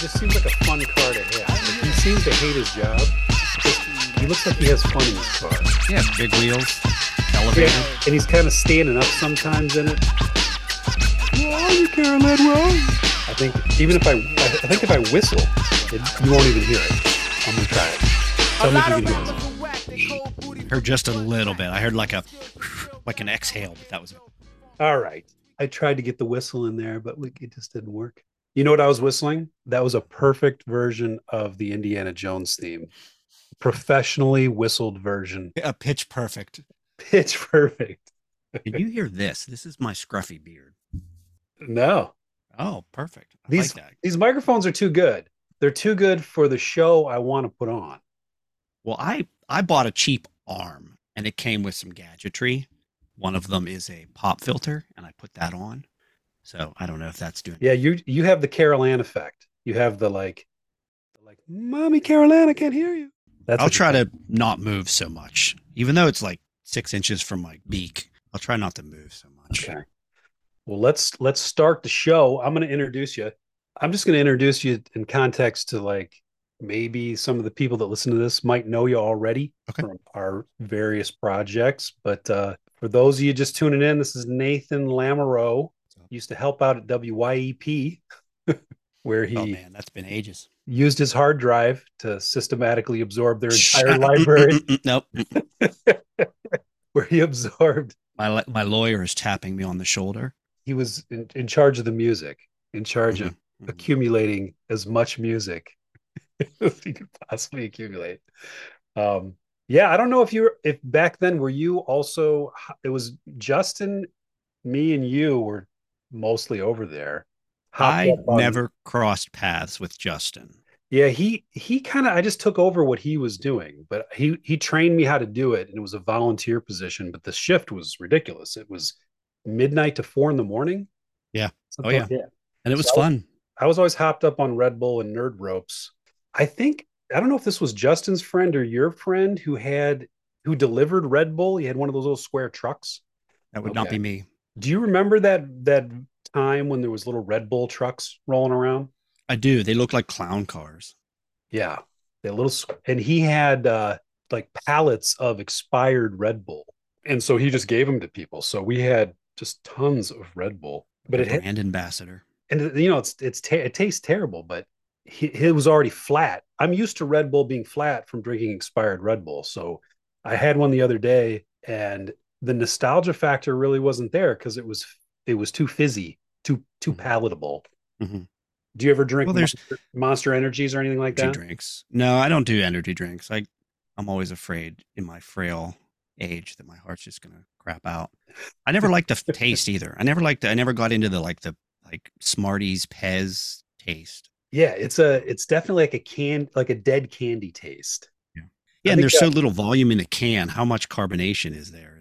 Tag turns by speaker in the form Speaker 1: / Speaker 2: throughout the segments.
Speaker 1: just seems like a fun car to have. Like, he seems to hate his job. He looks like he has fun in his car.
Speaker 2: Yeah, big wheels, elevated.
Speaker 1: Yeah, and he's kind of standing up sometimes in it. Are you, Carol Edwell? I think even if I, I think if I whistle, it, you won't even hear it. I'm gonna try it. Tell me if you can hear it.
Speaker 2: Heard just a little bit. I heard like a like an exhale, but that was it.
Speaker 1: All right. I tried to get the whistle in there, but we, it just didn't work. You know what I was whistling? That was a perfect version of the Indiana Jones theme. Professionally whistled version.
Speaker 2: A pitch perfect.
Speaker 1: Pitch perfect.
Speaker 2: Did you hear this? This is my scruffy beard.
Speaker 1: No.
Speaker 2: Oh, perfect. I
Speaker 1: These
Speaker 2: like
Speaker 1: these microphones are too good. They're too good for the show I want to put on.
Speaker 2: Well, I I bought a cheap arm and it came with some gadgetry. One of them is a pop filter, and I put that on. So I don't know if that's doing.
Speaker 1: Yeah, you you have the Carol Ann effect. You have the like like Mommy Carol Ann, I can't hear you. That's
Speaker 2: I'll try to not move so much, even though it's like six inches from my beak. I'll try not to move so much.
Speaker 1: Okay. Well, let's let's start the show. I'm going to introduce you. I'm just going to introduce you in context to like maybe some of the people that listen to this might know you already
Speaker 2: Okay.
Speaker 1: from our various projects. But uh, for those of you just tuning in, this is Nathan Lamoreau. Used to help out at WYEP, where he
Speaker 2: Oh man, that's been ages.
Speaker 1: used his hard drive to systematically absorb their entire library.
Speaker 2: nope.
Speaker 1: where he absorbed.
Speaker 2: My my lawyer is tapping me on the shoulder.
Speaker 1: He was in, in charge of the music, in charge of
Speaker 2: Mhm.
Speaker 1: accumulating as much music as he could possibly accumulate. Um, yeah, I don't know if you if back then were you also it was Justin, me and you were mostly over there.
Speaker 2: I never crossed paths with Justin.
Speaker 1: Yeah, he he kind of I just took over what he was doing, but he he trained me how to do it, and it was a volunteer position. But the shift was ridiculous. It was midnight to four in the morning.
Speaker 2: Yeah. Oh,
Speaker 1: like that.
Speaker 2: And it was
Speaker 1: So-
Speaker 2: fun.
Speaker 1: I was always hopped up on Red Bull and Nerd Ropes. I think I don't know if this was Justin's friend or your friend who had who delivered Red Bull. He had one of those little square trucks.
Speaker 2: That would not be me.
Speaker 1: Do you remember that that time when there was little Red Bull trucks rolling around?
Speaker 2: I do. They look like clown cars.
Speaker 1: Yeah, the little and he had uh like pallets of expired Red Bull, and so he just gave them to people. So we had just tons of Red Bull, but it had,
Speaker 2: brand ambassador.
Speaker 1: and you know it's it's ta- it tastes terrible, but he, it was already flat. I'm used to Red Bull being flat from drinking expired Red Bull, so I had one the other day, and the nostalgia factor really wasn't there because it was it was too fizzy, too too
Speaker 2: Mhm.
Speaker 1: palatable.
Speaker 2: Mhm.
Speaker 1: Do you ever drink
Speaker 2: Well, there's-
Speaker 1: Monster, Monster Energies or anything like that?
Speaker 2: drinks. No, I don't do energy drinks. I I'm always afraid in my frail age that my heart's just gonna crap out. I never liked the taste either. I never liked. I never got into the like the like Smarties Pez taste.
Speaker 1: Yeah, it's a it's definitely like a can like a dead candy taste.
Speaker 2: Yeah,
Speaker 1: I
Speaker 2: and there's so little volume in a can. How much carbonation is there?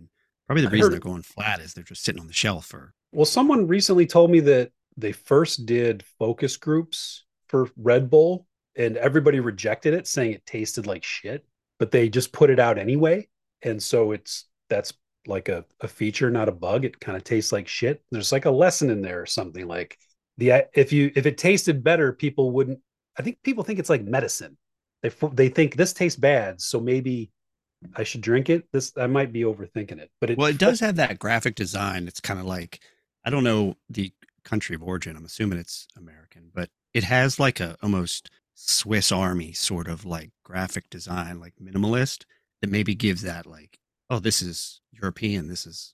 Speaker 2: Probably the
Speaker 1: I
Speaker 2: reason
Speaker 1: heard-
Speaker 2: they're going flat is they're just sitting on the shelf for.
Speaker 1: Well, someone recently told me that they first did focus groups for Red Bull and everybody rejected it saying it tasted like shit, but they just put it out anyway. And so it's that's like a, a feature, not a bug. It kind of tastes like shit. There's like a lesson in there or something like the if you if it tasted better, people wouldn't I think people think it's like medicine. They they think this tastes bad, so maybe I should drink it. This I might be overthinking it, but it
Speaker 2: Well, it does have that graphic design. It's kind of like I don't know the country of origin. I'm assuming it's American, but it has like a almost Swiss Army sort of like graphic design, like minimalist, that maybe gives that like, oh, this is European. This is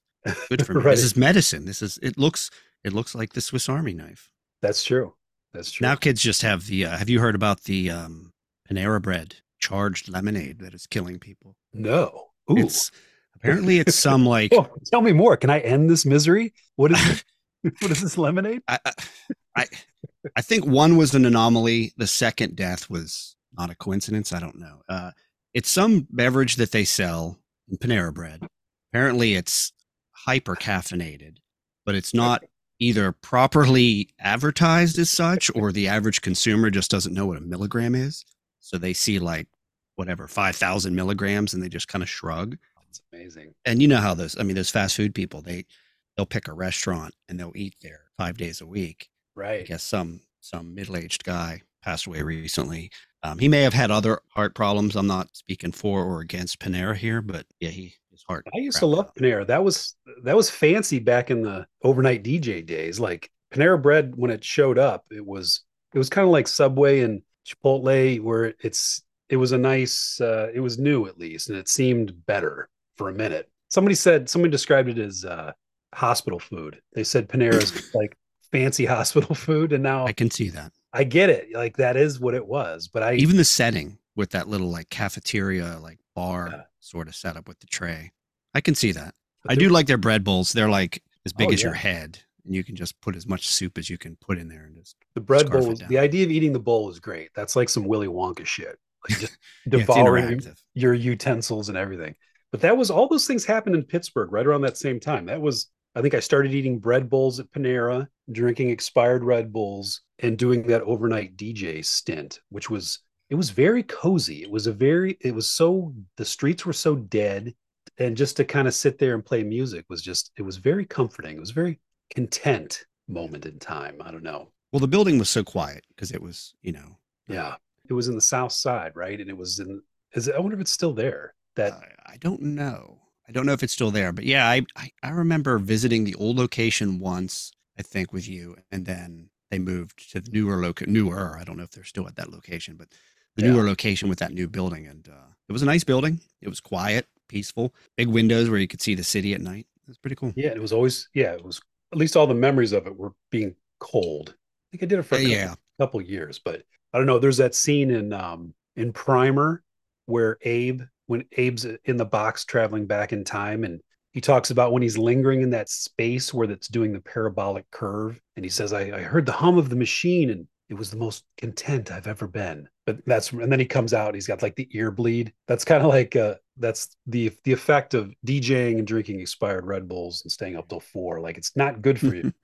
Speaker 2: good for me.
Speaker 1: Right.
Speaker 2: This is medicine. This is it looks it looks like the Swiss Army knife.
Speaker 1: That's true. That's true.
Speaker 2: Now kids just have the. Uh, have you heard about the um, Panera Bread charged lemonade that is killing people?
Speaker 1: no. Ooh.
Speaker 2: It's apparently it's some like
Speaker 1: Oh, tell me more. Can I end this misery? What is this? what is this lemonade?
Speaker 2: I, I- I, I think one was an anomaly. The second death was not a coincidence. I don't know. Uh, it's some beverage that they sell in Panera Bread. Apparently, it's hyper caffeinated, but it's not either properly advertised as such, or the average consumer just doesn't know what a milligram is. So they see like whatever five thousand milligrams, and they just kind of shrug
Speaker 1: It's amazing.
Speaker 2: and you know how those i mean those fast food people they they'll pick a restaurant and they'll eat there five days a week
Speaker 1: Right.
Speaker 2: i guess some some middle-aged guy passed away recently. Um, he may have had other heart problems. I'm not speaking for or against Panera here, but yeah, he his heart.
Speaker 1: I used to love out. Panera. That was that was fancy back in the overnight DJ days. Like Panera Bread, when it showed up, it was it was kind of like Subway and Chipotle, where it's it was a nice, uh, it was new at least, and it seemed better for a minute. Somebody said somebody described it as uh, hospital food. They said Panera's like fancy hospital food, and now
Speaker 2: I can see that.
Speaker 1: I get it. Like that is what it was, but I
Speaker 2: even the setting with that little like cafeteria, like bar yeah. sort of setup with the tray. I can see that. I do like their bread bowls. They're like as big oh, as yeah. your head, and you can just put as much soup as you can put in there and just
Speaker 1: the bread bowl. The idea of eating the bowl is great. That's like some Willy Wonka shit. Like just devouring yeah, your utensils and everything. But that was all those things happened in Pittsburgh right around that same time. That was I think I started eating bread bowls at Panera, drinking expired Red Bulls, and doing that overnight DJ stint, which was it was very cozy. It was a very it was so the streets were so dead, and just to kind of sit there and play music was just it was very comforting. It was very content moment in time. I don't know.
Speaker 2: Well, the building was so quiet because it was, you know.
Speaker 1: Yeah, it was in the South Side, right? And it was in. Is it, I wonder if it's still there. That uh,
Speaker 2: I don't know. I don't know if it's still there, but yeah, I, I, I remember visiting the old location once, I think, with you, and then they moved to the newer location. Newer, I don't know if they're still at that location, but the yeah. newer location with that new building, and uh, it was a nice building. It was quiet, peaceful, big windows where you could see the city at night. It was pretty cool.
Speaker 1: Yeah, it was always yeah, it was at least all the memories of it were being cold. I think I did it for a couple, yeah. couple years, but I don't know. There's that scene in um in Primer where Abe when Abe's in the box traveling back in time and he talks about when he's lingering in that space where that's doing the parabolic curve and he says I, I heard the hum of the machine and it was the most content I've ever been. But that's and then he comes out, he's got like the ear bleed. That's kind of like uh that's the the effect of DJing and drinking expired Red Bulls and staying up till four. Like it's not good for you.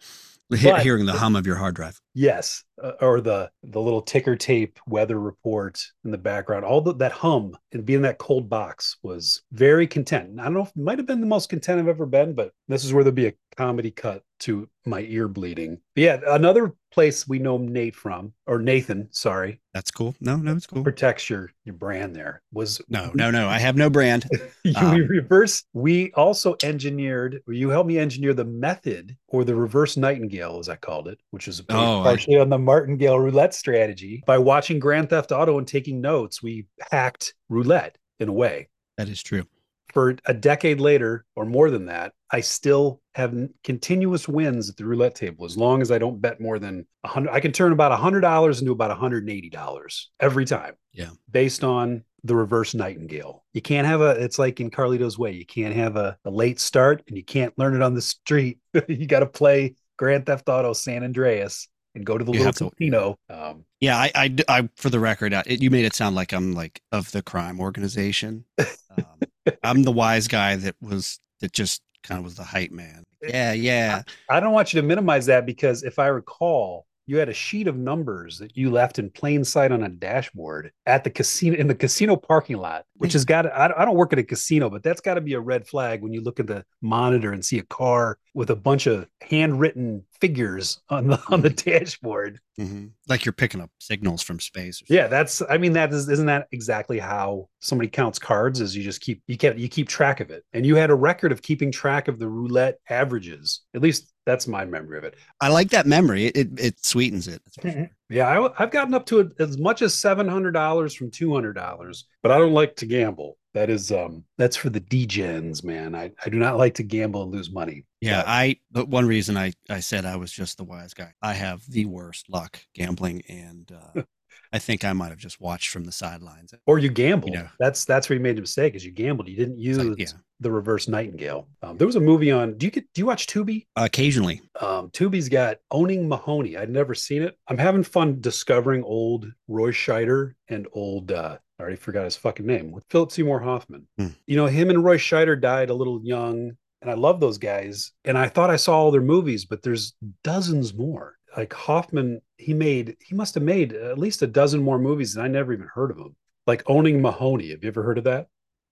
Speaker 2: but, hearing the hum of your hard drive.
Speaker 1: Yes, uh, or the the little ticker tape weather report in the background. All the, that hum and being that cold box was very content. I don't know if it might have been the most content I've ever been, but this is where there'll be a comedy cut to my ear bleeding. But yeah, another place we know Nate from, or Nathan, sorry.
Speaker 2: That's cool. No, no, it's cool.
Speaker 1: Protects your your brand there. Was
Speaker 2: no, no, no. I have no brand.
Speaker 1: you um, reverse. We also engineered, or you helped me engineer the method or the reverse nightingale, as I called it, which is oh, partially I, on the martingale roulette strategy. By watching Grand Theft Auto and taking notes, we hacked roulette in a way.
Speaker 2: That is true
Speaker 1: for a decade later or more than that, I still have continuous wins at the roulette table as long as I don't bet more than a hundred. I can turn about a hundred dollars into about hundred and eighty dollars every time.
Speaker 2: Yeah,
Speaker 1: based on the reverse nightingale. You can't have a. It's like in Carlito's Way. You can't have a, a late start, and you can't learn it on the street. you got to play Grand Theft Auto San Andreas and go to the you little casino. Um,
Speaker 2: yeah, I, I, I, for the record, it, you made it sound like I'm like of the crime organization. Um, I'm the wise guy that was that just kind of was the hype man. Yeah, yeah.
Speaker 1: I, I don't want you to minimize that because if I recall, you had a sheet of numbers that you left in plain sight on a dashboard at the casino in the casino parking lot, which has got. I, I don't work at a casino, but that's got to be a red flag when you look at the monitor and see a car with a bunch of handwritten figures on the on the dashboard.
Speaker 2: Mm-hmm. Like you're picking up signals from space.
Speaker 1: yeah, that's. I mean, that is isn't that exactly how somebody counts cards? Is you just keep you keep you keep track of it, and you had a record of keeping track of the roulette averages. At least that's my memory of it.
Speaker 2: I like that memory. It it, it sweetens it.
Speaker 1: Mm-hmm. Yeah, I, have gotten up to as much as seven hundred dollars from two hundred dollars, but I don't like to gamble. That is um that's for the degens, man. I, I do not like to gamble and lose money.
Speaker 2: Yeah, I but one reason I I said I was just the wise guy. I have the worst luck gambling and uh I think I might have just watched from the sidelines.
Speaker 1: Or you gambled. You know, that's that's where you made a mistake. Is you gambled. You didn't use like, yeah. the reverse nightingale. Um, there was a movie on. Do you get? Do you watch Tubi?
Speaker 2: occasionally.
Speaker 1: Um, Tubi's got Owning Mahoney. I'd never seen it. I'm having fun discovering old Roy Scheider and old. Uh, I already forgot his fucking name. With Philip Seymour Hoffman. Hmm. You know, him and Roy Scheider died a little young and I love those guys. And I thought I saw all their movies, but there's dozens more like Hoffman, he made he must have made at least a dozen more movies and I never even heard of him. Like Owning Mahoney. Have you ever heard of that?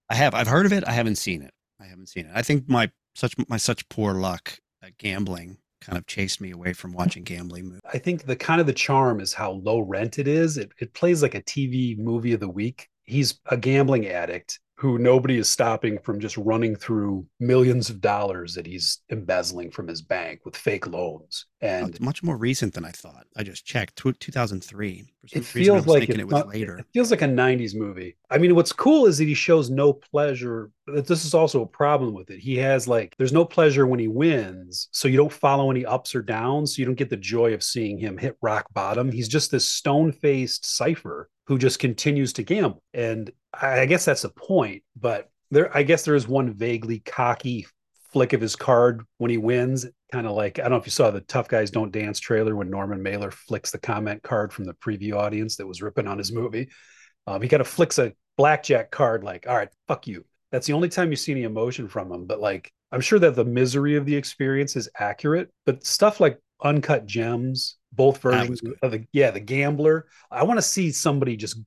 Speaker 2: I have. I've heard of it. I haven't seen it. I haven't seen it. I think my such my such poor luck at gambling kind of chased me away from watching gambling movies.
Speaker 1: I think the kind of the charm is how low rent it is. It, it plays like a TV movie of the week. He's a gambling addict who nobody is stopping from just running through millions of dollars that he's embezzling from his bank with fake loans. And
Speaker 2: oh, it's much more recent than I thought. I just checked 2003.
Speaker 1: it feels like it, was not, later. It feels like a 90s movie. I mean, what's cool is that he shows no pleasure. This is also a problem with it. He has like, there's no pleasure when he wins. So you don't follow any ups or downs. So you don't get the joy of seeing him hit rock bottom. He's just this stone faced cipher who just continues to gamble. And I guess that's the point. But there, I guess there is one vaguely cocky flick of his card when he wins. Kind of like I don't know if you saw the Tough Guys Don't Dance trailer when Norman Mailer flicks the comment card from the preview audience that was ripping on his movie. Um, he kind of flicks a blackjack card, like, "All right, fuck you." That's the only time you see any emotion from him. But like, I'm sure that the misery of the experience is accurate. But stuff like Uncut Gems, both versions of the yeah, the Gambler. I want to see somebody just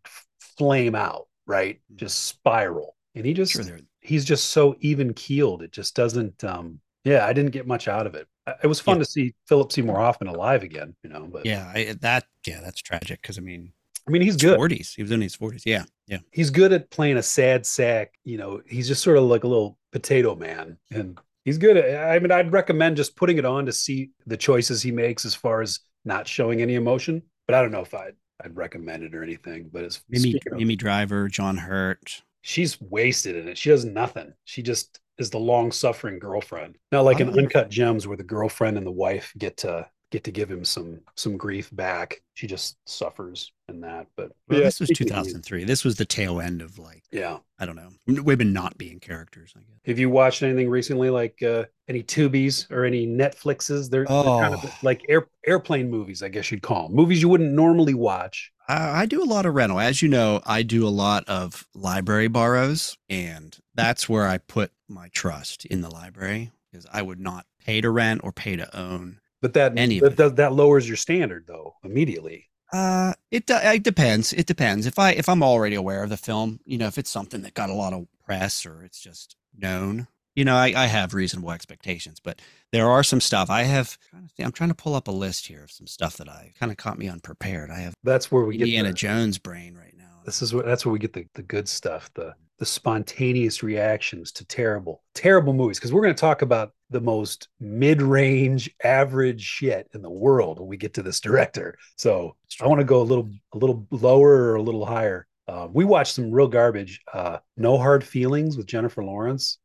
Speaker 1: flame out right? Just spiral. And he just sure he's just so even keeled. It just doesn't um yeah, I didn't get much out of it. It was fun yeah. to see Philip Seymour Hoffman alive again, you know, but
Speaker 2: Yeah, I, that yeah, that's tragic because I mean
Speaker 1: I mean, he's good.
Speaker 2: 40s. He was in his 40s. Yeah. Yeah.
Speaker 1: He's good at playing a sad sack. You know, he's just sort of like a little potato man. And he's good at, I mean, I'd recommend just putting it on to see the choices he makes as far as not showing any emotion. But I don't know if I'd I'd recommend it or anything. But it's
Speaker 2: Minnie, of, Minnie Driver, John Hurt.
Speaker 1: She's wasted in it. She does nothing. She just is the long suffering girlfriend. Not like in Uncut Gems where the girlfriend and the wife get to get to give him some some grief back. She just suffers in that. But
Speaker 2: well, yeah, this was 2003. This was the tail end of like
Speaker 1: yeah,
Speaker 2: I don't know, women not being characters. I guess.
Speaker 1: Have you watched anything recently, like uh, any Tubies or any Netflixes? They're, oh. they're kind of oh. like air, airplane movies, I guess you'd call them. Movies you wouldn't normally watch.
Speaker 2: I, I do a lot of rental, as you know. I do a lot of library borrows, and that's where I put my trust in the library because I would not pay to rent or pay to own
Speaker 1: but that
Speaker 2: Any
Speaker 1: that, that, that lowers your standard though immediately.
Speaker 2: Uh, it it depends. It depends. If I if I'm already aware of the film, you know, if it's something that got a lot of press or it's just known, you know, I, I have reasonable expectations. But there are some stuff I have. I'm trying to pull up a list here of some stuff that I kind of caught me unprepared. I have.
Speaker 1: That's where we
Speaker 2: Indiana
Speaker 1: get
Speaker 2: the, Jones brain right now.
Speaker 1: This is what that's where we get the the good stuff. The the spontaneous reactions to terrible, terrible movies. Because we're going to talk about the most mid-range, average shit in the world when we get to this director. So I want to go a little, a little lower or a little higher. Uh, we watched some real garbage. Uh, no Hard Feelings with Jennifer Lawrence.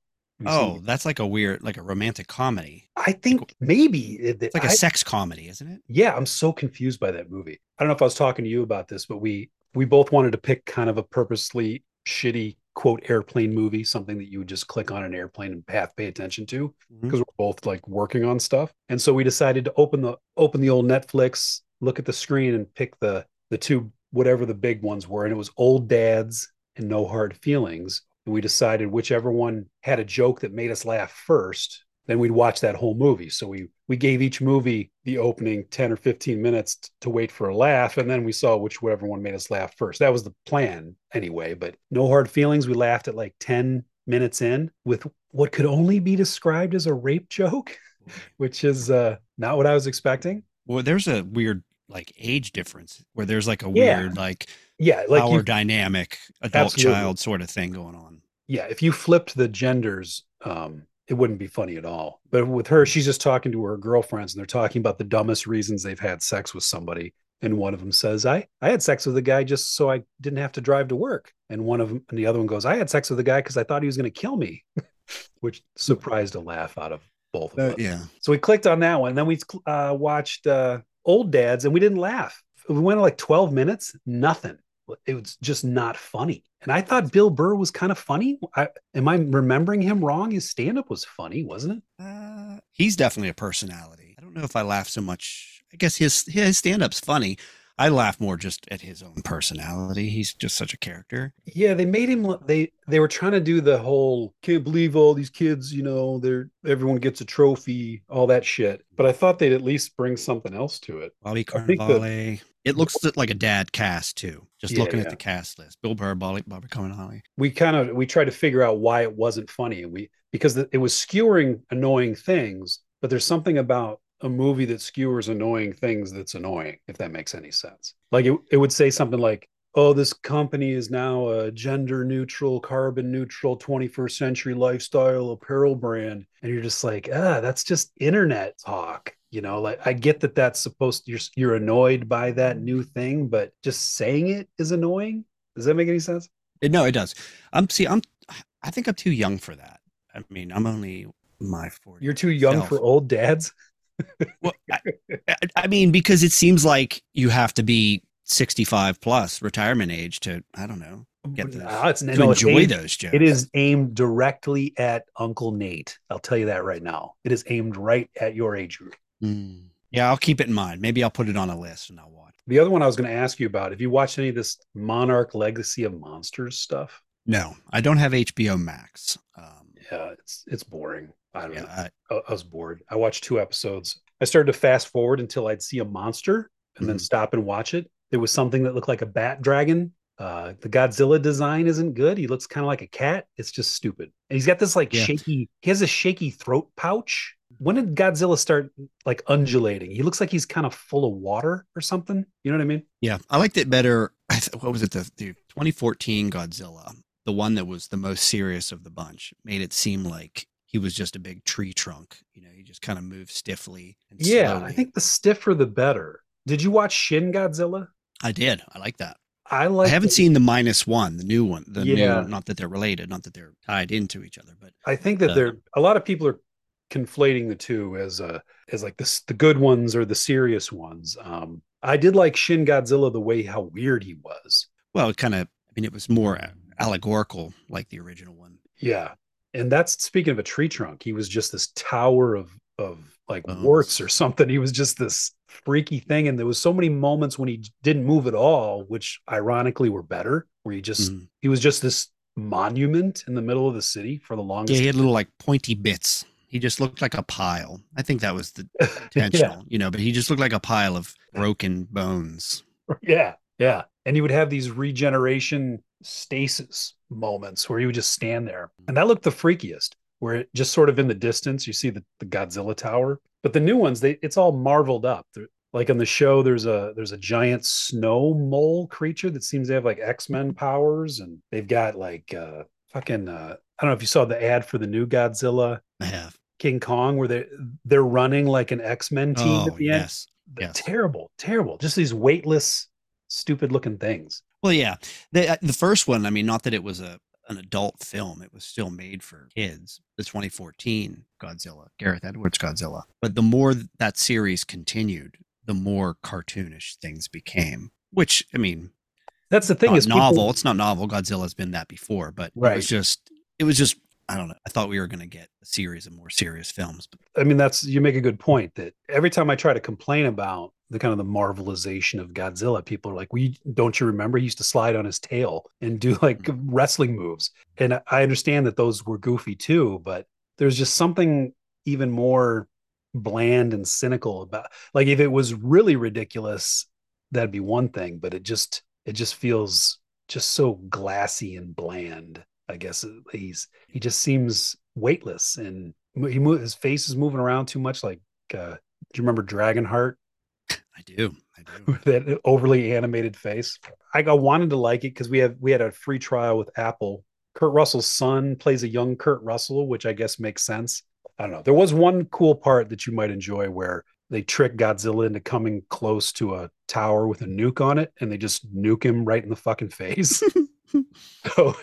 Speaker 2: oh, that's like a weird, like a romantic comedy.
Speaker 1: I think maybe
Speaker 2: it's like a I, sex comedy, isn't it?
Speaker 1: Yeah, I'm so confused by that movie. I don't know if I was talking to you about this, but we we both wanted to pick kind of a purposely shitty quote airplane movie, something that you would just click on an airplane and have pay attention to because mm-hmm. we're both like working on stuff. And so we decided to open the open the old Netflix, look at the screen and pick the the two whatever the big ones were. And it was Old Dads and No Hard Feelings. And we decided whichever one had a joke that made us laugh first then we'd watch that whole movie. So we we gave each movie the opening 10 or 15 minutes t- to wait for a laugh and then we saw which whatever one made us laugh first. That was the plan anyway, but no hard feelings. We laughed at like 10 minutes in with what could only be described as a rape joke, which is uh not what I was expecting.
Speaker 2: Well, there's a weird like age difference where there's like a yeah. weird like
Speaker 1: yeah,
Speaker 2: like power you, dynamic adult absolutely. child sort of thing going on.
Speaker 1: Yeah, if you flipped the genders um it wouldn't be funny at all. But with her, she's just talking to her girlfriends and they're talking about the dumbest reasons they've had sex with somebody. And one of them says, I, I had sex with a guy just so I didn't have to drive to work. And one of them, and the other one goes, I had sex with a guy because I thought he was going to kill me, which surprised a laugh out of both of uh, us.
Speaker 2: Yeah.
Speaker 1: So we clicked on that one. And Then we uh, watched uh, Old Dads and we didn't laugh. We went like 12 minutes, nothing it was just not funny. And I thought Bill Burr was kind of funny. I, am I remembering him wrong? His stand up was funny, wasn't it?
Speaker 2: Uh, he's definitely a personality. I don't know if I laugh so much. I guess his his stand up's funny. I laugh more just at his own personality. He's just such a character.
Speaker 1: Yeah, they made him. They they were trying to do the whole can't believe all these kids. You know, they're everyone gets a trophy, all that shit. But I thought they'd at least bring something else to it.
Speaker 2: Bobby Cannavale. It looks like a dad cast too. Just yeah, looking yeah. at the cast list, Bill Burr, Bobby, Bobby Cannavale.
Speaker 1: We kind of we tried to figure out why it wasn't funny, and we because it was skewering annoying things. But there's something about a movie that skewers annoying things that's annoying, if that makes any sense. Like it, it would say something like, oh, this company is now a gender neutral, carbon neutral, 21st century lifestyle apparel brand. And you're just like, ah, that's just internet talk. You know, like I get that that's supposed to, you're, you're annoyed by that new thing, but just saying it is annoying. Does that make any sense?
Speaker 2: No, it does. I'm see, I'm, I think I'm too young for that. I mean, I'm only my 40.
Speaker 1: You're too young self. for old dads.
Speaker 2: well, I, I, mean, because it seems like you have to be 65 plus retirement age to, I don't know, get this, no, it's, to no, enjoy
Speaker 1: aimed,
Speaker 2: those jokes.
Speaker 1: It is aimed directly at Uncle Nate. I'll tell you that right now. It is aimed right at your age group.
Speaker 2: Mm. Yeah, I'll keep it in mind. Maybe I'll put it on a list and I'll watch.
Speaker 1: The other one I was going to ask you about, have you watched any of this Monarch Legacy of Monsters stuff?
Speaker 2: No, I don't have HBO Max. Um,
Speaker 1: yeah, it's it's boring. I don't yeah, know. I, I, was bored. I watched two episodes. I started to fast forward until I'd see a monster and mm-hmm. then stop and watch it. There was something that looked like a bat dragon. Uh, the Godzilla design isn't good. He looks kind of like a cat. It's just stupid. And he's got this like yeah. shaky. He has a shaky throat pouch. When did Godzilla start like undulating? He looks like he's kind of full of water or something. You know what I mean?
Speaker 2: Yeah, I liked it better. What was it? The, the 2014 Godzilla, the one that was the most serious of the bunch, made it seem like he was just a big tree trunk. You know, he just kind of moved stiffly.
Speaker 1: yeah, slowly. I think the stiffer the better. Did you watch Shin Godzilla?
Speaker 2: I did. I like that.
Speaker 1: I like.
Speaker 2: I haven't seen the minus one, the new one. The yeah. new, not that they're related, not that they're tied into each other, but
Speaker 1: I think that they're a lot of people are conflating the two as uh as like the the good ones or the serious ones. Um, I did like Shin Godzilla the way how weird he was.
Speaker 2: Well, it kind of. I mean, it was more allegorical, like the original one.
Speaker 1: Yeah, and that's speaking of a tree trunk. He was just this tower of of like oh. warts or something. He was just this freaky thing, and there was so many moments when he didn't move at all, which ironically were better. Where he just mm. he was just this monument in the middle of the city for the longest.
Speaker 2: Yeah, he had little like pointy bits. He just looked like a pile. I think that was the intentional, yeah. you know. But he just looked like a pile of broken bones.
Speaker 1: Yeah, yeah. And he would have these regeneration stasis moments where he would just stand there. And that looked the freakiest, where it just sort of in the distance, you see the, the Godzilla tower. But the new ones, they it's all marveled up. They're, like on the show, there's a there's a giant snow mole creature that seems to have like X-Men powers, and they've got like uh fucking uh I don't know if you saw the ad for the new Godzilla.
Speaker 2: I have.
Speaker 1: King Kong, where they they're running like an X Men team
Speaker 2: oh,
Speaker 1: at the end.
Speaker 2: Yes.
Speaker 1: yes. Terrible, terrible. Just these weightless, stupid looking things.
Speaker 2: Well, yeah, the uh, the first one. I mean, not that it was a an adult film; it was still made for kids. The 2014 Godzilla, Gareth Edwards Godzilla. But the more that series continued, the more cartoonish things became. Which I mean,
Speaker 1: that's the thing is
Speaker 2: novel. People... It's not novel. Godzilla's been that before, but right. it was just it was just I don't know. I thought we were going to get a series of more serious films. But
Speaker 1: I mean, that's you make a good point that every time I try to complain about the kind of the marvelization of Godzilla, people are like, "We don't you remember he used to slide on his tail and do like mm-hmm. wrestling moves?" And I understand that those were goofy too, but there's just something even more bland and cynical about like if it was really ridiculous that'd be one thing but it just it just feels just so glassy and bland I guess he's he just seems weightless and he move, his face is moving around too much. Like, uh, do you remember Dragonheart?
Speaker 2: I do. I do.
Speaker 1: that overly animated face. I, I wanted to like it because we have we had a free trial with Apple. Kurt Russell's son plays a young Kurt Russell, which I guess makes sense. I don't know. There was one cool part that you might enjoy where they trick Godzilla into coming close to a tower with a nuke on it, and they just nuke him right in the fucking face. so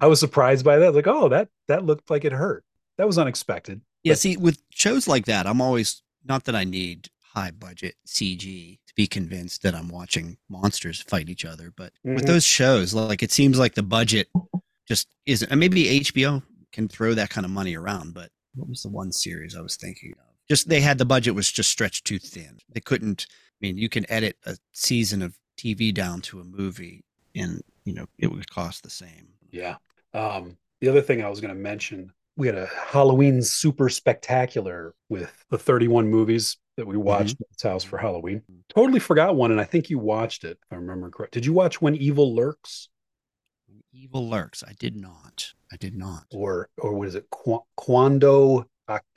Speaker 1: I was surprised by that. Like, oh, that that looked like it hurt. That was unexpected.
Speaker 2: Yeah, but- see, with shows like that, I'm always not that I need high budget CG to be convinced that I'm watching monsters fight each other, but mm-hmm. with those shows, like it seems like the budget just isn't. And maybe HBO can throw that kind of money around, but what was the one series I was thinking of? Just they had the budget was just stretched too thin. They couldn't. I mean, you can edit a season of TV down to a movie, and you know it would cost the same.
Speaker 1: Yeah. Um, the other thing I was going to mention, we had a Halloween super spectacular with the 31 movies that we watched mm-hmm. at its house for Halloween. Totally forgot one, and I think you watched it, if I remember correct. Did you watch When Evil Lurks?
Speaker 2: Evil Lurks. I did not. I did not.
Speaker 1: Or or what is it? Qu- Cuando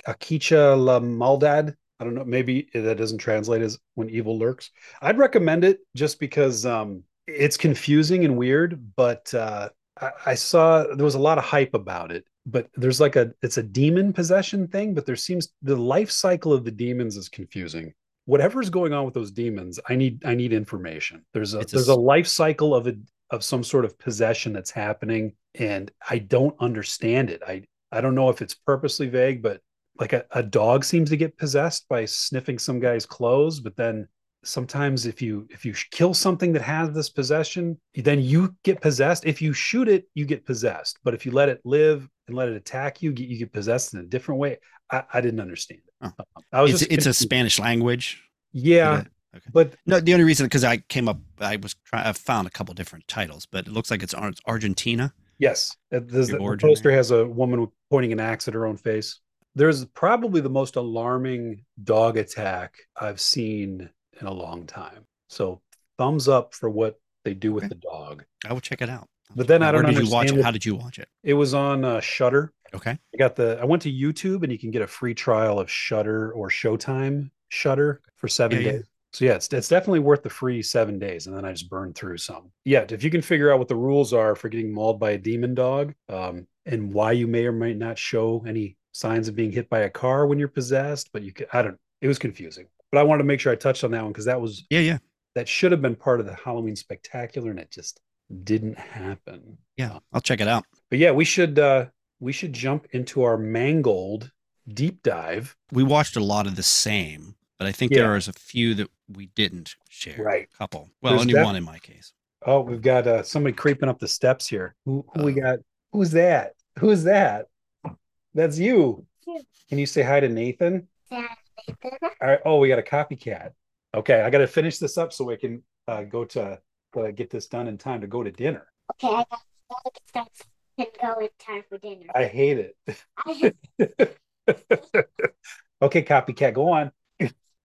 Speaker 1: Acecha la Maldad? I don't know. Maybe that doesn't translate as when evil lurks. I'd recommend it just because um, it's confusing and weird, but uh, I, I saw there was a lot of hype about it. But there's like a it's a demon possession thing, but there seems the life cycle of the demons is confusing. Whatever's going on with those demons, I need I need information. There's a
Speaker 2: a
Speaker 1: there's a life cycle of a of some sort of possession that's happening, and I don't understand it. I I don't know if it's purposely vague, but like a, a dog seems to get possessed by sniffing some guy's clothes, but then sometimes if you if you kill something that has this possession then you get possessed if you shoot it you get possessed but if you let it live and let it attack you you get possessed in a different way i, I didn't understand it i was
Speaker 2: It's
Speaker 1: just
Speaker 2: it's a. Spanish language.
Speaker 1: yeah
Speaker 2: Okay.
Speaker 1: but
Speaker 2: No, the only reason because I came up, I was trying, I found a couple different titles, but it looks like it's Ar- Argentina.
Speaker 1: Yes, Uh, there's the, the poster has a woman pointing an axe at her own face. There's probably the most alarming dog attack I've seen in a long time. So thumbs up for what they do with
Speaker 2: Okay.
Speaker 1: the dog.
Speaker 2: I will check it out.
Speaker 1: But then I don't
Speaker 2: did you watch it? How did you watch it?
Speaker 1: It was on uh, Shutter.
Speaker 2: Okay.
Speaker 1: I got the. I went to YouTube and you can get a free trial of Shutter or Showtime Shutter for seven
Speaker 2: Yeah, yeah.
Speaker 1: days. So yeah, it's it's definitely worth the free seven days, and then I just burned through some. Yeah, if you can figure out what the rules are for getting mauled by a demon dog, um, and why you may or may not show any signs of being hit by a car when you're possessed, but you could, I don't. It was confusing, but I wanted to make sure I touched on that one because that was
Speaker 2: Yeah, yeah,
Speaker 1: that should have been part of the Halloween spectacular, and it just didn't happen.
Speaker 2: yeah. I'll check it out.
Speaker 1: But yeah, we should uh we should jump into our mangold deep dive.
Speaker 2: We watched a lot of the same, but I think
Speaker 1: Yeah.
Speaker 2: there was a few that we didn't share.
Speaker 1: Right.
Speaker 2: A couple. Well,
Speaker 1: There's
Speaker 2: only
Speaker 1: def-
Speaker 2: one in my case.
Speaker 1: Oh, we've got uh somebody creeping up the steps here. Who who we
Speaker 2: Uh-oh.
Speaker 1: got? Who's that? Who's that? That's you. Can you say hi to Nathan? All right. Oh, we got a copycat. Okay, I got to finish this up so we can uh, go to uh, get this done in time to go to dinner.
Speaker 3: Okay, I got to get started and go in time for dinner.
Speaker 1: I hate it.
Speaker 3: I
Speaker 1: okay, copycat, go on.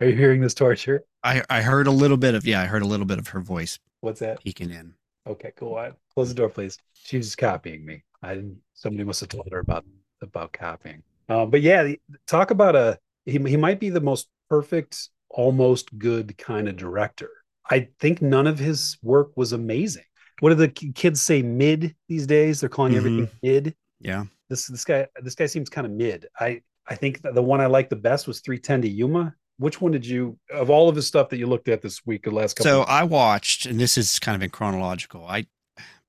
Speaker 1: Are you hearing this torture?
Speaker 2: I, I heard a little bit of yeah, I heard a little bit of her voice
Speaker 1: What's that?
Speaker 2: peeking in.
Speaker 1: Okay, go on. Close the door, please. She's copying me. I didn't. Somebody must have told her about about copying. Um, but yeah, talk about a. He he might be the most perfect, almost good kind of director. I think none of his work was amazing. What do the kids say? Mid these days, they're calling mm-hmm. everything mid.
Speaker 2: Yeah.
Speaker 1: This this guy this guy seems kind of mid. I I think that the one I liked the best was 310 to Yuma. Which one did you of all of his stuff that you looked at this week or last couple?
Speaker 2: So I watched, and this is kind of in chronological. I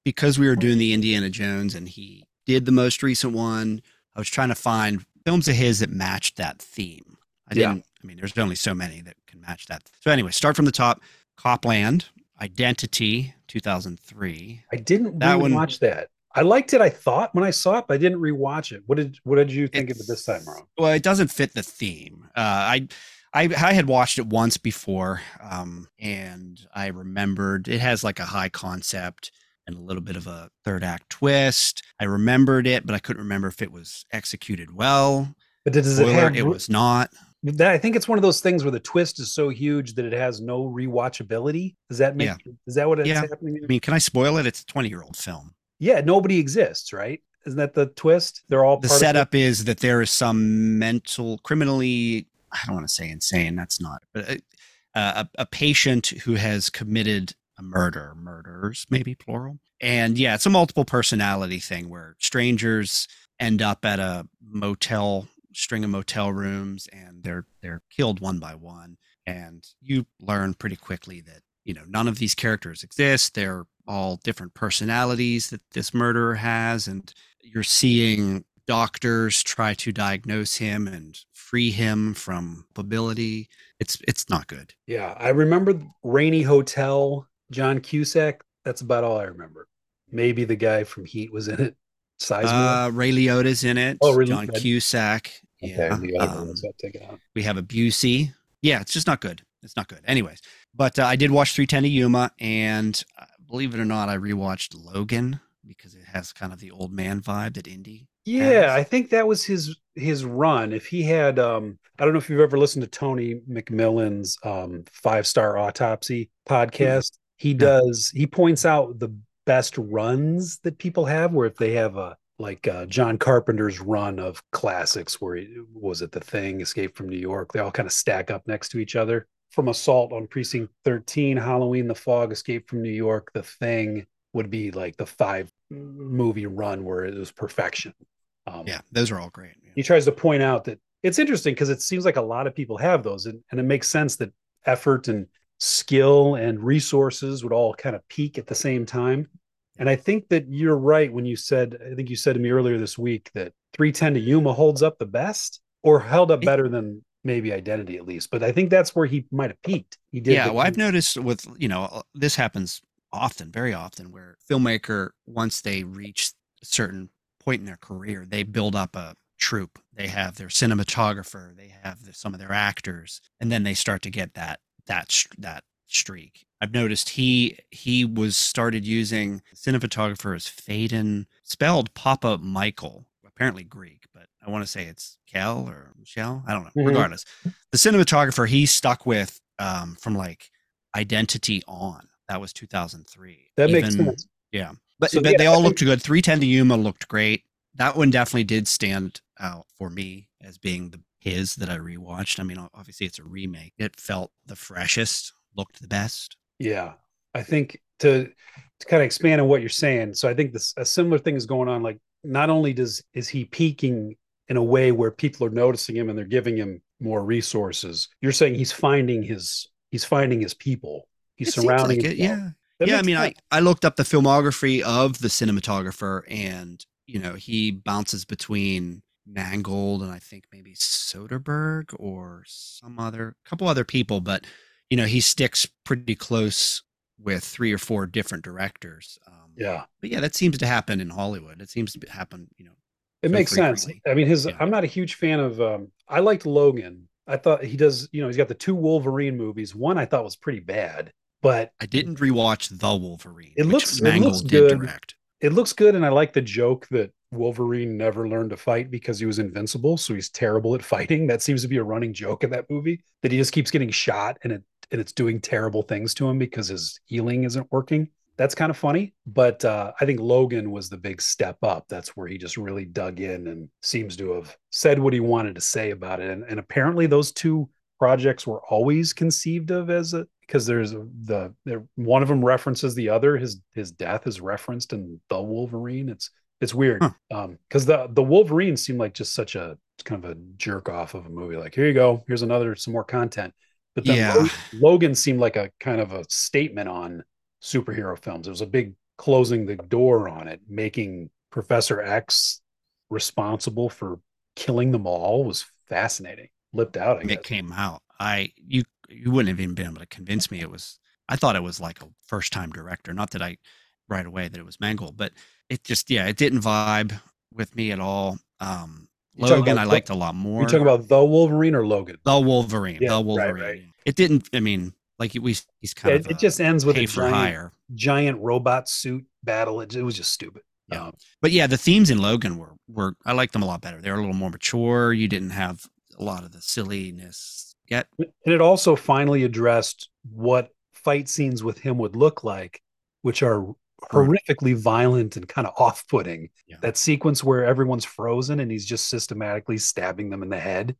Speaker 2: because we were doing the Indiana Jones, and he did the most recent one. I was trying to find films of his that matched that theme. I didn't. I mean, there's only so many that can match that. So anyway, start from the top. Copland, Identity, 2003.
Speaker 1: I didn't
Speaker 2: That one-
Speaker 1: rewatch that. I liked it. I thought when I saw it, but I didn't rewatch it. What did What did you think of it this time around?
Speaker 2: Well, it doesn't fit the theme. Uh, I, I, I had watched it once before, um, and I remembered it has like a high concept and a little bit of a third act twist. I remembered it, but I couldn't remember if it was executed well.
Speaker 1: But does it have?
Speaker 2: it was not.
Speaker 1: I think it's one of those things where the twist is so huge that it has no rewatchability. Does that make?
Speaker 2: Yeah.
Speaker 1: Is that what it's
Speaker 2: Yeah.
Speaker 1: happening? here?
Speaker 2: I mean, can I spoil it? It's a 20 year old film.
Speaker 1: yeah, nobody exists, right? Isn't that the twist? They're all
Speaker 2: The
Speaker 1: part of it?
Speaker 2: setup is that there is some mental, criminally, I don't want to say insane, that's not, but a, a, a patient who has committed a murder, murders, maybe plural. And yeah, it's a multiple personality thing where strangers end up at a motel, string of motel rooms, and they're they're killed one by one. And you learn pretty quickly that you know none of these characters exist. They're all different personalities that this murderer has, and you're seeing doctors try to diagnose him and free him from ability. It's it's not good.
Speaker 1: Yeah, I remember Rainy Hotel, John Cusack. That's about all I remember. Maybe the guy from Heat was in it. Sizemore.
Speaker 2: Uh, Ray Liotta's in it.
Speaker 1: Oh, Ray
Speaker 2: John. Cusack. Yeah. um,
Speaker 1: ones I'll take it out.
Speaker 2: we have a Busey. Yeah, it's just not good. It's not good. Anyways, but uh, I did watch 310 to Yuma, and uh, believe it or not, I rewatched Logan because it has kind of the old man vibe that Indy.
Speaker 1: Yeah,
Speaker 2: has.
Speaker 1: I think that was his his run. If he had um I don't know if you've ever listened to Tony McMillan's um five star autopsy podcast. He does he points out the best runs that people have where if they have a like uh, John Carpenter's run of classics, where he was it The Thing, Escape from New York. They all kind of stack up next to each other. From Assault on Precinct 13, Halloween, The Fog, Escape from New York, The Thing would be like the five movie run where it was perfection.
Speaker 2: Um, yeah, those are all great. Yeah.
Speaker 1: He tries to point out that it's interesting because it seems like a lot of people have those, and, and it makes sense that effort and skill and resources would all kind of peak at the same time. And I think that you're right when you said, I think you said to me earlier this week that 310 to Yuma holds up the best or held up better than maybe identity at least. But I think that's where he might have peaked. He did.
Speaker 2: Yeah. Well, I've noticed with, you know, uh, this happens often, very often, where filmmaker, once they reach a certain point in their career, they build up a troupe. They have their cinematographer, they have the, some of their actors, and then they start to get that that that streak. I've noticed he he was started using cinematographer as Phedon, spelled Papamichael, apparently Greek, but I want to say it's Kel or Michelle. I don't know. Mm-hmm. Regardless, the cinematographer he stuck with um, from like Identity on. That was 2003.
Speaker 1: That Even, makes sense.
Speaker 2: Yeah, but, so, but yeah, they all looked good. 310 to Yuma looked great. That one definitely did stand out for me as being the his that I rewatched. I mean, obviously it's a remake. It felt the freshest, looked the best.
Speaker 1: Yeah, I think to to kind of expand on what you're saying. So I think this a similar thing is going on. Like, not only does is he peaking in a way where people are noticing him and they're giving him more resources. You're saying he's finding his he's finding his people. He's it surrounding.
Speaker 2: Like it, yeah. That yeah, I mean, sense. I, I looked up the filmography of the cinematographer, and you know, he bounces between Mangold and I think maybe Soderbergh or some other couple other people, but you know he sticks pretty close with three or four different directors.
Speaker 1: Um, yeah,
Speaker 2: but yeah, that seems to happen in Hollywood. It seems to happen, you know.
Speaker 1: It makes sense. I mean, his. Yeah. I'm not a huge fan of. Um, I liked Logan. I thought he does. You know, he's got the two Wolverine movies. One I thought was pretty bad, but
Speaker 2: I didn't rewatch the Wolverine.
Speaker 1: It looks it looks good. direct. It looks good, and I like the joke that Wolverine never learned to fight because he was invincible, so he's terrible at fighting. That seems to be a running joke in that movie that he just keeps getting shot and it and it's doing terrible things to him because his healing isn't working. That's kind of funny, but uh, I think Logan was the big step up. That's where he just really dug in and seems to have said what he wanted to say about it. And, and apparently, those two projects were always conceived of as a because there's the one of them references the other. His his death is referenced in the Wolverine. It's it's weird huh. um because the the wolverine seemed like just such a kind of a jerk off of a movie like here you go here's another some more content but then yeah. logan seemed like a kind of a statement on superhero films it was a big closing the door on it making professor x responsible for killing them all was fascinating lipped out I
Speaker 2: guess. it came out i you you wouldn't have even been able to convince me it was i thought it was like a first time director not that i right away that it was mangold but it just yeah, it didn't vibe with me at all. Um, Logan, I liked a lot more.
Speaker 1: You talking about the Wolverine or Logan?
Speaker 2: The Wolverine. Yeah, the Wolverine. Right, right. It didn't. I mean, like we, he's kind
Speaker 1: yeah,
Speaker 2: of.
Speaker 1: It just ends with a giant, hire. giant robot suit battle. It, it was just stupid.
Speaker 2: Yeah. Um, but yeah, the themes in Logan were were I liked them a lot better. They were a little more mature. You didn't have a lot of the silliness yet.
Speaker 1: And it also finally addressed what fight scenes with him would look like, which are horrifically violent and kind of off-putting. Yeah. That sequence where everyone's frozen and he's just systematically stabbing them in the head.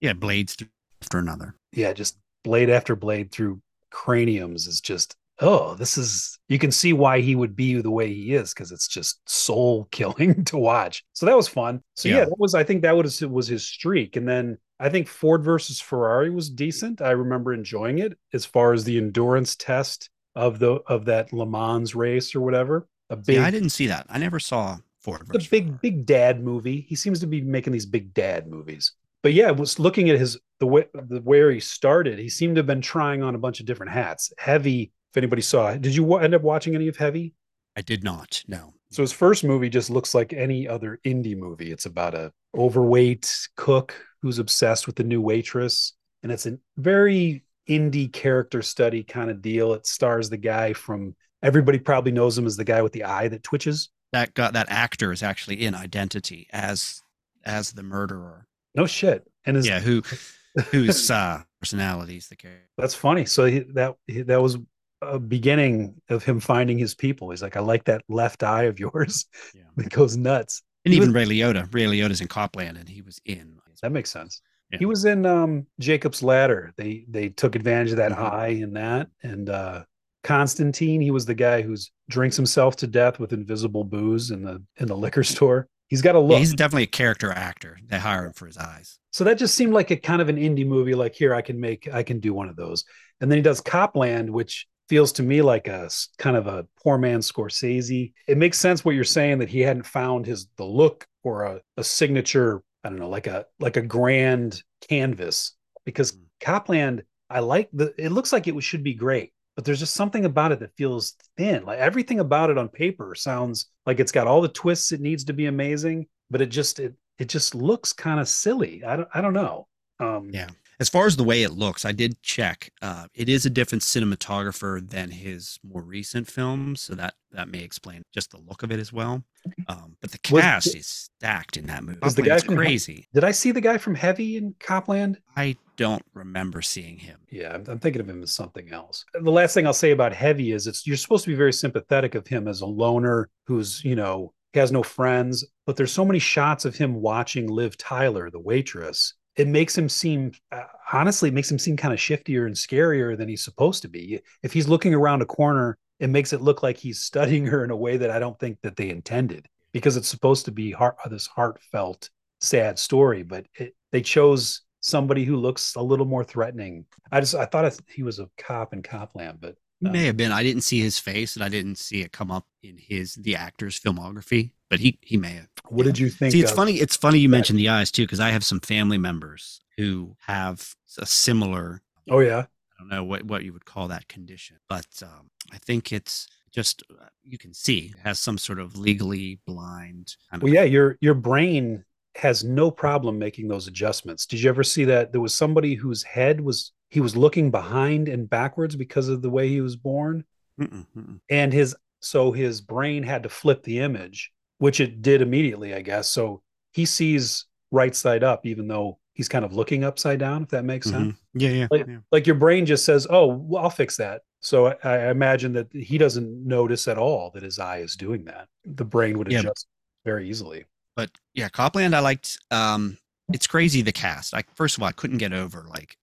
Speaker 2: Yeah, blades after another.
Speaker 1: Yeah, just blade after blade through craniums is just oh, this is you can see why he would be the way he is because it's just soul killing to watch. So that was fun. So yeah, yeah that was I think that was was his streak. And then I think Ford versus Ferrari was decent. I remember enjoying it as far as the endurance test of the of that Le Mans race or whatever.
Speaker 2: A big. Yeah, I didn't see that. I never saw Ford.
Speaker 1: The big Ferrari. big dad movie. He seems to be making these big dad movies. But yeah, was looking at his the way the where he started. He seemed to have been trying on a bunch of different hats. Heavy. If anybody saw it, did you end up watching any of Heavy?
Speaker 2: I did not. No.
Speaker 1: So his first movie just looks like any other indie movie. It's about a overweight cook who's obsessed with the new waitress, and it's a very indie character study kind of deal. It stars the guy from everybody probably knows him as the guy with the eye that twitches.
Speaker 2: That got that actor is actually in Identity as as the murderer.
Speaker 1: No shit.
Speaker 2: And his, yeah, who whose uh, personalities the character.
Speaker 1: That's funny. So he, that he, that was a beginning of him finding his people. He's like, I like that left eye of yours. Yeah. It goes nuts.
Speaker 2: And
Speaker 1: He
Speaker 2: even
Speaker 1: was-
Speaker 2: Ray Liotta. Ray Liotta's in Copland, and he was in.
Speaker 1: That makes sense.
Speaker 2: Yeah.
Speaker 1: He was in um Jacob's Ladder. They they took advantage of that
Speaker 2: Mhm.
Speaker 1: eye in that. And uh Constantine, he was the guy who's drinks himself to death with invisible booze in the in the liquor store. He's got a
Speaker 2: Yeah,
Speaker 1: look.
Speaker 2: he's definitely a character actor. They hire him for his eyes.
Speaker 1: so that just seemed like a kind of an indie movie. Like here, I can make, I can do one of those. And then he does Copland, which feels to me like a kind of a poor man Scorsese. It makes sense what you're saying that he hadn't found his the look or a, a signature. I don't know, like a like a grand canvas. Because
Speaker 2: Mm.
Speaker 1: Copland, I like the. It looks like it should be great, but there's just something about it that feels thin. Like everything about it on paper sounds like it's got all the twists it needs to be amazing, but it just it it just looks kind of silly. I don't I don't know. Um,
Speaker 2: Yeah. As far as the way it looks, I did check. Uh, it is a different cinematographer than his more recent films, so that that may explain just the look of it as well. Um, but the
Speaker 1: Was-
Speaker 2: cast is stacked in that movie.
Speaker 1: Was the guy from-
Speaker 2: crazy?
Speaker 1: Did I see the guy from Heavy in Copland?
Speaker 2: I don't remember seeing him.
Speaker 1: Yeah, I'm, I'm thinking of him as something else. The last thing I'll say about Heavy is it's you're supposed to be very sympathetic of him as a loner who's you know has no friends, but there's so many shots of him watching Liv Tyler, the waitress. It makes him seem uh, honestly, it makes him seem kind of shiftier and scarier than he's supposed to be. If he's looking around a corner, it makes it look like he's studying her in a way that I don't think that they intended because it's supposed to be heart this heartfelt, sad story, but it, they chose somebody who looks a little more threatening. I just I thought he was a cop in Copland, but Uh,
Speaker 2: may have been. I didn't see his face, and I didn't see it come up in his the actor's filmography. But he he may have.
Speaker 1: what did you think?
Speaker 2: See, it's
Speaker 1: of-
Speaker 2: funny. It's funny you
Speaker 1: that-
Speaker 2: mentioned the eyes too, because I have some family members who have a similar.
Speaker 1: Oh yeah,
Speaker 2: I don't know what what you would call that condition, but um, I think it's just uh, you can see has some sort of legally blind. Kind
Speaker 1: well
Speaker 2: of,
Speaker 1: yeah. Your your brain has no problem making those adjustments. Did you ever see that there was somebody whose head was he was looking behind and backwards because of the way he was born,
Speaker 2: Mm-mm, mm-mm.
Speaker 1: and his so his brain had to flip the image, which it did immediately, I guess. So he sees right side up, even though he's kind of looking upside down. If that makes sense.
Speaker 2: Mhm. Yeah, yeah,
Speaker 1: Like-
Speaker 2: yeah.
Speaker 1: like your brain just says, "Oh, well, I'll fix that." So I, I imagine that he doesn't notice at all that his eye is doing that. The brain would
Speaker 2: Yeah.
Speaker 1: adjust very easily.
Speaker 2: But yeah, Copland, I liked. Um, it's crazy the cast. Like, first of all, I couldn't get over like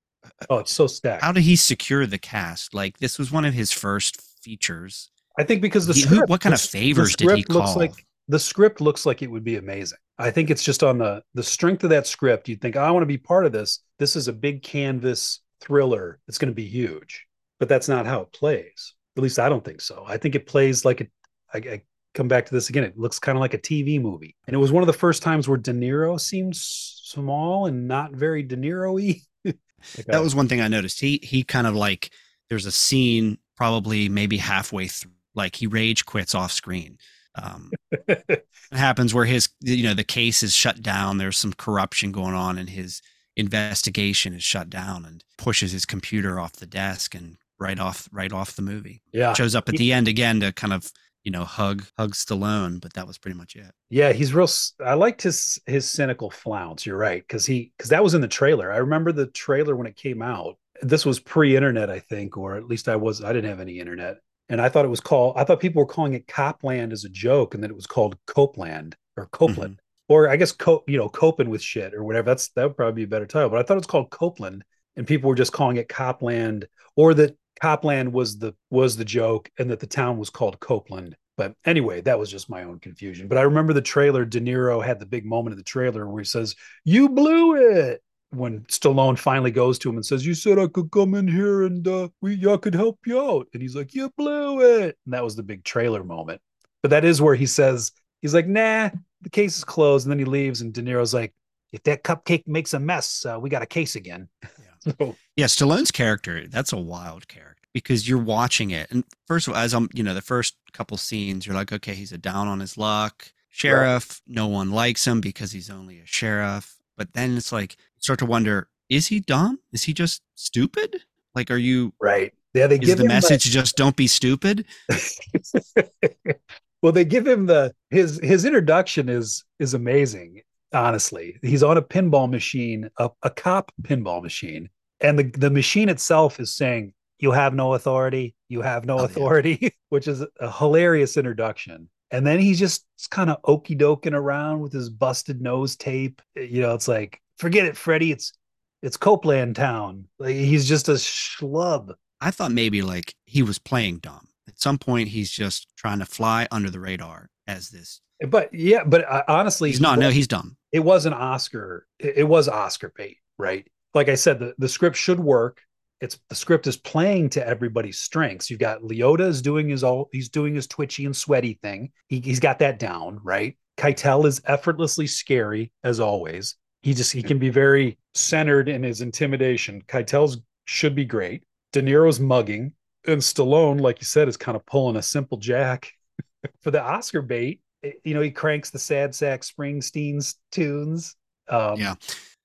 Speaker 1: Oh, it's so stacked.
Speaker 2: how did he secure the cast? Like, this was one of his first features.
Speaker 1: I think because the
Speaker 2: He- who-
Speaker 1: script,
Speaker 2: what kind of
Speaker 1: the the
Speaker 2: favors did he
Speaker 1: script looks
Speaker 2: call?
Speaker 1: like the script looks like it would be amazing. I think it's just on the the strength of that script. You'd think, I want to be part of this. This is a big canvas thriller. It's going to be huge, but that's not how it plays. At least I don't think so. I think it plays like a. I, I come back to this again. It looks kind of like a TV movie, and it was one of the first times where De Niro seemed small and not very De Niro-y. Like
Speaker 2: That was one thing I noticed. He he kind of like there's a scene probably maybe halfway through, like he rage quits off screen. Um, it happens where his you know the case is shut down. There's some corruption going on, and his investigation is shut down, and pushes his computer off the desk and right off right off the movie.
Speaker 1: yeah.
Speaker 2: Shows up at the end again to kind of you know hug hug Stallone, but that was pretty much it.
Speaker 1: Yeah, he's real. I liked his his cynical flounce. You're right, because he because that was in the trailer. I remember the trailer when it came out. This was pre-internet, I think, or at least I was. I didn't have any internet, and I thought it was called. I thought people were calling it Copland as a joke, and that it was called Copeland or Copeland, mm-hmm. or I guess Co, you know, coping with shit or whatever. That's that would probably be a better title. But I thought it was called Copeland, and people were just calling it Copland, or that Copland was the was the joke, and that the town was called Copeland. But anyway, that was just my own confusion. But I remember the trailer. De Niro had the big moment of the trailer where he says, "You blew it." When Stallone finally goes to him and says, "You said I could come in here and uh, we y'all could help you out," and he's like, "You blew it," and that was the big trailer moment. But that is where he says, "He's like, nah, the case is closed," and then he leaves, and De Niro's like, "If that cupcake makes a mess, uh, we got a case again." so
Speaker 2: Yeah, Stallone's character, that's a wild character because you're watching it. And first of all, as I'm, you know, the first couple scenes, you're like, okay, he's a down on his luck sheriff. No one likes him because he's only a sheriff. But then it's like, start to wonder, is he dumb? Is he just stupid? Like, are you,
Speaker 1: right, yeah, they give
Speaker 2: the
Speaker 1: him like-
Speaker 2: message just don't be stupid?
Speaker 1: well, they give him the his his introduction is is amazing. Honestly, he's on a pinball machine, a, a cop pinball machine, and the the machine itself is saying, "You have no authority. You have no
Speaker 2: Oh, yeah.
Speaker 1: authority," which is a hilarious introduction. And then he's just kind of okey doking around with his busted nose tape. You know, it's like, forget it, Freddy. It's it's Copeland Town. Like he's just a schlub.
Speaker 2: I thought maybe like he was playing dumb. At some point, he's just trying to fly under the radar as this.
Speaker 1: But yeah, but uh, honestly,
Speaker 2: He's not. No, he's dumb.
Speaker 1: it was an Oscar. It, it was Oscar bait, right? Like I said, the, the script should work. It's the script is playing to everybody's strengths. You've got Liotta is doing his all he's doing his twitchy and sweaty thing. He, he's got that down, right? Keitel is effortlessly scary as always. He just he can be very centered in his intimidation. Keitel's should be great. De Niro's mugging, and Stallone, like you said, is kind of pulling a simple jack for the Oscar bait. it- you know, he cranks the sad sack Springsteen's tunes. Um,
Speaker 2: Yeah.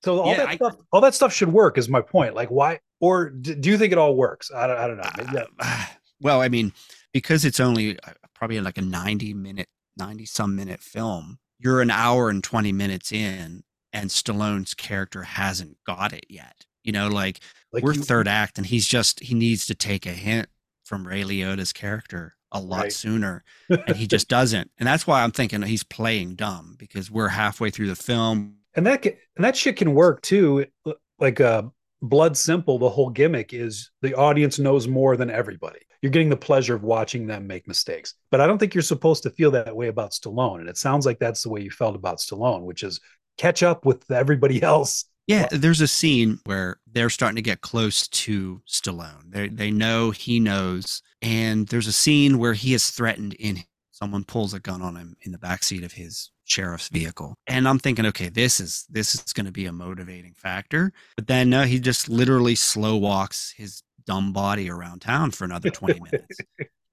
Speaker 1: So all
Speaker 2: Yeah,
Speaker 1: that
Speaker 2: I-
Speaker 1: stuff, all that stuff should work. Is my point. Like, why? Or do, do you think it all works? I don't, I don't know.
Speaker 2: Uh, well, I mean, because it's only uh, probably like a 90 minute, 90 some minute film, you're an hour and 20 minutes in, and Stallone's character hasn't got it yet. You know, like,
Speaker 1: like
Speaker 2: we're
Speaker 1: you-
Speaker 2: third act, and he's just, he needs to take a hint from Ray Liotta's character a lot
Speaker 1: Right.
Speaker 2: sooner, and he just doesn't. And that's why I'm thinking he's playing dumb because we're halfway through the film.
Speaker 1: and that ca- and that shit can work too. Like uh, Blood Simple, the whole gimmick is the audience knows more than everybody. You're getting the pleasure of watching them make mistakes. But I don't think you're supposed to feel that way about Stallone. And it sounds like that's the way you felt about Stallone, which is catch up with everybody else.
Speaker 2: Yeah, there's a scene where they're starting to get close to Stallone. They they know he knows, and there's a scene where he is threatened in someone pulls a gun on him in the backseat of his sheriff's vehicle. And I'm thinking, okay, this is this is going to be a motivating factor. But then no, he just literally slow walks his dumb body around town for another 20 minutes.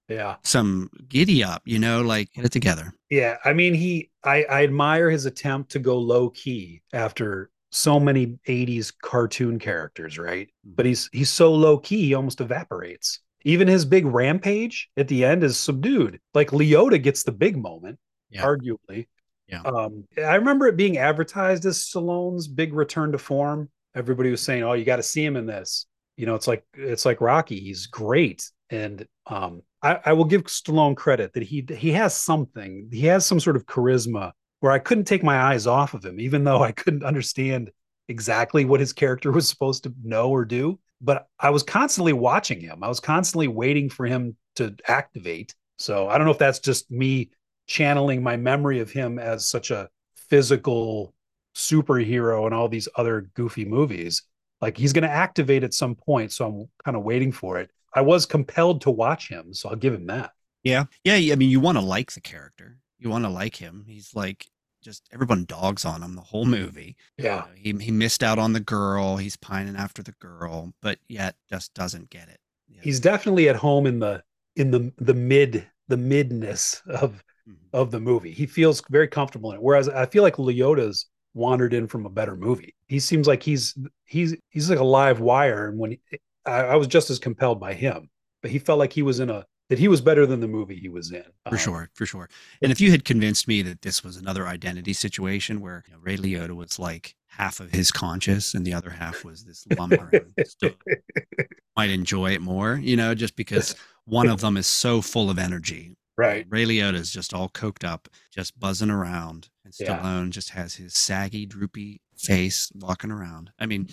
Speaker 1: Yeah.
Speaker 2: Some giddy up, you know, like get it together.
Speaker 1: Yeah, I mean, he I, I admire his attempt to go low key after so many 80s cartoon characters, right? Mm-hmm. But he's he's so low key, he almost evaporates. Even his big rampage at the end is subdued. Like Liotta gets the big moment,
Speaker 2: Yeah.
Speaker 1: arguably.
Speaker 2: Yeah.
Speaker 1: Um, I remember it being advertised as Stallone's big return to form. Everybody was saying, "Oh, you got to see him in this." You know, it's like it's like Rocky. He's great, and um, I, I will give Stallone credit that he he has something. He has some sort of charisma where I couldn't take my eyes off of him, even though I couldn't understand exactly what his character was supposed to know or do. But I was constantly watching him. I was constantly waiting for him to activate. So I don't know if that's just me channeling my memory of him as such a physical superhero and all these other goofy movies. Like he's going to activate at some point. So I'm kind of waiting for it. I was compelled to watch him. So I'll give him that.
Speaker 2: Yeah. Yeah. I mean, you want to like the character. You want to like him. He's like just everyone dogs on him the whole movie.
Speaker 1: Yeah.
Speaker 2: You know, he he missed out on the girl. He's pining after the girl, but yet just doesn't get it. Yeah.
Speaker 1: He's definitely at home in the in the the mid the midness of
Speaker 2: Mhm.
Speaker 1: of the movie. He feels very comfortable in it. Whereas I feel like Liotta's wandered in from a better movie. He seems like he's he's he's like a live wire. And when he, I, I was just as compelled by him, but he felt like he was in a that he was better than the movie he was in.
Speaker 2: for
Speaker 1: Um,
Speaker 2: sure, for sure. And if you had convinced me that this was another identity situation where you know, Ray Liotta was like half of his conscious and the other half was this lumber might enjoy it more, you know, just because one of them is so full of energy.
Speaker 1: Right.
Speaker 2: Ray Liotta is just all coked up, just buzzing around, and
Speaker 1: Yeah.
Speaker 2: Stallone just has his saggy, droopy face walking around. I mean,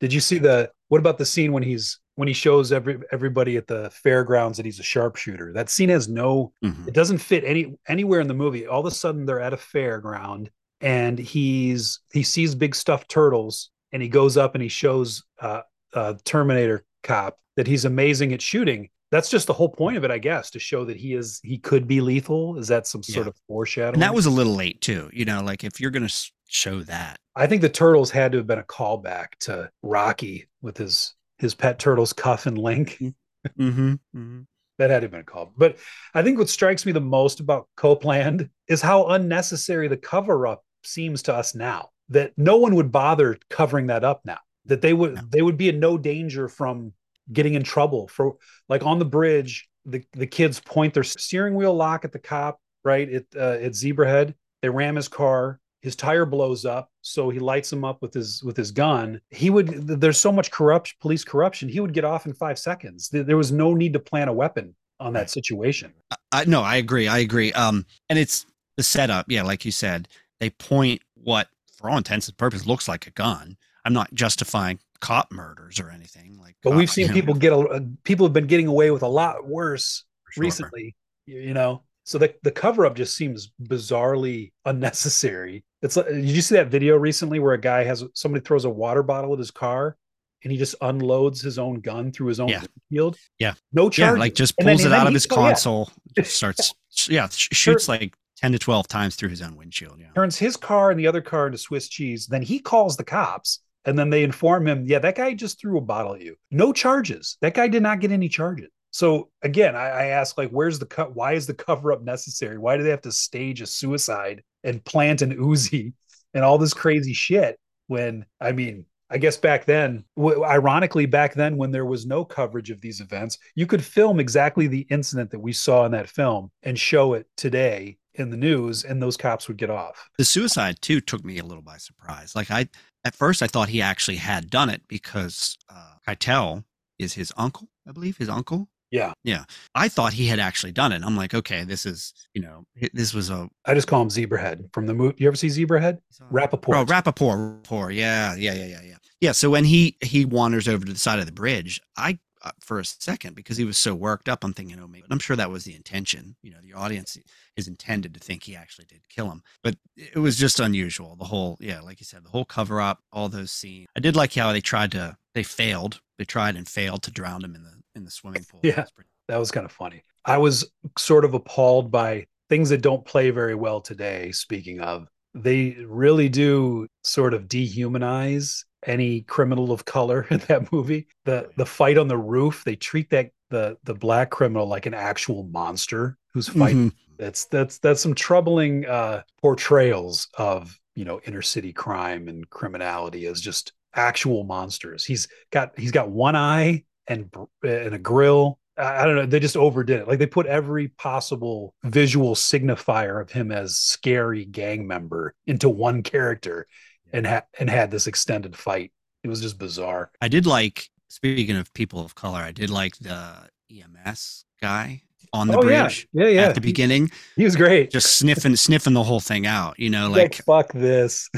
Speaker 1: Did you see the what about the scene when he's when he shows every everybody at the fairgrounds that he's a sharpshooter? That scene has no
Speaker 2: mhm.
Speaker 1: it doesn't fit any anywhere in the movie. All of a sudden they're at a fairground and he's he sees big stuffed turtles and he goes up and he shows uh, uh Terminator cop that he's amazing at shooting. That's just the whole point of it, I guess, to show that he is he could be lethal. Is that some sort
Speaker 2: Yeah.
Speaker 1: of foreshadowing?
Speaker 2: and that was a little late too. You know, like if you're going to show that,
Speaker 1: I think the turtles had to have been a callback to Rocky with his his pet turtles Cuff and Link.
Speaker 2: mm-hmm, mm-hmm.
Speaker 1: That had to have been a call. But I think what strikes me the most about Copeland is how unnecessary the cover up seems to us now. That no one would bother covering that up now. That they would
Speaker 2: No.
Speaker 1: they would be in no danger from getting in trouble for like on the bridge. The the kids point their steering wheel lock at the cop right at uh, at Zebrahead. They ram his car. His tire blows up, so he lights him up with his with his gun. He would. There's so much corruption, police corruption. He would get off in five seconds. There was no need to plant a weapon on that situation.
Speaker 2: I, I no, I agree. I agree. Um, and it's the setup. Yeah, like you said, they point what, for all intents and purposes, looks like a gun. I'm not justifying cop murders or anything like.
Speaker 1: But we've seen
Speaker 2: you know,
Speaker 1: people get a, uh, people have been getting away with a lot worse
Speaker 2: sure.
Speaker 1: recently. You, know, so the the cover up just seems bizarrely unnecessary. It's like, did you see that video recently where a guy has somebody throws a water bottle at his car and he just unloads his own gun through his own
Speaker 2: Yeah.
Speaker 1: windshield?
Speaker 2: Yeah.
Speaker 1: no charge.
Speaker 2: Yeah, like just
Speaker 1: And then-
Speaker 2: pulls it out of his
Speaker 1: oh, yeah.
Speaker 2: console, just starts. Yeah, sh- shoots like ten to twelve times through his own windshield. Yeah.
Speaker 1: turns his car and the other car into Swiss cheese. Then he calls the cops and then they inform him, yeah, that guy just threw a bottle at you. No charges. That guy did not get any charges. So again, I, I ask, like, where's the cut? Why is the cover up necessary? Why do they have to stage a suicide and plant an Uzi and all this crazy shit? When I mean, I guess back then, w- ironically, back then when there was no coverage of these events, you could film exactly the incident that we saw in that film and show it today in the news, and those cops would get off.
Speaker 2: The suicide too took me a little by surprise. Like I, at first, I thought he actually had done it because uh, Keitel is his uncle, I believe, his uncle.
Speaker 1: Yeah.
Speaker 2: Yeah. I thought he had actually done it. I'm like, okay, this is, you know, this was a
Speaker 1: I just call him Zebrahead from the movie. You ever see Zebrahead? Rapaport.
Speaker 2: Oh, Rapaport. Rapaport. Yeah, yeah, yeah, yeah, yeah. Yeah. So when he he wanders over to the side of the bridge, I Uh, for a second because he was so worked up, I'm thinking, oh, maybe. I'm sure that was the intention. You know, the audience is intended to think he actually did kill him, but it was just unusual. The whole, yeah, like you said, the whole cover up, all those scenes. I did like how they tried to, they failed. They tried and failed to drown him in the in the swimming pool.
Speaker 1: Yeah.
Speaker 2: Pretty-
Speaker 1: That was kind of funny. I was sort of appalled by things that don't play very well today. Speaking of, they really do sort of dehumanize any criminal of color in that movie. The the fight on the roof, they treat that the the black criminal like an actual monster who's fighting.
Speaker 2: Mhm.
Speaker 1: That's that's that's some troubling uh portrayals of, you know, inner city crime and criminality as just actual monsters. He's got he's got one eye and and a grill. I don't know. They just overdid it. Like they put every possible visual signifier of him as scary gang member into one character, and ha- and had this extended fight. It was just bizarre.
Speaker 2: I did like. Speaking of people of color, I did like the EMS guy on the
Speaker 1: oh
Speaker 2: bridge
Speaker 1: yeah, yeah, yeah.
Speaker 2: at the beginning.
Speaker 1: He was great.
Speaker 2: just sniffing sniffing the whole thing out you know
Speaker 1: like,
Speaker 2: like
Speaker 1: fuck this.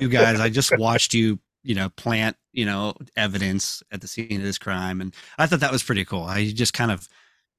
Speaker 2: you guys i just watched you you know plant you know evidence at the scene of this crime and i thought that was pretty cool i just kind of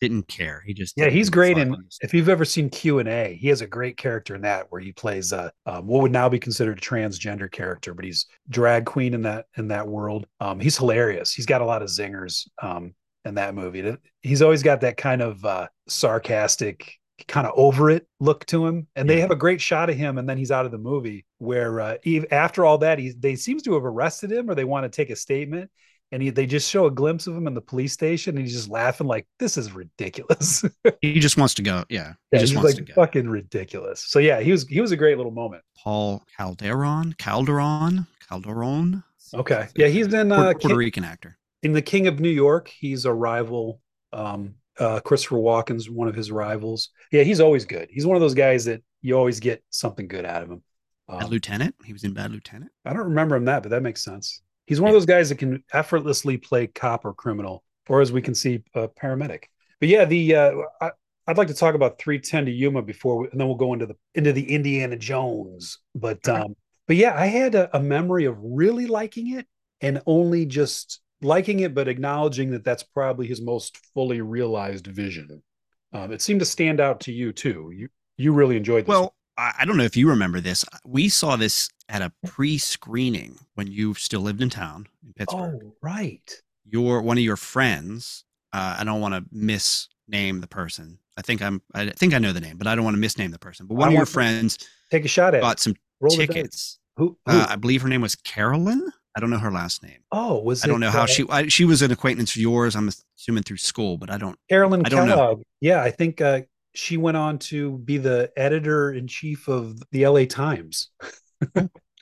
Speaker 2: didn't care he just
Speaker 1: Yeah, he's great
Speaker 2: fuck.
Speaker 1: in.
Speaker 2: He just-
Speaker 1: If you've ever seen Q and A, he has a great character in that where he plays a um, what would now be considered a transgender character, but he's drag queen in that in that world. Um, he's hilarious. He's got a lot of zingers um, in that movie. He's always got that kind of uh, sarcastic, kind of over it look to him. And they have a great shot of him, and then he's out of the movie. Where uh, Eve, after all that, he they seems to have arrested him, or they want to take a statement. And he, they just show a glimpse of him in the police station, and he's just laughing like, "This is ridiculous."
Speaker 2: he just wants to go yeah he
Speaker 1: Yeah,
Speaker 2: just
Speaker 1: he's
Speaker 2: wants
Speaker 1: like
Speaker 2: to go
Speaker 1: fucking ridiculous. So yeah, he was he was a great little moment.
Speaker 2: paul calderon calderon calderon
Speaker 1: Okay. Yeah, he's in uh
Speaker 2: puerto, Puerto
Speaker 1: King,
Speaker 2: rican actor
Speaker 1: in the King of New York. He's a rival. Um, uh, Christopher Walken's one of his rivals. Yeah, he's always good. He's one of those guys that you always get something good out of him.
Speaker 2: Bad
Speaker 1: Um,
Speaker 2: lieutenant he was in bad lieutenant
Speaker 1: I don't remember him that, but that makes sense. He's one of those guys that can effortlessly play cop or criminal, or as we can see, uh, paramedic. But yeah, the uh, I, I'd like to talk about 310 to Yuma before, we, and then we'll go into the into the Indiana Jones. But um, but yeah, I had a, a memory of really liking it, and only just liking it, but acknowledging that that's probably his most fully realized vision. Um, it seemed to stand out to you too. You you really enjoyed this.
Speaker 2: well I, I don't know if you remember this we saw this at a pre-screening when you still lived in town in pittsburgh.
Speaker 1: Oh right,
Speaker 2: your one of your friends uh, i don't want to misname the person. I think i'm i think i know the name but i don't want to misname the person. But
Speaker 1: I
Speaker 2: one of your friends
Speaker 1: take a shot at bought
Speaker 2: some
Speaker 1: Roll
Speaker 2: tickets.
Speaker 1: Who, who?
Speaker 2: uh, i believe her name was carolyn? I don't know her last name.
Speaker 1: Oh, was
Speaker 2: i don't know how
Speaker 1: uh,
Speaker 2: she I, she was an acquaintance of yours i'm assuming through school but i don't
Speaker 1: Carolyn
Speaker 2: I don't know.
Speaker 1: Kellogg. Yeah, I think uh, she went on to be the editor in chief of the LA Times.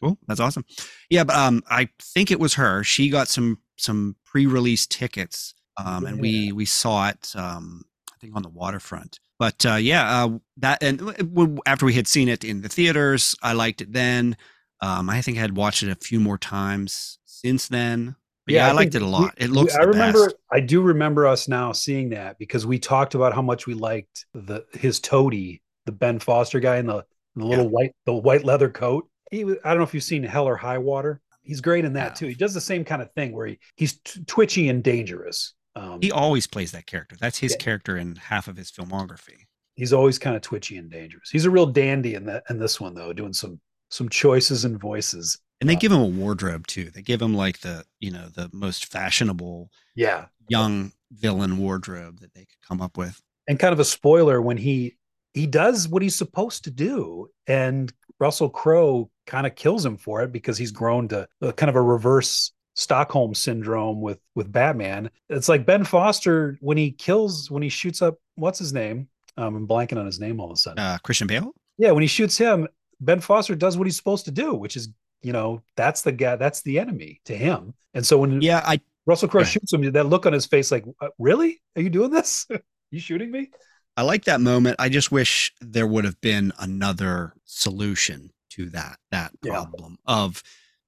Speaker 2: Cool. That's awesome. Yeah, but um, I think it was her. She got some some pre-release tickets, um, and we we saw it. Um, I think on the waterfront. But uh, yeah, uh, that and w- after we had seen it in the theaters, I liked it then. Um, I think I had watched it a few more times since then. But yeah, I,
Speaker 1: think
Speaker 2: liked it a lot.
Speaker 1: we-
Speaker 2: it looks.
Speaker 1: I remember.
Speaker 2: best.
Speaker 1: I do remember us now seeing that because we talked about how much we liked the his toady, the Ben Foster guy in the, the little white the white leather coat. He was, I don't know if you've seen Hell or High Water. He's great in that
Speaker 2: No.
Speaker 1: too. He does the same kind of thing where he, he's t- twitchy and dangerous. Um,
Speaker 2: He always plays that character. That's his
Speaker 1: Yeah.
Speaker 2: character in half of his filmography.
Speaker 1: he's always kind of twitchy and dangerous. He's a real dandy in that in this one though, doing some some choices and voices.
Speaker 2: And they
Speaker 1: Uh,
Speaker 2: give him a wardrobe too. They give him like the, you know, the most fashionable
Speaker 1: Yeah,
Speaker 2: young villain wardrobe that they could come up with.
Speaker 1: and kind of a spoiler when he he does what he's supposed to do and russell crowe kind of kills him for it because he's grown to a, kind of a reverse stockholm syndrome with with batman it's like ben foster when he kills when he shoots up what's his name um, i'm blanking on his name all of a sudden
Speaker 2: Uh, Christian Bale?
Speaker 1: yeah when he shoots him ben foster does what he's supposed to do which is you know that's the guy that's the enemy to him and so when
Speaker 2: Yeah, I
Speaker 1: russell crowe
Speaker 2: Yeah.
Speaker 1: shoots him that look on his face like uh, really are you doing this you shooting me
Speaker 2: I like that moment. I just wish there would have been another solution to that that
Speaker 1: Yeah.
Speaker 2: problem of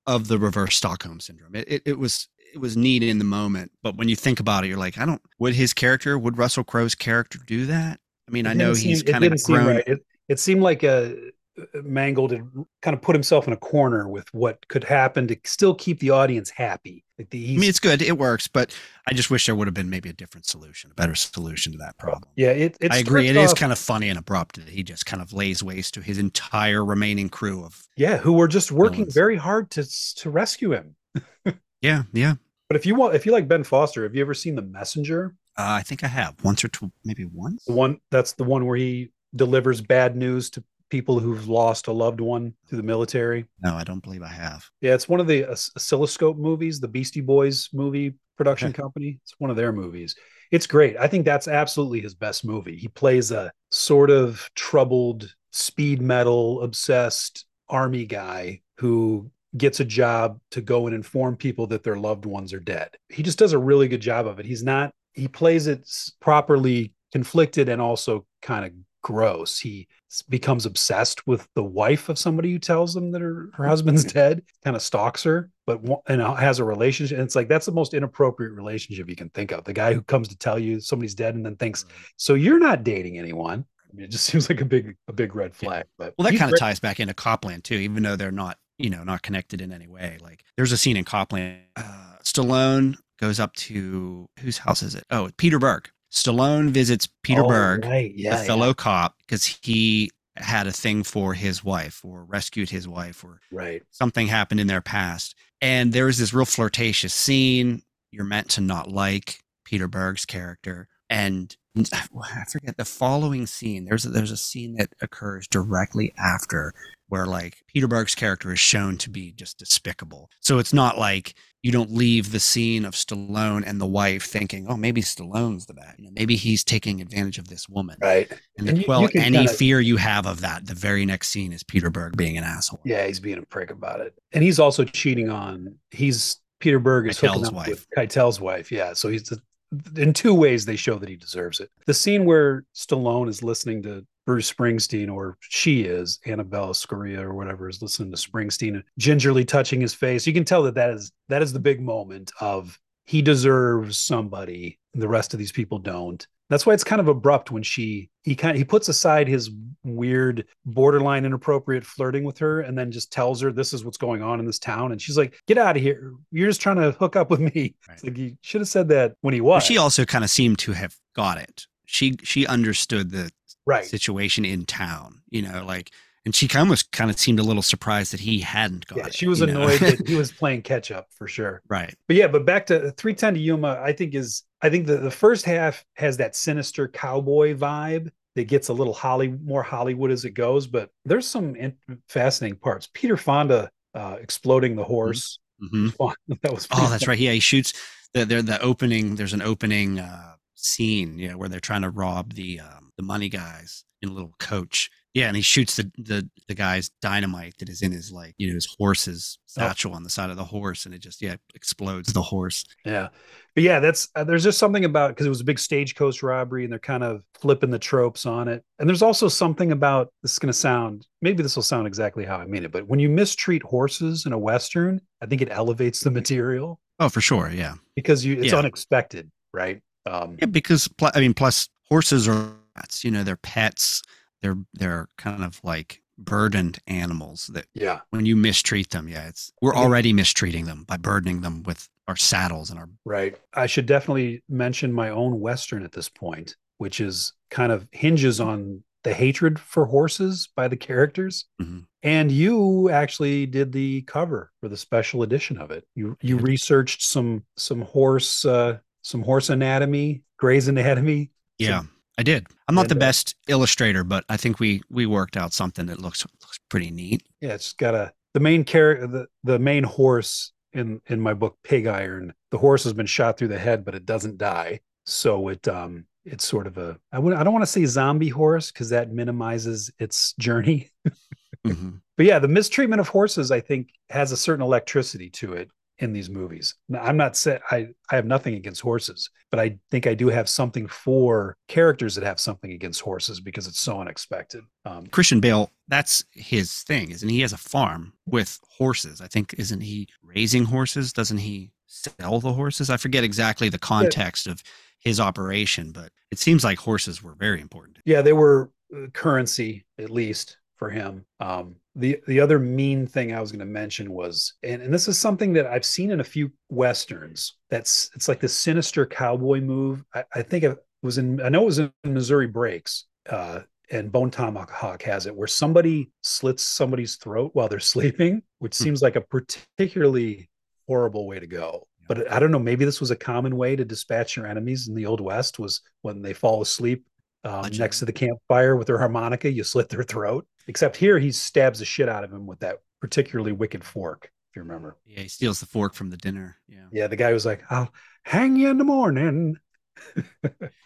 Speaker 2: of the reverse Stockholm syndrome. It, it it was it was neat in the moment, but when you think about it, you're like, I don't. Would his character? Would Russell Crowe's character do that? I mean,
Speaker 1: It
Speaker 2: I know
Speaker 1: didn't
Speaker 2: he's kind of grown.
Speaker 1: right. It, it seemed like a mangled and kind of put himself in a corner with what could happen to still keep the audience happy. Like the,
Speaker 2: I mean, it's good. It works, but I just wish there would have been maybe a different solution, a better solution to that problem.
Speaker 1: yeah, it, it
Speaker 2: I agree. It
Speaker 1: starts
Speaker 2: is kind of funny and abrupt that he just kind of lays waste to his entire remaining crew of.
Speaker 1: yeah, who were just working
Speaker 2: Villains.
Speaker 1: very hard to to rescue him.
Speaker 2: Yeah, yeah.
Speaker 1: But if you want, if you like Ben Foster, have you ever seen The Messenger?
Speaker 2: Uh, I think I have once or two, maybe once.
Speaker 1: The one that's the one where he delivers bad news to people who've lost a loved one through the military.
Speaker 2: No, I don't believe I have.
Speaker 1: Yeah, it's one of the uh, Os- Oscilloscope movies, the Beastie Boys movie production company. It's one of their movies. It's great. I think that's absolutely his best movie. He plays a sort of troubled, speed metal obsessed army guy who gets a job to go and inform people that their loved ones are dead. He just does a really good job of it. He's not, he plays it properly conflicted and also kind of gross. He becomes obsessed with the wife of somebody who tells them that her, her husband's dead, kind of stalks her, but and has a relationship. And it's like that's the most inappropriate relationship you can think of. The guy who comes to tell you somebody's dead and then thinks, "So you're not dating anyone." I mean, it just seems like a big a big red flag. But
Speaker 2: Well, that kind of ties back into Copland too, even though they're not, you know, not connected in any way. Like there's a scene in Copland. Uh, Stallone goes up to whose house is it? Oh, Peter Berg. Stallone visits Peter
Speaker 1: Oh,
Speaker 2: Berg,
Speaker 1: right? Yeah,
Speaker 2: fellow cop, because he had a thing for his wife or rescued his wife or
Speaker 1: right.
Speaker 2: something happened in their past. And there is this real flirtatious scene. You're meant to not like Peter Berg's character. And I forget the following scene. There's a, there's a scene that occurs directly after where like Peter Berg's character is shown to be just despicable. So it's not like you don't leave the scene of Stallone and the wife thinking, oh, maybe Stallone's the bad. You know, maybe he's taking advantage of this woman.
Speaker 1: Right.
Speaker 2: And,
Speaker 1: And
Speaker 2: to
Speaker 1: you-
Speaker 2: quell
Speaker 1: you
Speaker 2: any
Speaker 1: kinda-
Speaker 2: fear you have of that, the very next scene is Peter Berg being an asshole.
Speaker 1: Yeah, he's being a prick about it, and he's also cheating on. He's Peter Berg is hooking
Speaker 2: Keitel's
Speaker 1: up
Speaker 2: wife.
Speaker 1: with Keitel's wife. Yeah, so he's in two ways they show that he deserves it. The scene where Stallone is listening to Bruce Springsteen, or she is Annabella Sciorra or whatever, is listening to Springsteen, and gingerly touching his face. You can tell that that is that is the big moment of he deserves somebody, and the rest of these people don't. That's why it's kind of abrupt when she he kind of he puts aside his weird borderline inappropriate flirting with her and then just tells her this is what's going on in this town and she's like get out of here you're just trying to hook up with me
Speaker 2: Right.
Speaker 1: like you should have said that when he was
Speaker 2: she also kind of seemed to have got it. She she understood the
Speaker 1: right
Speaker 2: situation in town, you know, like, and she almost kind of seemed a little surprised that he hadn't got
Speaker 1: yeah
Speaker 2: it.
Speaker 1: she was annoyed that he was playing catch up for sure
Speaker 2: right.
Speaker 1: but yeah but back to 310 to yuma i think is i think the, the first half has that sinister cowboy vibe that gets a little holly more hollywood as it goes but there's some in- fascinating parts peter fonda uh, exploding the horse
Speaker 2: hmm
Speaker 1: fun. that was
Speaker 2: Oh, that's
Speaker 1: fun.
Speaker 2: right. Yeah, he shoots the the, the opening. There's an opening uh, scene, you know, where they're trying to rob the um, the money guys in a little coach. Yeah, and he shoots the the the guy's dynamite that is in his like you know his horse's
Speaker 1: Oh.
Speaker 2: satchel on the side of the horse, and it just yeah explodes the horse.
Speaker 1: Yeah. But yeah, that's uh, there's just something about because it was a big stagecoach robbery and they're kind of flipping the tropes on it. And there's also something about this is going to sound maybe this will sound exactly how I mean it, but when you mistreat horses in a western, I think it elevates the material.
Speaker 2: Oh, for sure. Yeah.
Speaker 1: because you it's
Speaker 2: Yeah.
Speaker 1: unexpected, right? Um,
Speaker 2: Yeah, because pl- I mean, plus horses are You know, they're pets. They're they're kind of like burdened animals that
Speaker 1: yeah.
Speaker 2: when you mistreat them, yeah, it's we're
Speaker 1: Yeah.
Speaker 2: already mistreating them by burdening them with our saddles and our.
Speaker 1: Right. I should definitely mention my own Western at this point, which is kind of hinges on the hatred for horses by the characters.
Speaker 2: Mhm.
Speaker 1: And you actually did the cover for the special edition of it. You you
Speaker 2: did.
Speaker 1: researched some some horse uh some horse anatomy, Gray's anatomy.
Speaker 2: Yeah, I did. I'm not the
Speaker 1: And, uh,
Speaker 2: best illustrator, but I think we we worked out something that looks looks pretty neat.
Speaker 1: Yeah, it's got a the main character the, the main horse in in my book Pig Iron. The horse has been shot through the head, but it doesn't die. So it um it's sort of a I would I don't want to say zombie horse because that minimizes its journey.
Speaker 2: Mhm.
Speaker 1: But yeah, the mistreatment of horses I think has a certain electricity to it in these movies. Now, I'm not saying I I have nothing against horses, but I think I do have something for characters that have something against horses because it's so unexpected. Um,
Speaker 2: Christian Bale, that's his thing, isn't he? He has a farm with horses. I think isn't he raising horses? Doesn't he sell the horses? I forget exactly the context of his operation, but it seems like horses were very important.
Speaker 1: yeah they were uh, currency at least for him. Um the the other mean thing i was going to mention was and, and this is something that i've seen in a few westerns that's it's like this sinister cowboy move. I, I think it was in i know it was in missouri breaks uh and bone tomahawk has it where somebody slits somebody's throat while they're sleeping which
Speaker 2: Hmm.
Speaker 1: seems like a particularly horrible way to go. But i don't know maybe this was a common way to dispatch your enemies in the old west was when they fall asleep um, next to the campfire with their harmonica, you slit their throat. Except here, he stabs the shit out of him with that particularly wicked fork, if you remember.
Speaker 2: Yeah, he steals the fork from the dinner. Yeah.
Speaker 1: Yeah, the guy was like, I'll hang you in the morning.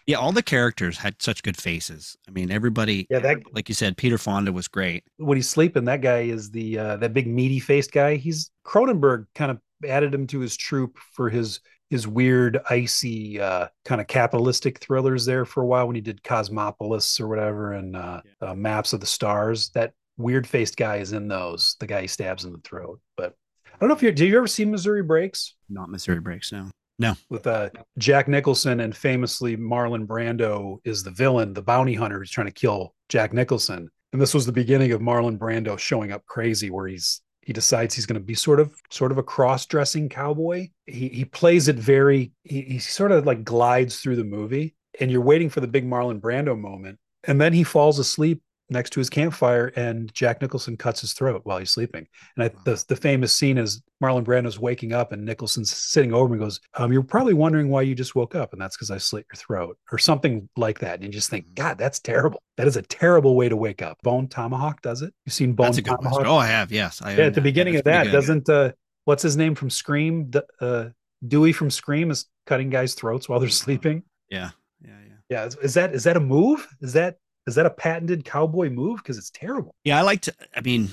Speaker 2: Yeah, all the characters had such good faces. I mean, everybody
Speaker 1: Yeah, that
Speaker 2: like you said, Peter Fonda was great.
Speaker 1: when he's sleeping, that guy is the uh, that big meaty faced guy. He's Cronenberg kind of added him to his troupe for his his weird icy uh, kind of capitalistic thrillers there for a while when he did Cosmopolis or whatever and uh, uh, Maps of the Stars. That weird faced guy is in those. The guy he stabs in the throat. But I don't know if you did you ever see Missouri Breaks
Speaker 2: Not Missouri Breaks no. No.
Speaker 1: with uh, Jack Nicholson and famously Marlon Brando is the villain, the bounty hunter who's trying to kill Jack Nicholson. And this was the beginning of Marlon Brando showing up crazy, where he's he decides he's going to be sort of sort of a cross-dressing cowboy. He he plays it very he, he sort of like glides through the movie, and you're waiting for the big Marlon Brando moment, and then he falls asleep next to his campfire, and Jack Nicholson cuts his throat while he's sleeping. And I, the the famous scene is Marlon Brando's waking up and Nicholson's sitting over him and goes, um, "You're probably wondering why you just woke up, and that's because I slit your throat," or something like that. And you just think, God, that's terrible. That is a terrible way to wake up. Bone Tomahawk does it. You've seen Bone
Speaker 2: That's a
Speaker 1: Tomahawk?
Speaker 2: Oh, I have. Yes, I
Speaker 1: yeah, at the beginning of that, doesn't uh, what's his name from Scream? Uh, Dewey from Scream is cutting guys' throats while they're sleeping.
Speaker 2: Yeah, yeah, yeah.
Speaker 1: Yeah, is, is that is that a move? Is that is that a patented cowboy move? Because it's terrible.
Speaker 2: Yeah, I liked. I mean,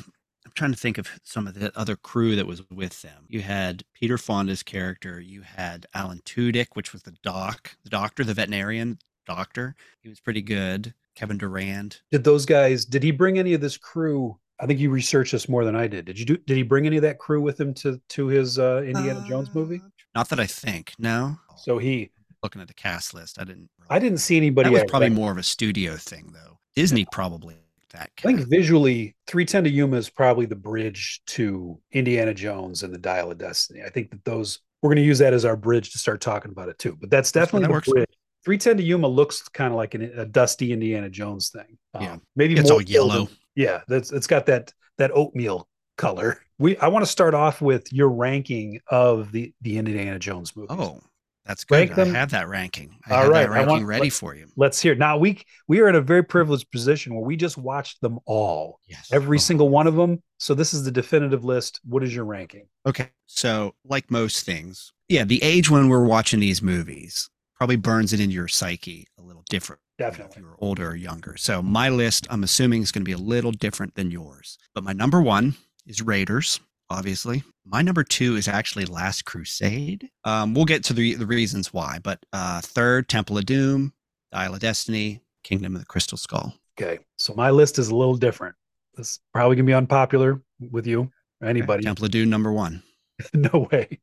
Speaker 2: I'm trying to think of some of the other crew that was with them. You had Peter Fonda's character. You had Alan Tudyk, which was the doc, the doctor, the veterinarian doctor. He was pretty good. Kevin Durand.
Speaker 1: Did those guys? Did he bring any of this crew? I think you researched this more than I did. Did you do? Did he bring any of that crew with him to to his uh, Indiana Jones movie?
Speaker 2: Uh, Not that I think. No.
Speaker 1: So he,
Speaker 2: Looking at the cast list, I didn't.
Speaker 1: I didn't see anybody.
Speaker 2: That was probably more of a studio thing, though. Disney probably that.
Speaker 1: I think visually, 310 to Yuma is probably the bridge to Indiana Jones and the Dial of Destiny. I think that those we're going to use that as our bridge to start talking about it too. But that's definitely
Speaker 2: that
Speaker 1: the
Speaker 2: works.
Speaker 1: bridge. 310 to Yuma looks kind of like an, a dusty Indiana Jones thing. Um,
Speaker 2: Yeah.
Speaker 1: maybe
Speaker 2: It's
Speaker 1: more
Speaker 2: all yellow.
Speaker 1: than- yeah, that's it's got that that oatmeal color. We I want to start off with your ranking of the the Indiana Jones movies.
Speaker 2: Oh, that's
Speaker 1: Rank
Speaker 2: good. I
Speaker 1: them-
Speaker 2: have that ranking. I
Speaker 1: All
Speaker 2: have
Speaker 1: right,
Speaker 2: that
Speaker 1: I
Speaker 2: ranking
Speaker 1: want-
Speaker 2: ready for you.
Speaker 1: Let's hear. Now we we are in a very privileged position where we just watched them all,
Speaker 2: Yes.
Speaker 1: every
Speaker 2: Oh.
Speaker 1: single one of them. So this is the definitive list. What is your ranking?
Speaker 2: Okay. So, like most things, yeah, the age when we're watching these movies probably burns it into your psyche a little different. If
Speaker 1: Definitely.
Speaker 2: you were older or younger. So, my list, I'm assuming, is going to be a little different than yours. But my number one is Raiders, obviously. My number two is actually Last Crusade. Um, we'll get to the, the reasons why. But uh, third, Temple of Doom, Dial of Destiny, Kingdom of the Crystal Skull.
Speaker 1: Okay. So my list is a little different. This is probably gonna be unpopular with you or
Speaker 2: Okay,
Speaker 1: anybody.
Speaker 2: Temple of Doom, number one.
Speaker 1: no way.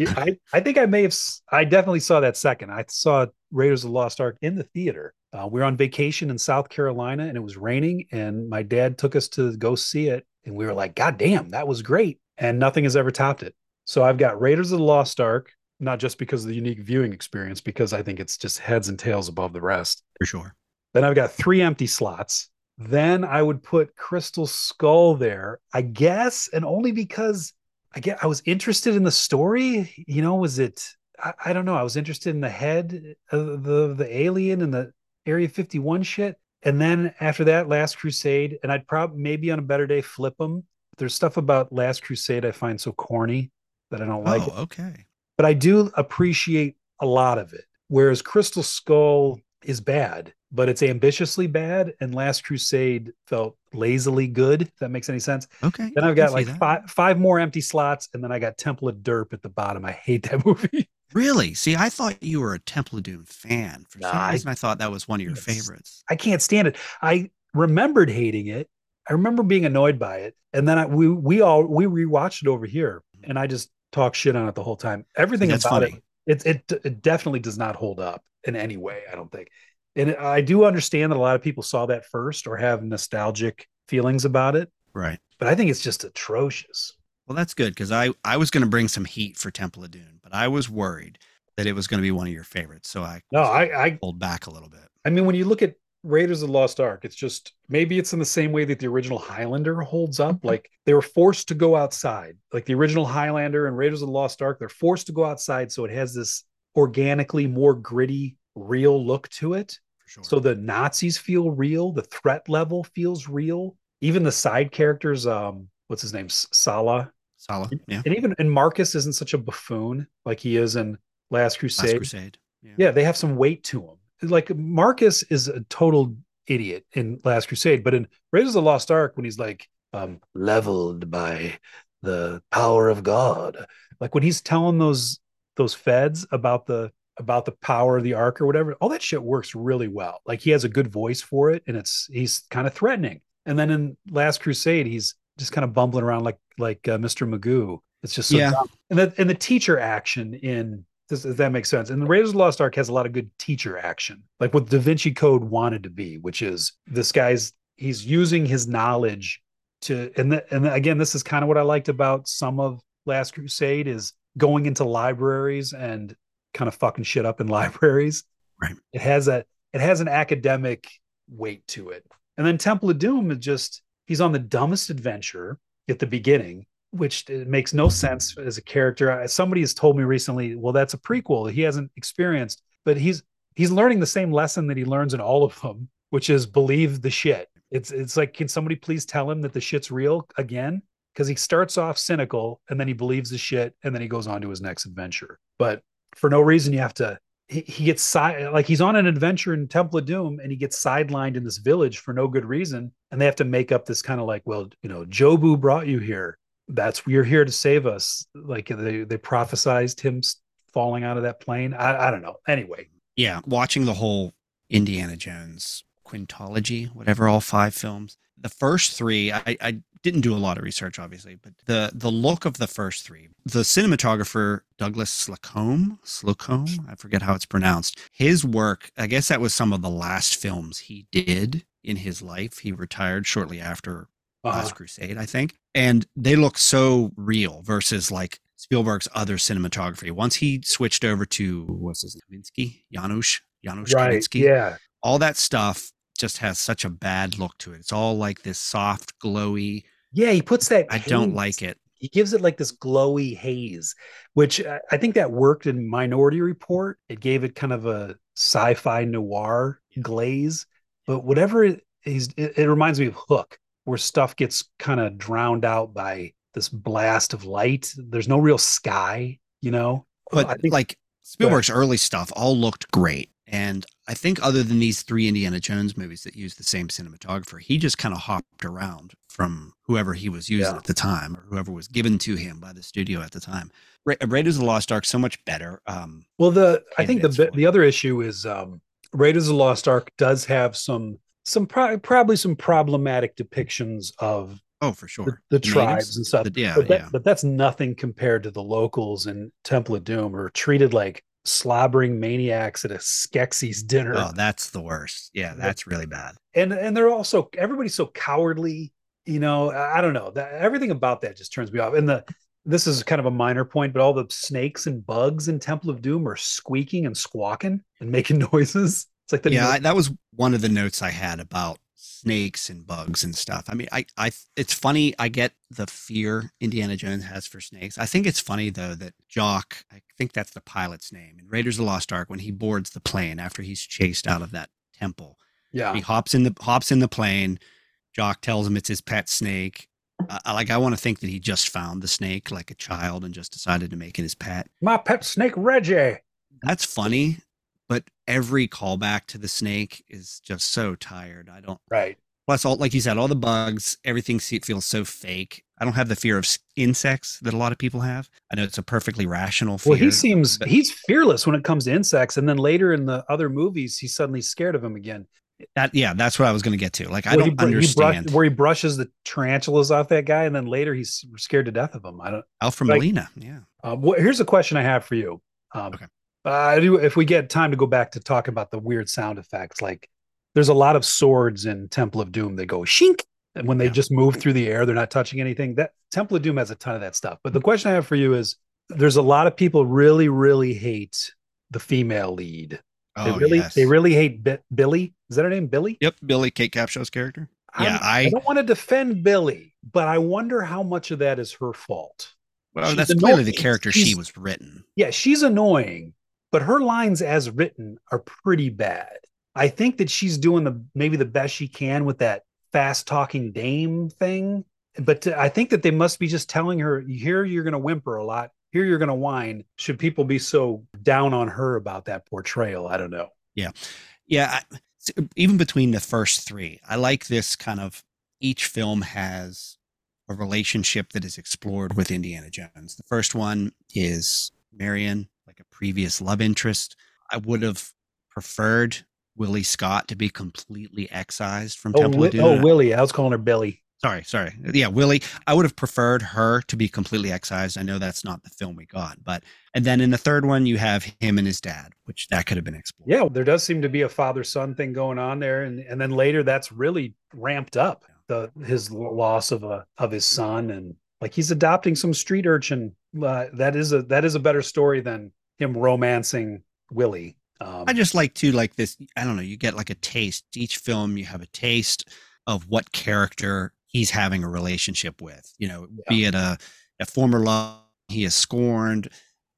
Speaker 1: I, I think I may have, I definitely saw that second. I saw Raiders of the Lost Ark in the theater. Uh, we were on vacation in South Carolina and it was raining, and my dad took us to go see it. And we were like, God damn, that was great. And nothing has ever topped it. So I've got Raiders of the Lost Ark, not just because of the unique viewing experience, because I think it's just heads and tails above the rest.
Speaker 2: For sure.
Speaker 1: Then I've got three empty slots. Then I would put Crystal Skull there, I guess, and only because I get I was interested in the story. You know, was it? I, I don't know. I was interested in the head of the the alien and the Area 51 shit. And then after that, Last Crusade, and I'd probably maybe on a better day flip them. There's stuff about Last Crusade I find so corny that I don't like.
Speaker 2: oh, okay.
Speaker 1: but I do appreciate a lot of it. Whereas Crystal Skull is bad, but it's ambitiously bad, and Last Crusade felt lazily good. If that makes any sense.
Speaker 2: Okay.
Speaker 1: Then I've got like five five more empty slots, and then I got Temple of Derp at the bottom. I hate that movie.
Speaker 2: Really? See, I thought you were a Temple of Doom fan. For
Speaker 1: Nah,
Speaker 2: some
Speaker 1: I-
Speaker 2: reason, I thought that was one of your favorites.
Speaker 1: I can't stand it. I remembered hating it. I remember being annoyed by it, and then I, we we all we rewatched it over here, mm. and I just talked shit on it the whole time. Everything
Speaker 2: That's
Speaker 1: about
Speaker 2: funny.
Speaker 1: it it, it it definitely does not hold up in any way i don't think and i do understand that a lot of people saw that first or have nostalgic feelings about it
Speaker 2: Right.
Speaker 1: but i think it's just atrocious
Speaker 2: Well, that's good because I, I was going to bring some heat for Temple of Doom, but I was worried that it was going to be one of your favorites. So I
Speaker 1: no i i
Speaker 2: pulled back a little bit.
Speaker 1: i mean when you look at raiders of the lost ark it's just maybe it's in the same way that the original highlander holds up like they were forced to go outside like the original highlander and raiders of the lost ark they're forced to go outside so it has this organically more gritty real look to it
Speaker 2: sure.
Speaker 1: So the Nazis feel real, the threat level feels real. Even the side characters, um, what's his name? Sala.
Speaker 2: Sala. Yeah.
Speaker 1: And even and Marcus isn't such a buffoon like he is in Last Crusade.
Speaker 2: Last Crusade. Yeah.
Speaker 1: Yeah, they have some weight to him. Like Marcus is a total idiot in Last Crusade, but in Raiders of the Lost Ark, when he's like um leveled by the power of God, like when he's telling those those feds about the about the power of the ark or whatever, all that shit works really well. Like he has a good voice for it, and it's he's kind of threatening. And then in Last Crusade, he's just kind of bumbling around like like uh, Mr. Magoo. It's just so
Speaker 2: Yeah.
Speaker 1: dumb. And the and the teacher action in does, does that make sense? And the Raiders of the Lost Ark has a lot of good teacher action, like what Da Vinci Code wanted to be, which is this guy's he's using his knowledge to and the, and again, this is kind of what I liked about some of Last Crusade is going into libraries and kind of fucking shit up in libraries.
Speaker 2: Right.
Speaker 1: It has a it has an academic weight to it. And then Temple of Doom is just he's on the dumbest adventure at the beginning, which makes no sense as a character. Somebody has told me recently, well, that's a prequel he hasn't experienced, but he's he's learning the same lesson that he learns in all of them, which is believe the shit. It's it's like, can somebody please tell him that the shit's real again? Because he starts off cynical and then he believes the shit and then he goes on to his next adventure. But for no reason, you have to he, gets side like he's on an adventure in Temple of Doom and he gets sidelined in this village for no good reason. And they have to make up this kind of like, well, you know, Jobu brought you here. That's you're here to save us. Like they they prophesized him falling out of that plane. I, I don't know. Anyway,
Speaker 2: Yeah. Watching the whole Indiana Jones quintology, whatever, all five films. The first three, I, I didn't do a lot of research, obviously, but the the look of the first three, the cinematographer Douglas Slocombe, Slocombe, I forget how it's pronounced. His work, I guess that was some of the last films he did in his life. He retired shortly after
Speaker 1: uh,
Speaker 2: Last Crusade, I think. And they look so real versus like Spielberg's other cinematography. Once he switched over to what's his name, Kaminski, Janusz, Janusz
Speaker 1: right?
Speaker 2: Kaminski,
Speaker 1: Yeah,
Speaker 2: all that stuff just has such a bad look to it. It's all like this soft, glowy.
Speaker 1: yeah. He puts that.
Speaker 2: I don't like it.
Speaker 1: He gives it like this glowy haze, which I I think that worked in Minority Report. It gave it kind of a sci-fi noir glaze. But whatever it is, it, it reminds me of Hook, where stuff gets kind of drowned out by this blast of light. There's no real sky, you know.
Speaker 2: But
Speaker 1: I think
Speaker 2: like Spielberg's early stuff all looked great. And I think other than these three Indiana Jones movies that use the same cinematographer, he just kind of hopped around from whoever he was using
Speaker 1: Yeah.
Speaker 2: at the time or whoever was given to him by the studio at the time. Ra- Raiders of the Lost Ark so much better. Um,
Speaker 1: Well, the I think the the other issue is um, Raiders of the Lost Ark does have some some pro- probably some problematic depictions of
Speaker 2: Oh, for sure.
Speaker 1: the, the tribes and stuff.
Speaker 2: The- yeah,
Speaker 1: but, that-
Speaker 2: yeah.
Speaker 1: but that's nothing compared to the locals in Temple of Doom, who are treated like slobbering maniacs at a Skeksis dinner.
Speaker 2: Oh, that's the worst. Yeah, that's really bad.
Speaker 1: and and they're also everybody's so cowardly you know i don't know that everything about that just turns me off and the this is kind of a minor point but all the snakes and bugs in temple of doom are squeaking and squawking and making noises it's like the
Speaker 2: yeah, I, that was one of the notes I had about snakes and bugs and stuff. I mean, I, I, it's funny. I get the fear Indiana Jones has for snakes. I think it's funny though that Jock, I think that's the pilot's name in Raiders of the Lost Ark, when he boards the plane after he's chased out of that temple,
Speaker 1: yeah
Speaker 2: he hops in the hops in the plane. Jock tells him it's his pet snake. Uh, I- like I want to think that he just found the snake like a child and just decided to make it his pet.
Speaker 1: my pet snake reggie
Speaker 2: That's funny, but every callback to the snake is just so tired. I don't.
Speaker 1: right
Speaker 2: Plus, all like you said, all the bugs, everything feels so fake. I don't have the fear of insects that a lot of people have. I know it's a perfectly rational fear.
Speaker 1: well he seems
Speaker 2: but-
Speaker 1: he's fearless when it comes to insects and then later in the other movies he's suddenly scared of him again
Speaker 2: that yeah, that's what I was going to get to. Like I
Speaker 1: he
Speaker 2: don't
Speaker 1: br- he
Speaker 2: understand
Speaker 1: where he brushes the tarantulas off that guy and then later he's scared to death of him i don't
Speaker 2: Alfred
Speaker 1: like-
Speaker 2: Molina. Yeah,
Speaker 1: Uh, wh- here's a question I have for you. Um,
Speaker 2: Okay.
Speaker 1: Uh, I do, if we get time to go back to talk about the weird sound effects, like there's a lot of swords in Temple of Doom that go shink, and when they
Speaker 2: Yeah.
Speaker 1: just move through the air, they're not touching anything. That Temple of Doom has a ton of that stuff. But the question I have for you is: there's a lot of people really, really hate the female lead. They
Speaker 2: oh
Speaker 1: really,
Speaker 2: yes.
Speaker 1: they really hate Bi- Billy. Is that her name, Billy?
Speaker 2: Yep, Billy Kate Capshaw's character.
Speaker 1: I'm-
Speaker 2: Yeah,
Speaker 1: I
Speaker 2: I
Speaker 1: don't want to defend Billy, but I wonder how much of that is her fault.
Speaker 2: well,
Speaker 1: she's
Speaker 2: that's clearly the
Speaker 1: annoying.
Speaker 2: character she was written.
Speaker 1: yeah, she's annoying, but her lines as written are pretty bad. I think that she's doing the maybe the best she can with that fast talking dame thing. But to- I think that they must be just telling her, here you're going to whimper a lot. Here you're going to whine. Should people be so down on her about that portrayal? I don't know.
Speaker 2: Yeah, I, s- even between the first three, I like this kind of each film has a relationship that is explored with Indiana Jones. The first one is Marion, previous love interest. I would have preferred Willie Scott to be completely excised from
Speaker 1: Oh,
Speaker 2: Temple
Speaker 1: Wi-
Speaker 2: of Doom.
Speaker 1: oh, Willie. I was calling her Billy.
Speaker 2: sorry, sorry. Yeah, Willie. I would have preferred her to be completely excised. I know that's not the film we got, but and then in the third one you have him and his dad, which that could have been explored.
Speaker 1: Yeah, there does seem to be a father son thing going on there, and and then later that's really ramped up the his loss of a of his son, and like he's adopting some street urchin. Uh, that is a that is a better story than him romancing Willie. Um,
Speaker 2: I just like to like this. I don't know. You get like a taste. Each film, you have a taste of what character he's having a relationship with. You know, be it a a former love he has scorned,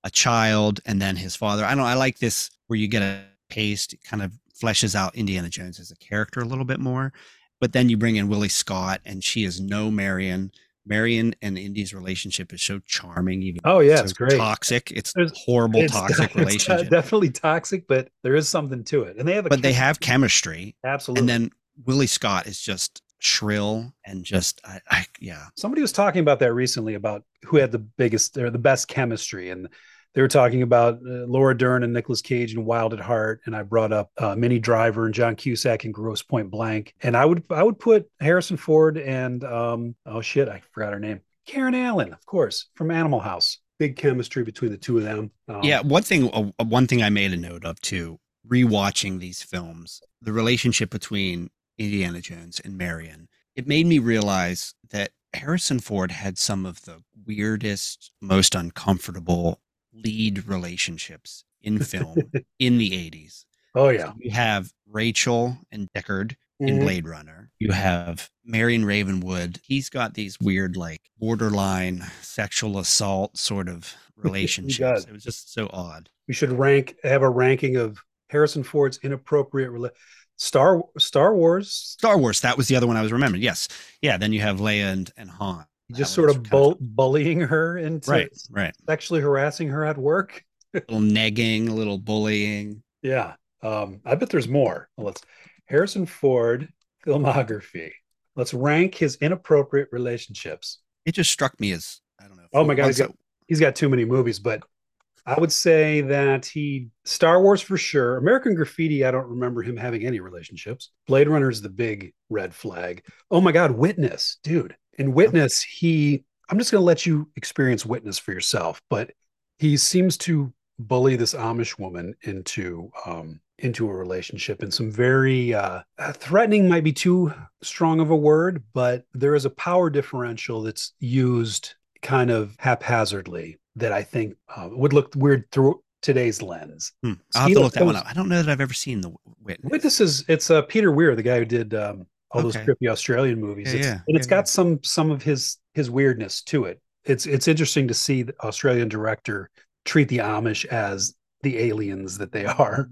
Speaker 2: a child, and then his father. I don't. I like this where you get a taste. It kind of fleshes out Indiana Jones as a character a little bit more. But then you bring in Willie Scott, and she is no Marion. Marion and Indy's relationship is so charming, even
Speaker 1: oh yeah,
Speaker 2: so
Speaker 1: it's great.
Speaker 2: toxic. It's
Speaker 1: There's-
Speaker 2: horrible,
Speaker 1: It's-
Speaker 2: toxic
Speaker 1: it's
Speaker 2: relationship.
Speaker 1: definitely toxic, but there is something to it, and they have. A
Speaker 2: but they have chemistry.
Speaker 1: absolutely.
Speaker 2: And then Willie Scott is just shrill and just, I, I yeah.
Speaker 1: somebody was talking about that recently about who had the biggest or the best chemistry and they were talking about uh, Laura Dern and Nicolas Cage and Wild at Heart and I brought up uh, Minnie Driver and John Cusack and Grosse Pointe Blank. And I would I would put Harrison Ford and um oh shit I forgot her name. Karen Allen of course from Animal House. Big chemistry between the two of them. Um,
Speaker 2: yeah. One thing, uh, one thing I made a note of too, rewatching these films, the relationship between Indiana Jones and Marion, it made me realize that Harrison Ford had some of the weirdest, most uncomfortable lead relationships in film in the 80s.
Speaker 1: oh yeah
Speaker 2: You have Rachel and Deckard in
Speaker 1: Mhm.
Speaker 2: Blade Runner. You have Marion Ravenwood. He's got these weird, like borderline sexual assault sort of relationships. it was just so odd.
Speaker 1: we should rank have a ranking of Harrison Ford's inappropriate rela- Star Star Wars
Speaker 2: Star Wars, that was the other one I was remembering. Yes. Yeah. Then you have Leia and, and Han.
Speaker 1: Just sort of bull- bullying her into
Speaker 2: Right. Right.
Speaker 1: sexually harassing her at work.
Speaker 2: A little negging, a little bullying.
Speaker 1: Yeah. Um, I bet there's more. Well, let's Harrison Ford filmography. Let's rank his inappropriate relationships.
Speaker 2: It just struck me as, I don't know.
Speaker 1: Oh my God, he's got- He's got too many movies, but I would say that he Star Wars for sure. American Graffiti, I don't remember him having any relationships. Blade Runner is the big red flag. Oh my God, Witness, dude. In Witness, he I'm just going to let you experience Witness for yourself, but he seems to bully this Amish woman into um into a relationship and some very uh, threatening might be too strong of a word, but there is a power differential that's used kind of haphazardly that I think uh, would look weird through today's lens.
Speaker 2: Hmm. I'll have to look that one up. I don't know that I've ever seen the Witness.
Speaker 1: Witness is it's uh, Peter Weir, the guy who did um, all okay. those trippy Australian movies.
Speaker 2: Yeah,
Speaker 1: it's,
Speaker 2: yeah,
Speaker 1: and it's
Speaker 2: yeah,
Speaker 1: got some some of his his weirdness to it. It's it's interesting to see the Australian director treat the Amish as the aliens that they are.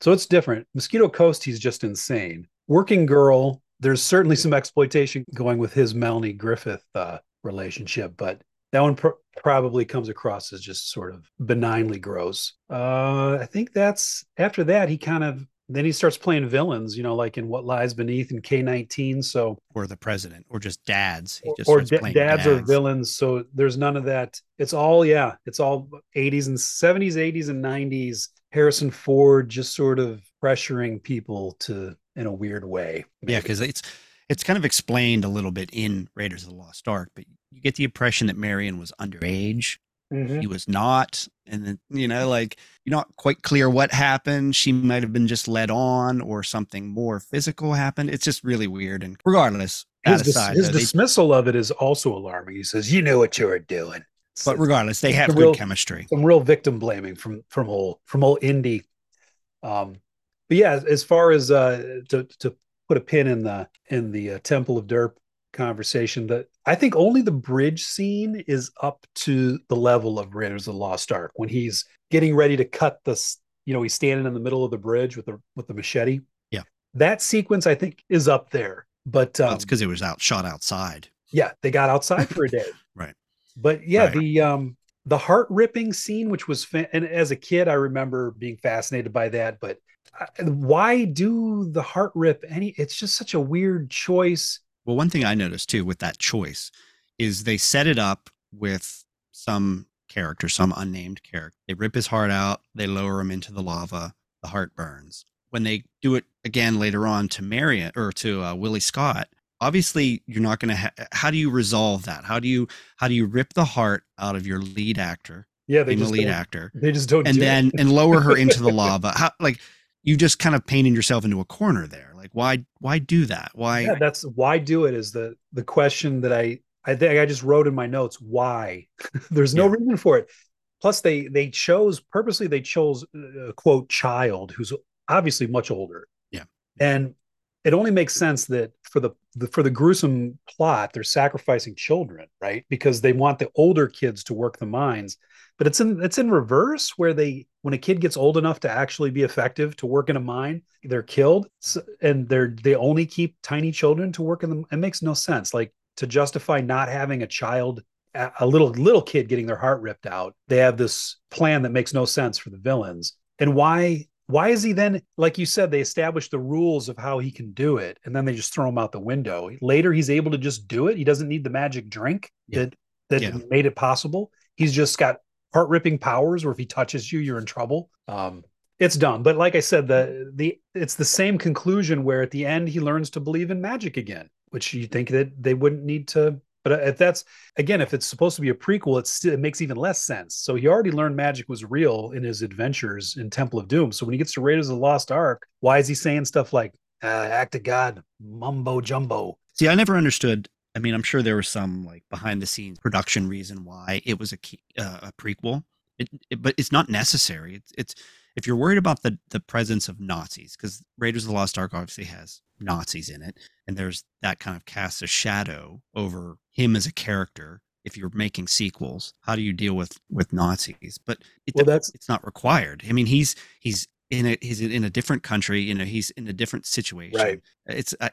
Speaker 1: So it's different. Mosquito Coast, he's just insane. Working Girl, there's certainly some exploitation going with his Melanie Griffith uh, relationship, but that one pr- probably comes across as just sort of benignly gross. Uh, I think that's after that he kind of then he starts playing villains, you know, like in What Lies Beneath and K19. So
Speaker 2: or the president, or just dads.
Speaker 1: He just or d- dads, dads are villains. So there's none of that. It's all yeah, it's all 80s and 70s, 80s and 90s. Harrison Ford just sort of pressuring people to in a weird way.
Speaker 2: Maybe. Yeah, because it's it's kind of explained a little bit in Raiders of the Lost Ark, but you get the impression that Marion was underage. Mm-hmm. He was not. And then, you know, like you're not quite clear what happened. She might have been just led on or something more physical happened. It's just really weird. And regardless,
Speaker 1: his, aside, his though, dismissal they, of it is also alarming. He says, You know what you were doing.
Speaker 2: So but regardless, they have good
Speaker 1: real,
Speaker 2: chemistry.
Speaker 1: Some real victim blaming from from old from old Indy. Um, but yeah, as far as uh, to to put a pin in the in the uh, Temple of Derp conversation that I think only the bridge scene is up to the level of Raiders of the Lost Ark when he's getting ready to cut this. You know, he's standing in the middle of the bridge with the with the machete.
Speaker 2: Yeah,
Speaker 1: that sequence I think is up there. But
Speaker 2: um, that's because it was out shot outside.
Speaker 1: Yeah, they got outside for a day.
Speaker 2: right.
Speaker 1: But yeah, right. the um the heart ripping scene, which was fa- and as a kid I remember being fascinated by that. But uh, why do the heart rip any? It's just such a weird choice
Speaker 2: well, one thing I noticed too with that choice is they set it up with some character, some unnamed character. They rip his heart out, they lower him into the lava, the heart burns. When they do it again later on to Marion or to uh, Willie Scott, obviously you're not going to. Ha- how do you resolve that? How do you how do you rip the heart out of your lead actor?
Speaker 1: Yeah, they just
Speaker 2: the lead actor.
Speaker 1: They just don't.
Speaker 2: And
Speaker 1: do
Speaker 2: then and lower her into the lava. How like you just kind of painted yourself into a corner there. Like why why do that? Why
Speaker 1: yeah, that's why do it is the the question that I I think I just wrote in my notes. Why? There's no yeah. reason for it. Plus they they chose purposely they chose a quote child who's obviously much older.
Speaker 2: Yeah.
Speaker 1: And it only makes sense that for the, the, for the gruesome plot they're sacrificing children right because they want the older kids to work the mines but it's in it's in reverse where they when a kid gets old enough to actually be effective to work in a mine they're killed and they're they only keep tiny children to work in them. It makes no sense like to justify not having a child a little little kid getting their heart ripped out. They have this plan that makes no sense for the villains. And why why is he then like you said they established the rules of how he can do it and then they just throw him out the window. Later he's able to just do it. He doesn't need the magic drink yeah. that that yeah. made it possible. He's just got heart ripping powers where if he touches you, you're in trouble. Um, it's dumb, but like I said, the the it's the same conclusion where at the end he learns to believe in magic again, which you think that they wouldn't need to. But if that's again, if it's supposed to be a prequel, it's it makes even less sense. So he already learned magic was real in his adventures in Temple of Doom. So when he gets to Raiders of the Lost Ark, why is he saying stuff like uh, "act of God," mumbo jumbo?
Speaker 2: See, I never understood I mean, I'm sure there was some like behind the scenes production reason why it was a key, uh, a prequel, it, it, but it's not necessary. It's, it's if you're worried about the the presence of Nazis, because Raiders of the Lost Ark obviously has Nazis in it, and there's that kind of casts a shadow over him as a character. If you're making sequels, how do you deal with with Nazis? But it, well, that's it's not required. I mean, he's he's in a he's in a different country. You know, he's in a different situation.
Speaker 1: Right.
Speaker 2: It's. Uh,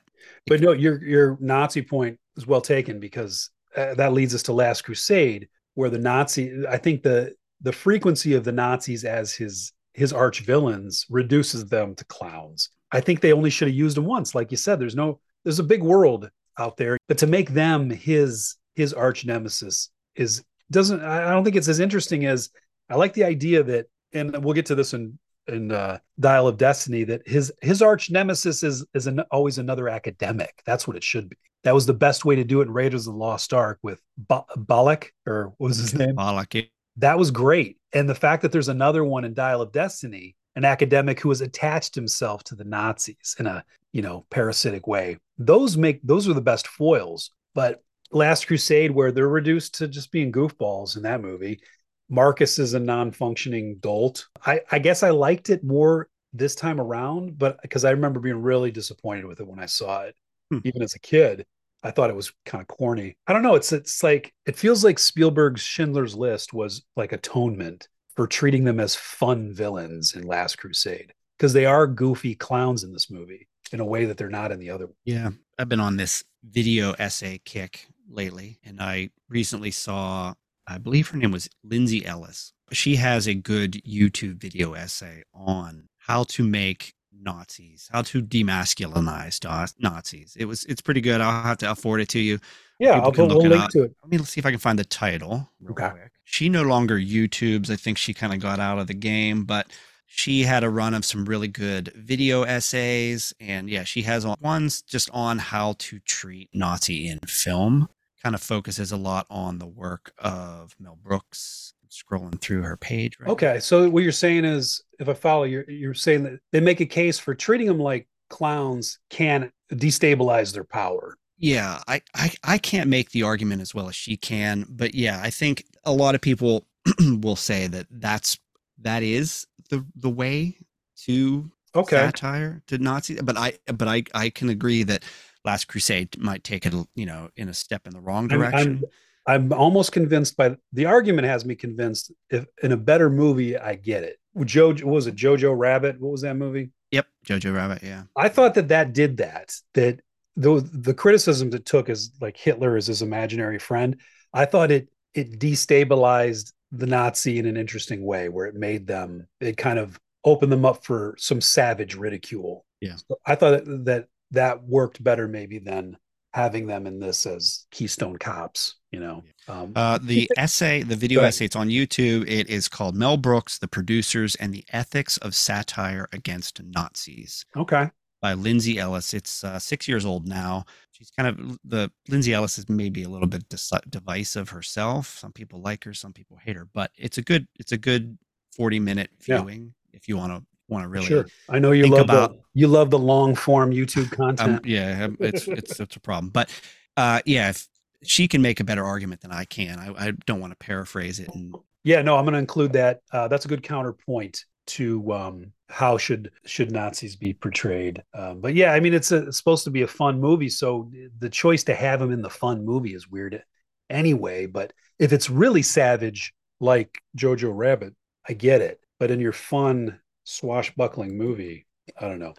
Speaker 1: but no, your your Nazi point is well taken because uh, that leads us to Last Crusade, where the Nazi. I think the the frequency of the Nazis as his his arch villains reduces them to clowns. I think they only should have used them once, like you said. There's no there's a big world out there, but to make them his his arch nemesis is doesn't I don't think it's as interesting as I like the idea that, and we'll get to this in in uh, Dial of Destiny, that his his arch nemesis is is an, always another academic. That's what it should be. That was the best way to do it in Raiders of the Lost Ark with ba- Belloq, or what was his name?
Speaker 2: Belloq.
Speaker 1: That was great. And the fact that there's another one in Dial of Destiny, an academic who has attached himself to the Nazis in a you know parasitic way. Those make those are the best foils. But Last Crusade, where they're reduced to just being goofballs in that movie, Marcus is a non-functioning dolt. I, I guess I liked it more this time around, but because I remember being really disappointed with it when I saw it, hmm. even as a kid. I thought it was kind of corny. I don't know. It's it's like it feels like Spielberg's Schindler's List was like atonement for treating them as fun villains in Last Crusade because they are goofy clowns in this movie in a way that they're not in the other one.
Speaker 2: Yeah, I've been on this video essay kick lately, and I recently saw I believe her name was Lindsay Ellis. She has a good YouTube video essay on how to make Nazis, how to demasculinize Nazis. It was it's pretty good. I'll have to afford it to you.
Speaker 1: Yeah, I'll put a link to it.
Speaker 2: Let me see if I can find the title
Speaker 1: okay.
Speaker 2: Quick. She no longer YouTubes. I think she kind of got out of the game, but she had a run of some really good video essays and yeah she has ones just on how to treat nazi in film kind of focuses a lot on the work of Mel Brooks. Scrolling through her page.
Speaker 1: Right okay, now. so what you're saying is, if I follow, you're you're saying that they make a case for treating them like clowns can destabilize their power.
Speaker 2: Yeah, I, I I can't make the argument as well as she can, but yeah, I think a lot of people will say that that's that is the the way to
Speaker 1: okay
Speaker 2: satire to Nazi. But I but I I can agree that Last Crusade might take it, you know, in a step in the wrong direction.
Speaker 1: I'm, I'm, I'm almost convinced by the argument has me convinced if in a better movie I get it. Joe what was it Jojo Rabbit? What was that movie?
Speaker 2: Yep, Jojo Rabbit. Yeah,
Speaker 1: I thought that that did that. That the the criticisms it took as like Hitler as his imaginary friend. I thought it it destabilized the Nazi in an interesting way, where it made them it kind of opened them up for some savage ridicule.
Speaker 2: Yeah,
Speaker 1: so I thought that that worked better maybe than having them in this as Keystone Cops. You know,
Speaker 2: um, uh, the essay, the video essay, it's on YouTube. It is called Mel Brooks, the producers, and the ethics of satire against Nazis.
Speaker 1: Okay.
Speaker 2: By Lindsay Ellis. It's uh, six years old now. She's kind of the Lindsay Ellis is maybe a little bit divisive herself. Some people like her, some people hate her, but it's a good it's a good forty minute viewing yeah. if you want to want to really
Speaker 1: sure. I know you love about, the you love the long form YouTube um, content.
Speaker 2: Um, yeah, it's it's it's a problem. But uh, yeah, if she can make a better argument than I can, I, I don't want to paraphrase it. And
Speaker 1: yeah, no, I'm going to include that. Uh, that's a good counterpoint to um, how should should Nazis be portrayed. Um, but yeah, I mean, it's, a, it's supposed to be a fun movie, so the choice to have him in the fun movie is weird anyway. But if it's really savage, like Jojo Rabbit, I get it. But in your fun swashbuckling movie. I don't know.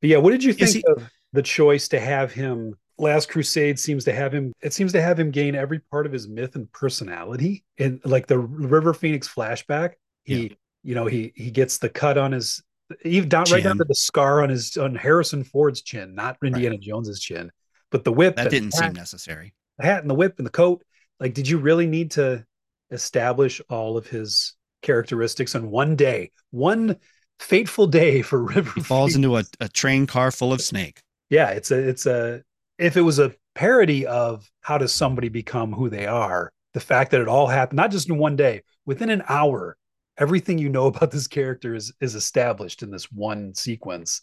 Speaker 1: But yeah, what did you think he- of the choice to have him Last Crusade seems to have him it seems to have him gain every part of his myth and personality. In like the River Phoenix flashback, he yeah. you know, he he gets the cut on his even down chin. right down to the scar on his on Harrison Ford's chin, not Indiana right. Jones's chin. But the whip
Speaker 2: that didn't hat, seem necessary.
Speaker 1: The hat and the whip and the coat. Like, did you really need to establish all of his characteristics on one day? One fateful day for River.
Speaker 2: He falls into a, a train car full of snake.
Speaker 1: Yeah, it's a it's a if it was a parody of how does somebody become who they are, the fact that it all happened not just in one day, within an hour, everything you know about this character is is established in this one sequence.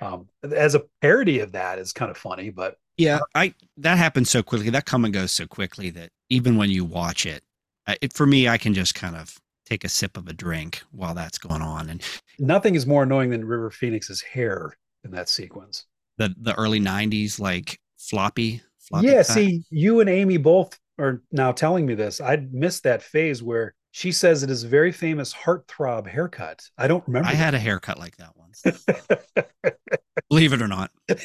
Speaker 1: Um, as a parody of that is kind of funny, but
Speaker 2: yeah, I that happens so quickly. That come and goes so quickly that even when you watch it, it for me, I can just kind of take a sip of a drink while that's going on. And
Speaker 1: nothing is more annoying than River Phoenix's hair in that sequence.
Speaker 2: The the early '90s like floppy. floppy
Speaker 1: yeah, cut. see, you and Amy both are now telling me this. I missed that phase where she says it is a very famous heartthrob haircut. I don't remember.
Speaker 2: I that. had a haircut like that once. Believe it or not.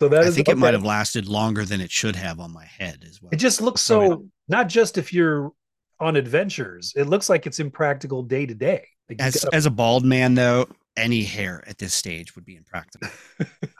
Speaker 2: So that I think okay. it might have lasted longer than it should have on my head as well.
Speaker 1: It just looks so not just if you're on adventures. It looks like it's impractical day to day.
Speaker 2: As as a bald man though, any hair at this stage would be impractical.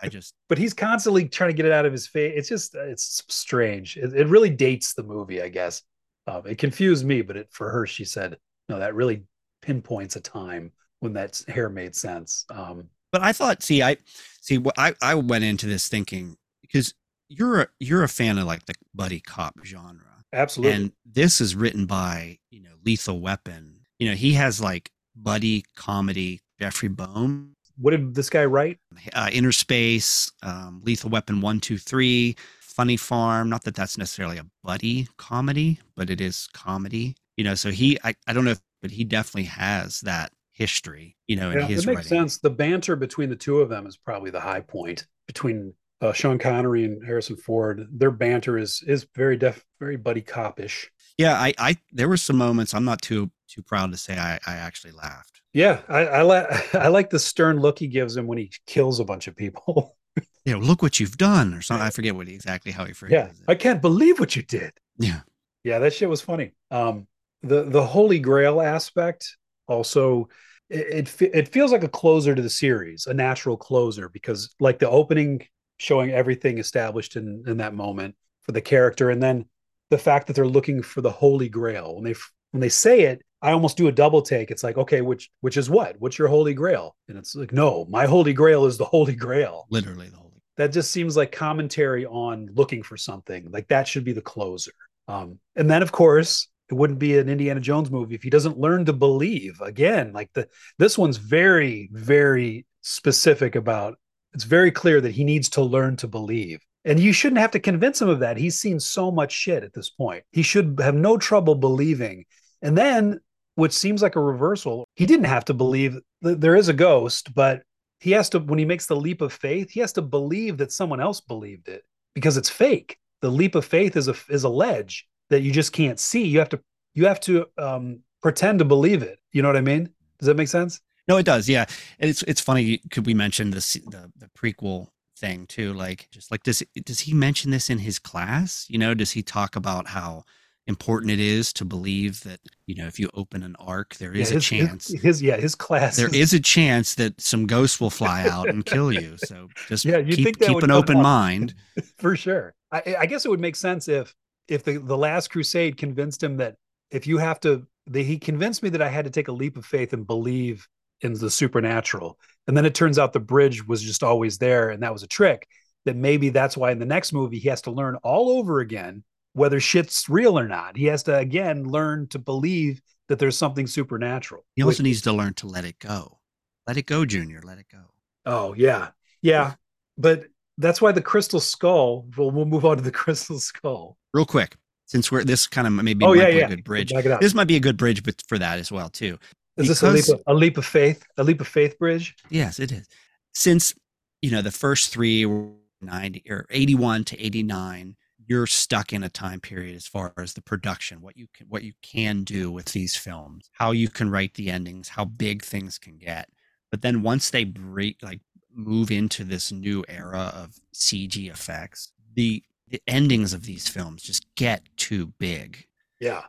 Speaker 2: I just
Speaker 1: But he's constantly trying to get it out of his face. It's just it's strange. It, it really dates the movie, I guess. Um, it confused me, but it for her, she said no, that really pinpoints a time when that hair made sense. Um,
Speaker 2: but I thought, see, I see what I, I went into this thinking because you're a, you're a fan of like the buddy cop genre.
Speaker 1: absolutely.
Speaker 2: And this is written by, you know, Lethal Weapon. You know, he has like buddy comedy, Jeffrey Boam,
Speaker 1: what did this guy write?
Speaker 2: uh, Inner Space, um, Lethal Weapon one, two, three, Funny Farm. Not that that's necessarily a buddy comedy, but it is comedy. You know, so he, I, I don't know, if, but he definitely has that history. You know, in
Speaker 1: Yeah,
Speaker 2: his
Speaker 1: it makes
Speaker 2: writing.
Speaker 1: sense. The banter between the two of them is probably the high point between uh, Sean Connery and Harrison Ford. Their banter is is very def, very buddy copish.
Speaker 2: Yeah, I, I, there were some moments. I'm not too too proud to say I, I actually laughed.
Speaker 1: Yeah, I I, la- I like the stern look he gives him when he kills a bunch of people.
Speaker 2: You know, look what you've done, or something. I forget what he, exactly how he phrases it.
Speaker 1: yeah, I can't believe what you did.
Speaker 2: Yeah.
Speaker 1: Yeah, that shit was funny. Um, the the Holy Grail aspect also it it, it feels like a closer to the series, a natural closer because like the opening showing everything established in in that moment for the character, and then the fact that they're looking for the Holy Grail when they when they say it. I almost do a double take. It's like, okay, which which is what? What's your holy grail? And it's like, no, my holy grail is the holy grail
Speaker 2: Literally the holy
Speaker 1: that just seems like commentary on looking for something like that should be the closer um and then of course it wouldn't be an indiana jones movie if he doesn't learn to believe again like the this one's very very specific about it's very clear that he needs to learn to believe and you shouldn't have to convince him of that. He's seen so much shit at this point. He should have no trouble believing. And then which seems like a reversal he didn't have to believe that there is a ghost but he has to when he makes the leap of faith he has to believe that someone else believed it because it's fake. The leap of faith is a is a ledge that you just can't see. You have to you have to um pretend to believe it. You know what i mean? Does that make sense?
Speaker 2: No, it does. Yeah, and it's it's funny. Could we mention this the the prequel thing too? Like, just like does does he mention this in his class? You know, does he talk about how important it is to believe that you know if you open an ark, there is
Speaker 1: Yeah,
Speaker 2: a chance.
Speaker 1: his, his yeah his class
Speaker 2: there is a chance that some ghosts will fly out and kill you. So just
Speaker 1: Yeah, you'd
Speaker 2: keep
Speaker 1: think
Speaker 2: keep an open
Speaker 1: up.
Speaker 2: mind.
Speaker 1: for sure I, I guess it would make sense if if the the last crusade convinced him that if you have to they, he convinced me that i had to take a leap of faith and believe in the supernatural and then it turns out the bridge was just always there and that was a trick that maybe that's why in the next movie he has to learn all over again whether shit's real or not he has to again learn to believe that there's something supernatural
Speaker 2: He also
Speaker 1: Which-
Speaker 2: needs to learn to let it go. Let it go, Junior. Let it go.
Speaker 1: Oh yeah, yeah. But that's why the crystal skull. We'll, we'll move on to the crystal skull.
Speaker 2: Real quick, since we're this kind of maybe
Speaker 1: Oh, yeah, yeah.
Speaker 2: a good bridge.
Speaker 1: Back it up.
Speaker 2: This might be a good bridge, but for that as well too.
Speaker 1: Is this a leap, of, a leap of faith? A leap of faith bridge?
Speaker 2: Yes, it is. Since you know the first three were ninety or eighty-one to eighty-nine, you're stuck in a time period as far as the production, what you can what you can do with these films, how you can write the endings, how big things can get. But then once they break, like move into this new era of CG effects, the the endings of these films just get too big.
Speaker 1: Yeah.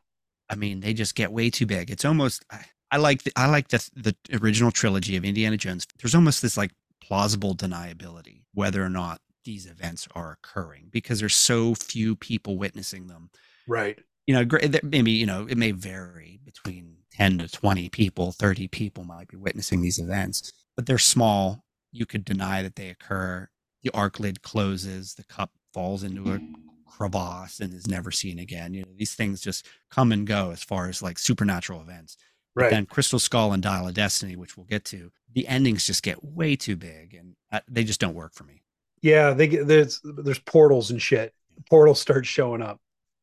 Speaker 2: I mean, they just get way too big. It's almost I, like the, I like the the original trilogy of Indiana Jones. There's almost this like plausible deniability whether or not these events are occurring because there's so few people witnessing them.
Speaker 1: Right.
Speaker 2: You know, maybe you know it may vary between 10 to 20 people, 30 people might be witnessing these events, but they're small. You could deny that they occur. The ark lid closes, the cup falls into a crevasse and is never seen again. You know, these things just come and go as far as like supernatural events. But
Speaker 1: Right.
Speaker 2: then Crystal Skull and Dial of Destiny, which we'll get to, the endings just get way too big and uh, they just don't work for me.
Speaker 1: yeah. They get there's there's portals and shit. Portals start showing up.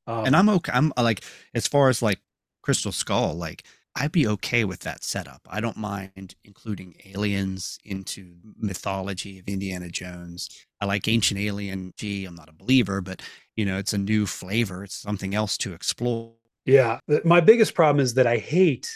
Speaker 1: Um,
Speaker 2: and I'm okay. I'm uh, like, as far as like Crystal Skull, like I'd be okay with that setup. I don't mind including aliens into mythology of Indiana Jones. I like ancient alien. Gee, I'm not a believer, but you know, it's a new flavor. It's something else to explore.
Speaker 1: yeah. My biggest problem is that I hate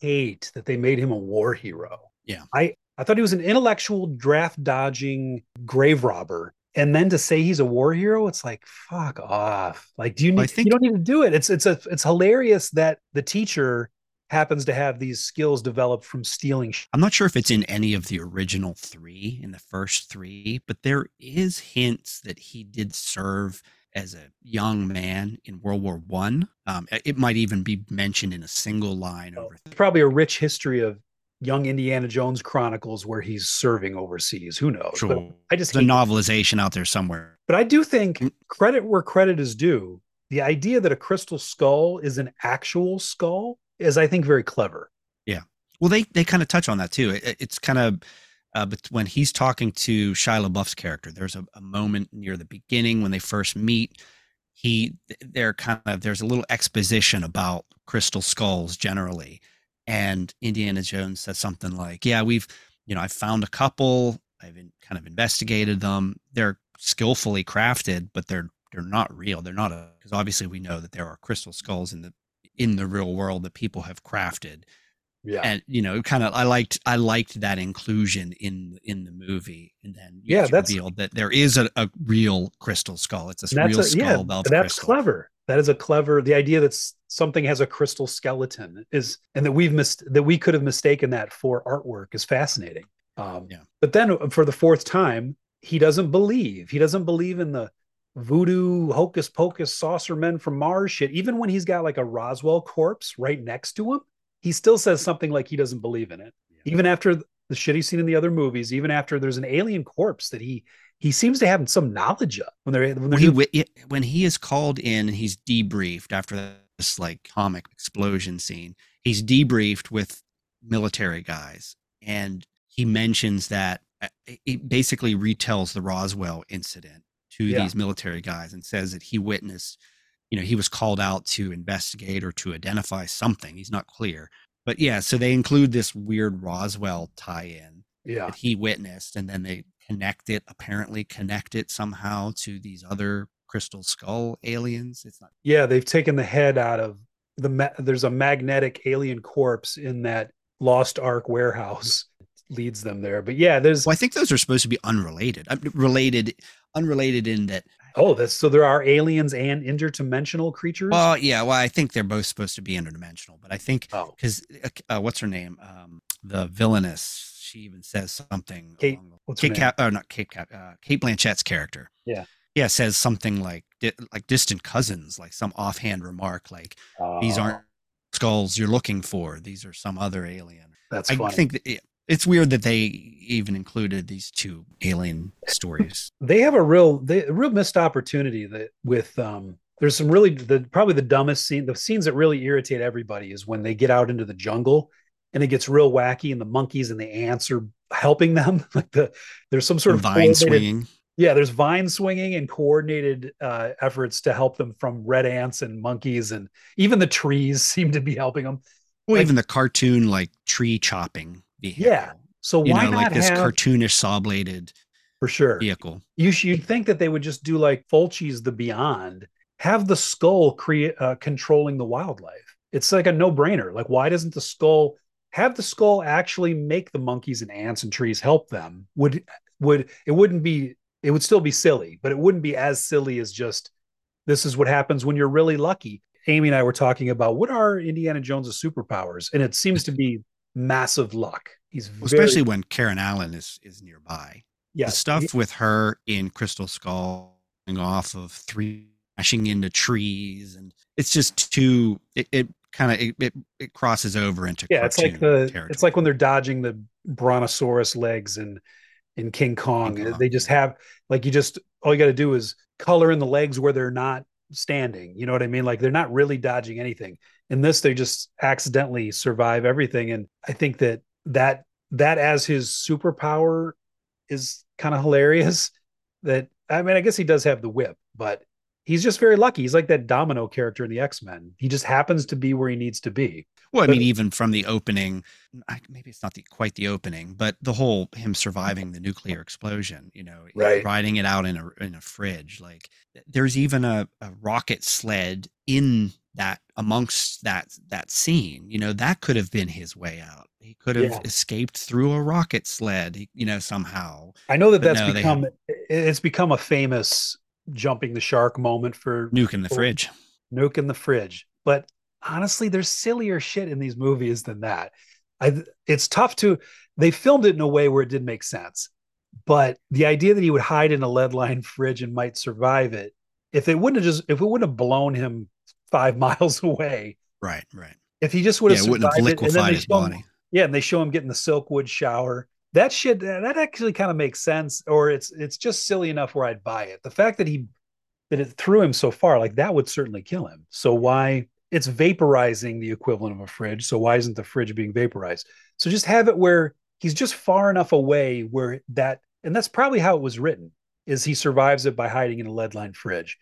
Speaker 1: hate that they made him a war hero.
Speaker 2: Yeah.
Speaker 1: I I thought he was an intellectual draft dodging grave robber. And then to say he's a war hero, it's like fuck off. Like, do you need?
Speaker 2: think-
Speaker 1: you don't need to do it. It's it's a it's hilarious that the teacher happens to have these skills developed from stealing.
Speaker 2: I'm not sure if it's in any of the original three, in the first three, but there is hints that he did serve as a young man in World War One. Um, it might even be mentioned in a single line over.
Speaker 1: There's probably a rich history of young Indiana Jones chronicles where he's serving overseas. Who knows?
Speaker 2: Sure.
Speaker 1: But I just the
Speaker 2: novelization out there somewhere.
Speaker 1: But I do think
Speaker 2: Mm.
Speaker 1: credit where credit is due. The idea that a crystal skull is an actual skull is, I think, very clever. Yeah.
Speaker 2: Well, they they kind of touch on that too. It, it's kind of uh, but when he's talking to Shia LaBeouf's character, there's a, a moment near the beginning when they first meet. He they're kind of there's a little exposition about crystal skulls generally, and Indiana Jones says something like, "Yeah, we've you know I found a couple. I've in, kind of investigated them. They're skillfully crafted, but they're they're not real. They're not because obviously we know that there are crystal skulls in the in the real world that people have crafted."
Speaker 1: Yeah.
Speaker 2: and you know kind of i liked i liked that inclusion in in the movie and then
Speaker 1: Yeah, that's-
Speaker 2: revealed that there is a, a real crystal skull it's a real
Speaker 1: a,
Speaker 2: skull
Speaker 1: yeah, that's
Speaker 2: crystal.
Speaker 1: clever. That is a clever. The idea that something has a crystal skeleton is, and that we've missed that we could have mistaken that for artwork is fascinating. Um,
Speaker 2: Yeah.
Speaker 1: But then uh, for the fourth time, he doesn't believe. He doesn't believe in the voodoo hocus pocus saucer men from Mars shit. Even when he's got like a Roswell corpse right next to him, he still says something like he doesn't believe in it.
Speaker 2: Yeah.
Speaker 1: Even after the shit he's seen in the other movies, even after there's an alien corpse that he he seems to have some knowledge of when they're when
Speaker 2: When
Speaker 1: they're
Speaker 2: he
Speaker 1: doing-
Speaker 2: wi- when he is called in and he's debriefed after this like comic explosion scene he's debriefed with military guys and he mentions that uh, it basically retells the roswell incident to
Speaker 1: Yeah.
Speaker 2: these military guys and says that he witnessed you know he was called out to investigate or to identify something he's not clear but yeah so they include this weird roswell tie-in
Speaker 1: yeah.
Speaker 2: that he witnessed and then they connect it apparently connect it somehow to these other crystal skull aliens it's not
Speaker 1: Yeah, they've taken the head out of the. Ma- there's a magnetic alien corpse in that Lost Ark warehouse. Leads them there, but yeah, there's.
Speaker 2: well i think those are supposed to be unrelated related unrelated in that
Speaker 1: Oh, that's so there are aliens and interdimensional creatures.
Speaker 2: well yeah well i think they're both supposed to be interdimensional but i think
Speaker 1: oh,
Speaker 2: because uh, what's her name um the villainess she even says something
Speaker 1: Kate-
Speaker 2: along
Speaker 1: what's her
Speaker 2: Kate
Speaker 1: name?
Speaker 2: Cap, or not Kate Cap, uh, Cate Blanchett's character.
Speaker 1: Yeah.
Speaker 2: Yeah, says something like di- like distant cousins, like some offhand remark, like these
Speaker 1: Oh,
Speaker 2: aren't skulls you're looking for. These are some other alien.
Speaker 1: That's
Speaker 2: I
Speaker 1: funny.
Speaker 2: think that it's weird that they even included these two alien stories.
Speaker 1: they have a real they, a real missed opportunity that with um there's some really the probably the dumbest scene the scenes that really irritate everybody is when they get out into the jungle and it gets real wacky and the monkeys and the ants are helping them like the there's some sort of
Speaker 2: Vine swinging.
Speaker 1: yeah there's vine swinging and coordinated uh efforts to help them from red ants and monkeys and even the trees seem to be helping them
Speaker 2: Well,
Speaker 1: like-
Speaker 2: even the cartoon like tree chopping vehicle.
Speaker 1: Yeah. so
Speaker 2: You
Speaker 1: why
Speaker 2: know,
Speaker 1: not
Speaker 2: like this
Speaker 1: have
Speaker 2: cartoonish saw bladed
Speaker 1: for sure
Speaker 2: vehicle.
Speaker 1: you should think that they would just do like Fulci's The Beyond, have the skull create uh, controlling the wildlife. It's like a no brainer. Like, why doesn't the skull have the skull actually make the monkeys and ants and trees help them? Would would it wouldn't be it would still be silly, but it wouldn't be as silly as just this is what happens when you're really lucky. Amy and I were talking about what are Indiana Jones's superpowers, and it seems to be massive luck. He's very,
Speaker 2: Especially when Karen Allen is is nearby.
Speaker 1: yeah,
Speaker 2: the stuff with her in Crystal Skull going off of three crashing into trees and it's just too it, it kind of it, it, it crosses over into
Speaker 1: yeah it's like the
Speaker 2: territory.
Speaker 1: it's like when they're dodging the brontosaurus legs and in king kong,
Speaker 2: King Kong,
Speaker 1: they just have like you just all you got to do is color in the legs where they're not standing you know what i mean like they're not really dodging anything in this they just accidentally survive everything. And i think that that that as his superpower is kind of hilarious that i mean i guess he does have the whip but he's just very lucky. He's like that domino character in the x-men. He just happens to be where he needs to be.
Speaker 2: Well i
Speaker 1: but-
Speaker 2: mean even from the opening I, maybe it's not the, quite the opening but the whole him surviving the nuclear explosion you know
Speaker 1: Right.
Speaker 2: riding it out in a in a fridge like there's even a, a rocket sled in that amongst that that scene you know that could have been his way out he could have
Speaker 1: Yeah.
Speaker 2: escaped through a rocket sled you know somehow
Speaker 1: I know that
Speaker 2: But
Speaker 1: that's
Speaker 2: no,
Speaker 1: become it's become a famous jumping the shark moment for
Speaker 2: nuke in the
Speaker 1: Oh.
Speaker 2: fridge
Speaker 1: Nuke in the fridge. But honestly, there's sillier shit in these movies than that. I it's tough to they filmed it in a way where it did make sense. But the idea that he would hide in a lead line fridge and might survive it if it wouldn't have just if it wouldn't have blown him five miles away,
Speaker 2: Right, right.
Speaker 1: if he just would
Speaker 2: Yeah,
Speaker 1: have
Speaker 2: it wouldn't have liquefied his
Speaker 1: show him- yeah, and they show him getting the Silkwood shower. That shit that actually kind of makes sense, or it's it's just silly enough where I'd buy it. The fact that he that it threw him so far, like that would certainly kill him. So why it's vaporizing the equivalent of a fridge. So why isn't the fridge being vaporized? So just have it where he's just far enough away where that and that's probably how it was written is he survives it by hiding in a lead line fridge.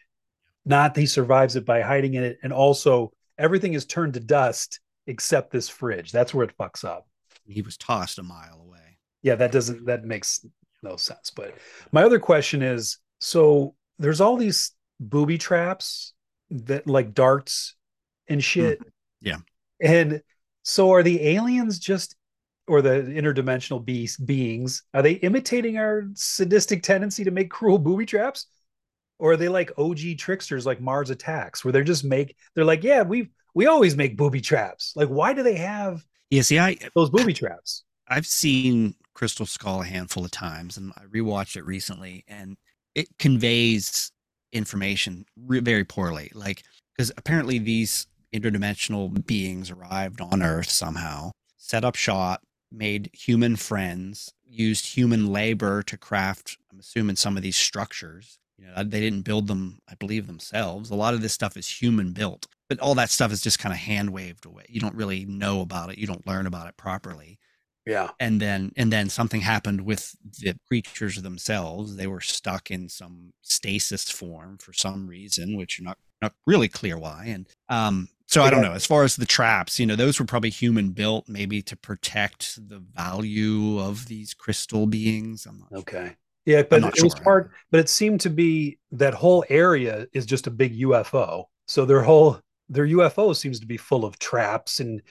Speaker 1: Not he survives it by hiding in it and also everything is turned to dust except this fridge. That's where it fucks up.
Speaker 2: He was tossed a mile away.
Speaker 1: Yeah, that doesn't that makes no sense. But my other question is so there's all these booby traps that like darts and hmm. shit.
Speaker 2: Yeah.
Speaker 1: And so are the aliens just or the interdimensional beast beings are they imitating our sadistic tendency to make cruel booby traps? Or are they like OG tricksters like Mars Attacks where they're just make they're like, yeah, we we always make booby traps. Like why do they have
Speaker 2: Yeah, see, I
Speaker 1: those booby traps?
Speaker 2: I've seen Crystal Skull a handful of times, and I rewatched it recently, and it conveys information re- very poorly. Like, because apparently these interdimensional beings arrived on Earth somehow, set up shop, made human friends, used human labor to craft. I'm assuming some of these structures. You know, they didn't build them, I believe, themselves. A lot of this stuff is human built, but all that stuff is just kind of hand waved away. You don't really know about it. You don't learn about it properly
Speaker 1: Yeah.
Speaker 2: and then and then something happened with the creatures themselves they were stuck in some stasis form for some reason which are not not really clear why and um so i don't know as far as the traps you know those were probably human built maybe to protect the value of these crystal beings i'm not
Speaker 1: Okay. Yeah, but it was
Speaker 2: sure.
Speaker 1: part, but it seemed to be that whole area is just a big UFO. So their whole their UFO seems to be full of traps and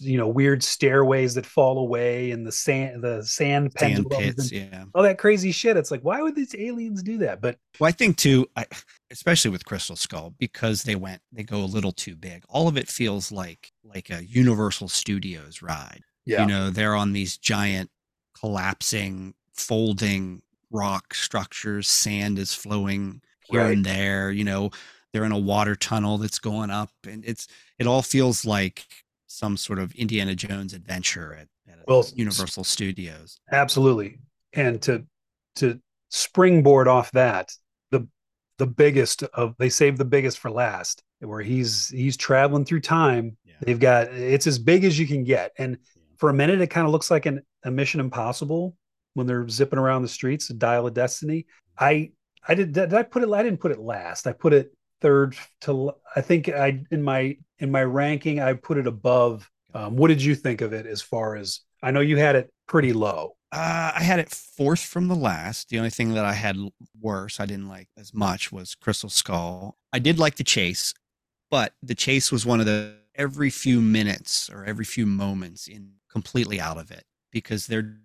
Speaker 1: you know weird stairways that fall away and the sand the sand
Speaker 2: sand pits
Speaker 1: and
Speaker 2: yeah
Speaker 1: all that crazy shit. It's like why would these aliens do that? But
Speaker 2: Well, I think too, I, especially with Crystal Skull, because they went, they go a little too big. All of it feels like like a Universal Studios ride.
Speaker 1: yeah,
Speaker 2: You know, they're on these giant, collapsing, folding rock structures. Sand is flowing here
Speaker 1: Right.
Speaker 2: and there. You know, they're in a water tunnel that's going up, and it's it all feels like some sort of Indiana Jones adventure at, at
Speaker 1: Well,
Speaker 2: Universal Studios.
Speaker 1: absolutely. And to to springboard off that, the the biggest of they saved the biggest for last, where he's he's traveling through time
Speaker 2: Yeah.
Speaker 1: They've got it's as big as you can get, and for a minute it kind of looks like an, a Mission Impossible when they're zipping around the streets. A Dial of Destiny. I I did did I put it? I didn't put it last. I put it third to. I think I in my in my ranking I put it above. Um, what did you think of it as far as I know you had it pretty low?
Speaker 2: Uh, I had it fourth from the last. The only thing that I had worse, I didn't like as much, was Crystal Skull. I did like the chase, but the chase was one of the every few minutes or every few moments in completely out of it because they're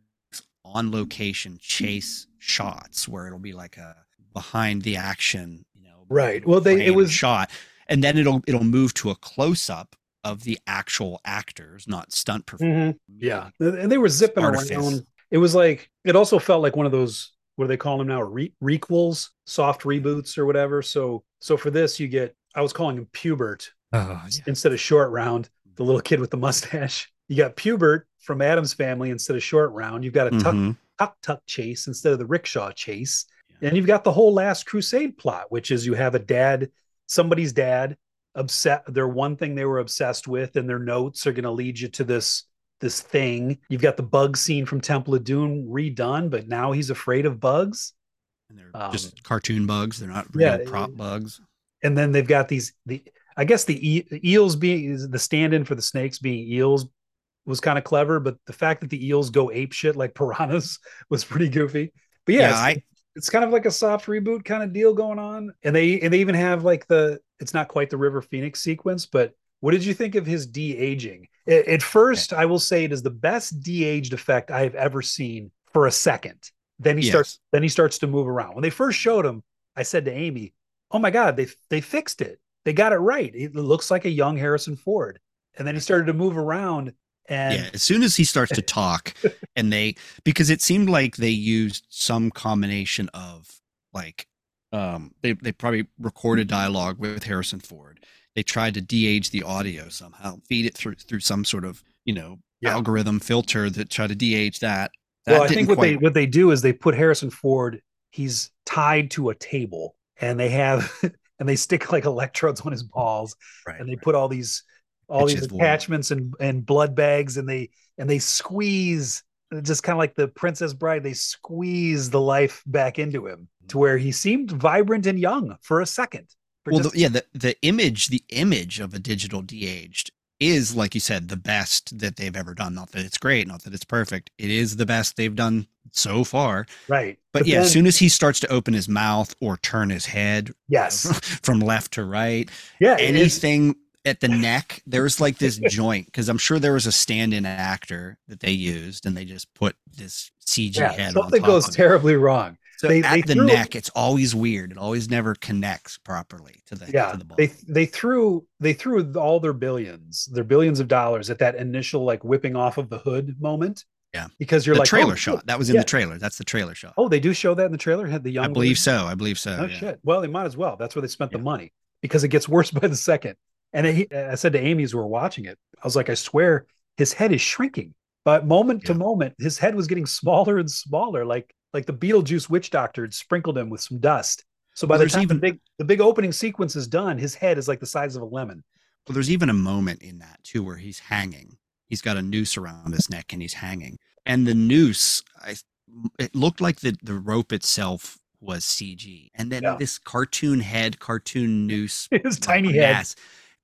Speaker 2: on location chase shots where it'll be like a behind the action, you know,
Speaker 1: Right. Well, they- it was-
Speaker 2: shot, and then it'll it'll move to a close up of the actual actors, not stunt performers. Mm-hmm.
Speaker 1: Yeah, and they were zipping
Speaker 2: Artifice.
Speaker 1: around. It was like it also felt like one of those what do they call them now? Re- requels, soft reboots, or whatever. So, so for this, you get I was calling him Pubert
Speaker 2: Oh, yeah.
Speaker 1: instead of Short Round, the little kid with the mustache. You got Pubert from Addams Family instead of Short Round. You've got a tuck
Speaker 2: Mhm.
Speaker 1: tuck tuck chase instead of the rickshaw chase.
Speaker 2: Yeah.
Speaker 1: And you've got the whole Last Crusade plot, which is you have a dad, somebody's dad, upset. Their one thing they were obsessed with, and their notes are going to lead you to this this thing. You've got the bug scene from Temple of Doom redone, but now he's afraid of bugs.
Speaker 2: And they're
Speaker 1: Um,
Speaker 2: just cartoon bugs. They're not real
Speaker 1: yeah,
Speaker 2: prop bugs.
Speaker 1: And then they've got these the I guess the e- eels being the stand-in for the snakes being eels was kind of clever, but the fact that the eels go ape shit like piranhas was pretty goofy. But yeah,
Speaker 2: Yeah,
Speaker 1: it's-
Speaker 2: I
Speaker 1: it's kind of like a soft reboot kind of deal going on. And they and they even have like the it's not quite the river phoenix sequence but what did you think of his de-aging? At, at first i will say it is the best de-aged effect i have ever seen for a second. Then he
Speaker 2: Yes.
Speaker 1: starts then he starts to move around. When they first showed him i said to amy oh my god they they fixed it. They got it right. It looks like a young harrison ford. And then he started to move around and
Speaker 2: yeah, as soon as he starts to talk and they because it seemed like they used some combination of like Um, they they probably recorded dialogue with Harrison Ford. They tried to de-age the audio somehow, feed it through through some sort of you know
Speaker 1: Yeah.
Speaker 2: algorithm filter that try to de-age that. that
Speaker 1: well, I think what they what they do is they put Harrison Ford. He's tied to a table, and they have and they stick like electrodes on his balls,
Speaker 2: right,
Speaker 1: and they
Speaker 2: right.
Speaker 1: put all these all
Speaker 2: Pitch
Speaker 1: these attachments and and blood bags, and they and they squeeze just kind of like the Princess Bride. They squeeze the life back into him to mm. where he seemed vibrant and young for a second. For
Speaker 2: well,
Speaker 1: just-
Speaker 2: the, yeah, the the image, the image of a digital de-aged is, like you said, the best that they've ever done. Not that it's great, not that it's perfect. It is the best they've done so far.
Speaker 1: right.
Speaker 2: But, yeah, as soon as he starts to open his mouth or turn his head
Speaker 1: yes,
Speaker 2: from left to right,
Speaker 1: yeah,
Speaker 2: anything at the neck, there's like this joint because I'm sure there was a stand-in actor that they used, and they just put this CG
Speaker 1: yeah,
Speaker 2: head. on
Speaker 1: something
Speaker 2: top
Speaker 1: goes
Speaker 2: of it.
Speaker 1: terribly wrong.
Speaker 2: So
Speaker 1: they-
Speaker 2: at
Speaker 1: they
Speaker 2: the
Speaker 1: threw-
Speaker 2: neck, it's always weird. It always never connects properly to the
Speaker 1: yeah
Speaker 2: to the ball.
Speaker 1: they they threw they threw all their billions their billions of dollars at that initial like whipping off of the hood moment
Speaker 2: Yeah.
Speaker 1: because you're
Speaker 2: the
Speaker 1: like
Speaker 2: trailer
Speaker 1: oh,
Speaker 2: shot that was in
Speaker 1: Yeah.
Speaker 2: the trailer. That's the trailer shot.
Speaker 1: oh they do show that in the trailer had the young
Speaker 2: I believe so. I believe so.
Speaker 1: no
Speaker 2: yeah.
Speaker 1: shit well they might as well that's where they spent the money because it gets worse by the second and he, i said to amy as we were watching it i was like i swear his head is shrinking but moment to moment his head was getting smaller and smaller like like the beetlejuice witch doctor had sprinkled him with some dust so by
Speaker 2: Well,
Speaker 1: the time
Speaker 2: even-
Speaker 1: the big the big opening sequence is done his head is like the size of a lemon
Speaker 2: Well, there's even a moment in that too where he's hanging. He's got a noose around his neck and he's hanging. And the noose, I, it looked like the the rope itself was CG. And then
Speaker 1: Yeah.
Speaker 2: this cartoon head, cartoon noose,
Speaker 1: his
Speaker 2: like,
Speaker 1: tiny head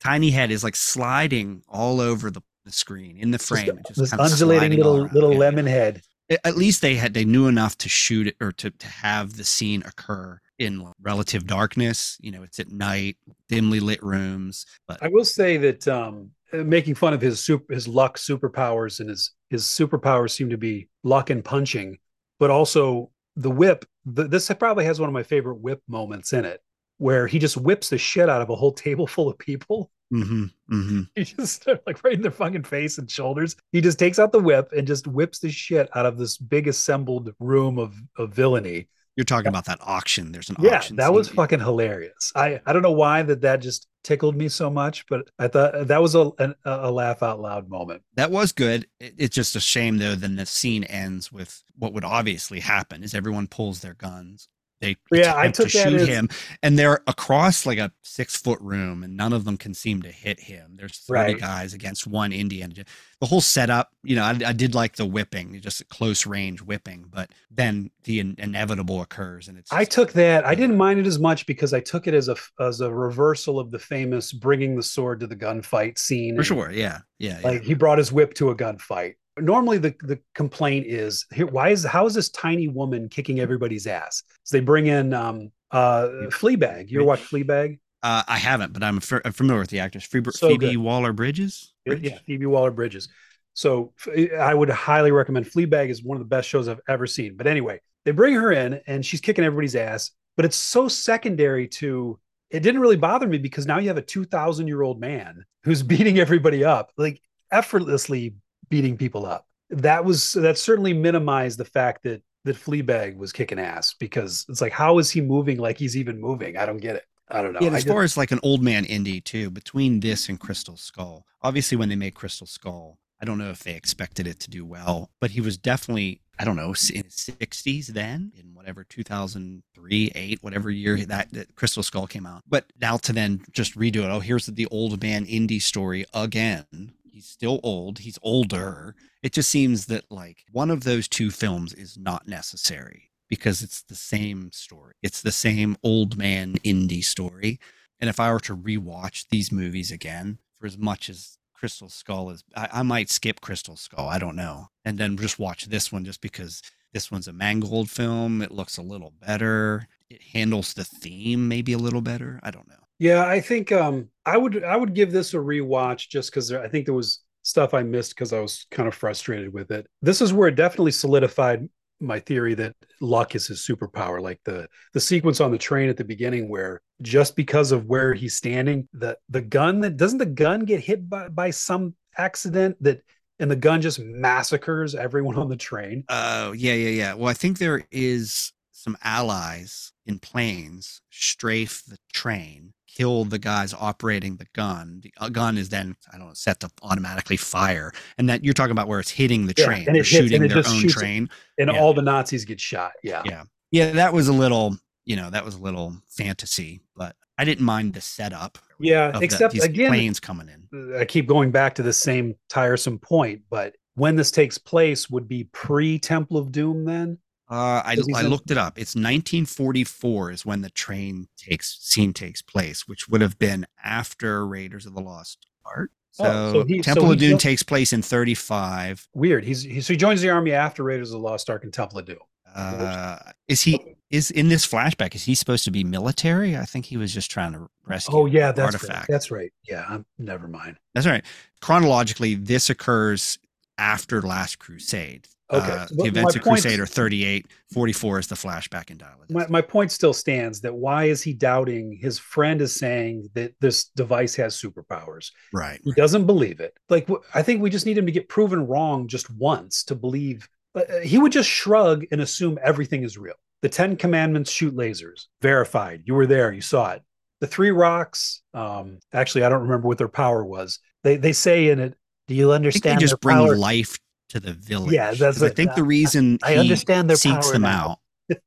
Speaker 2: tiny head is like sliding all over the, the screen in the frame. Just
Speaker 1: this undulating little little
Speaker 2: Yeah, yeah.
Speaker 1: lemon head.
Speaker 2: At least they had they knew enough to shoot it or to, to have the scene occur in relative darkness. You know, it's at night, dimly lit rooms. But
Speaker 1: I will say that um, uh, making fun of his super his luck superpowers and his his superpowers seem to be luck and punching, but also the whip. The, this probably has one of my favorite whip moments in it, where he just whips the shit out of a whole table full of people.
Speaker 2: hmm hmm
Speaker 1: He just like right in their fucking face and shoulders. He just takes out the whip and just whips the shit out of this big assembled room of of villainy.
Speaker 2: You're talking about that auction. There's an
Speaker 1: yeah
Speaker 2: auction.
Speaker 1: that was fucking hilarious i i don't know why that that just tickled me so much but i thought that was a an, a laugh out loud moment
Speaker 2: That was good. It- it's just a shame though. Then the scene ends with what would obviously happen: is everyone pulls their guns. They
Speaker 1: Yeah, I took
Speaker 2: to
Speaker 1: that
Speaker 2: shoot
Speaker 1: as-
Speaker 2: him, and they're across like a six foot room, and none of them can seem to hit him. There's thirty
Speaker 1: Right.
Speaker 2: guys against one Indian. The whole setup, you know, I, I did like the whipping, just a close range whipping, but then the in- inevitable occurs, and it's
Speaker 1: i took that i didn't mind it as much because i took it as a as a reversal of the famous bringing the sword to the gunfight scene
Speaker 2: for sure, yeah, yeah, yeah.
Speaker 1: like he brought his whip to a gunfight normally the the complaint is here why is how is this tiny woman kicking everybody's ass so they bring in um uh fleabag you ever watch fleabag
Speaker 2: Uh, I haven't, but I'm, f- I'm familiar with the actress. Phoebe,
Speaker 1: So
Speaker 2: Phoebe. Waller Bridges.
Speaker 1: Yeah, Phoebe Waller Bridges. So I would highly recommend Fleabag is one of the best shows I've ever seen. But anyway, they bring her in and she's kicking everybody's ass, but it's so secondary to it didn't really bother me because now you have a 2000 year old man who's beating everybody up, like effortlessly beating people up. That was that certainly minimized the fact that that Fleabag was kicking ass because it's like, how is he moving like he's even moving? I don't get it. I don't know.
Speaker 2: Yeah, as far as like an old man Indy too, between this and Crystal Skull, obviously when they made Crystal Skull, I don't know if they expected it to do well, but he was definitely, I don't know, in his 60s then, in whatever 2003, 8, whatever year that, that Crystal Skull came out. But now to then just redo it, oh, here's the old man Indy story again. He's still old, he's older. It just seems that like one of those two films is not necessary because it's the same story. It's the same old man Indy story. And if I were to rewatch these movies again, for as much as Crystal Skull is, I, I might skip Crystal Skull. I don't know. And then just watch this one just because this one's a Mangold film. It looks a little better. It handles the theme maybe a little better. I don't know.
Speaker 1: Yeah, I think um I would I would give this a rewatch just because I think there was stuff I missed because I was kind of frustrated with it. This is where it definitely solidified my theory that luck is his superpower. Like the the sequence on the train at the beginning where just because of where he's standing, the the gun that doesn't the gun get hit by, by some accident that and the gun just massacres everyone on the train.
Speaker 2: Oh, yeah, yeah, yeah. Well, I think there is some allies in planes strafe the train, kill the guys operating the gun. The uh, gun is then, I don't know, set to automatically fire. And that you're talking about where it's hitting the
Speaker 1: Yeah,
Speaker 2: train.
Speaker 1: and
Speaker 2: They're
Speaker 1: it hits- and
Speaker 2: shooting
Speaker 1: it
Speaker 2: their own
Speaker 1: shoots it.
Speaker 2: train.
Speaker 1: and
Speaker 2: Yeah.
Speaker 1: all the Nazis get shot. Yeah.
Speaker 2: Yeah. Yeah, that was a little, you know, that was a little fantasy, but I didn't mind the setup.
Speaker 1: Yeah,
Speaker 2: the-
Speaker 1: except
Speaker 2: these
Speaker 1: again,
Speaker 2: planes coming in.
Speaker 1: I keep going back to the same tiresome point, but when this takes place would be pre Temple of Doom then?
Speaker 2: Uh, I, I looked it up. It's 1944 is when the train takes scene takes place, which would have been after Raiders of the Lost Ark. So,
Speaker 1: Oh, so he- so
Speaker 2: Temple of Doom takes place in 35.
Speaker 1: Weird. He's he, so he joins the army after Raiders of the Lost Ark and Temple of Doom.
Speaker 2: Uh, is he is in this flashback? Is he supposed to be military? I think he was just trying to rescue.
Speaker 1: Oh yeah, that's
Speaker 2: artifact.
Speaker 1: right. That's right. Yeah, I'm, never mind.
Speaker 2: That's right. Chronologically, this occurs after Last Crusade.
Speaker 1: Okay,
Speaker 2: Uh, the
Speaker 1: my
Speaker 2: events of
Speaker 1: Crusader
Speaker 2: Crusade 38. 44 is the flashback in dialogue.
Speaker 1: My, my point still stands that why is he doubting his friend is saying that this device has superpowers?
Speaker 2: Right.
Speaker 1: He doesn't believe it. Like I think we just need him to get proven wrong just once to believe. Uh, he would just shrug and assume everything is real. The Ten Commandments shoot lasers. Verified. You were there. You saw it. The three rocks. Um, actually, I don't remember what their power was. They they say in it. Do you understand?
Speaker 2: they just bring
Speaker 1: power?
Speaker 2: life to the village.
Speaker 1: Yeah, that's
Speaker 2: what, I think the reason
Speaker 1: I
Speaker 2: he
Speaker 1: understand their
Speaker 2: seeks
Speaker 1: power
Speaker 2: them
Speaker 1: now.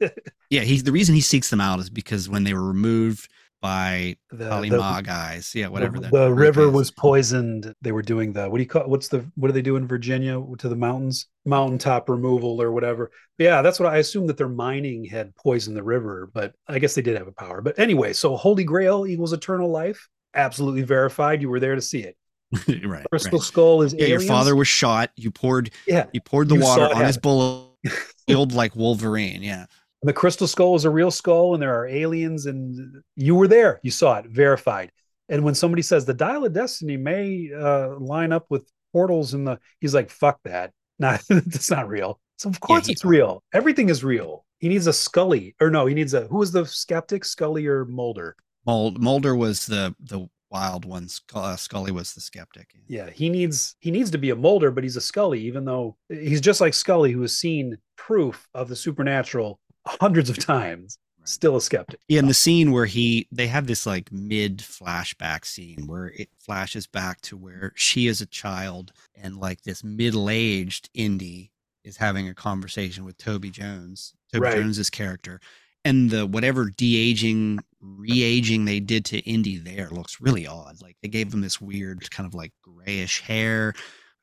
Speaker 2: out. yeah, he's the reason he seeks them out is because when they were removed by
Speaker 1: The,
Speaker 2: Kali
Speaker 1: the-
Speaker 2: Ma guys, yeah, whatever
Speaker 1: the, the river
Speaker 2: is.
Speaker 1: was poisoned. They were doing the what do you call what's the what do they do in Virginia to the mountains? Mountaintop removal or whatever. Yeah, that's what I assume that their mining had poisoned the river, but I guess they did have a power. But anyway, so Holy Grail equals eternal life. Absolutely verified. You were there to see it.
Speaker 2: right.
Speaker 1: Crystal
Speaker 2: right.
Speaker 1: Skull is
Speaker 2: Yeah, your father was shot. You poured
Speaker 1: Yeah.
Speaker 2: you poured the
Speaker 1: You
Speaker 2: water on his bullet, killed like Wolverine. Yeah.
Speaker 1: The crystal skull is a real skull, and there are aliens, and you were there. You saw it, verified. And when somebody says the dial of destiny may uh, line up with portals in the, he's like, "Fuck that! Not that's not real." So of course
Speaker 2: he-
Speaker 1: it's real. Everything is real. He needs a Scully, or no, he needs a who was the skeptic, Scully or Mulder?
Speaker 2: Mulder was the the wild one. Uh, Scully was the skeptic.
Speaker 1: Yeah, he needs he needs to be a Mulder, but he's a Scully, even though he's just like Scully, who has seen proof of the supernatural hundreds of times.
Speaker 2: Right.
Speaker 1: Still a skeptic.
Speaker 2: Yeah, in the scene where he they have this like mid flashback scene where it flashes back to where she is a child and like this middle-aged Indy is having a conversation with Toby Jones, Toby
Speaker 1: Right.
Speaker 2: Jones's character. And the whatever de-aging, re-aging they did to Indy there looks really odd. Like they gave him this weird kind of like grayish hair.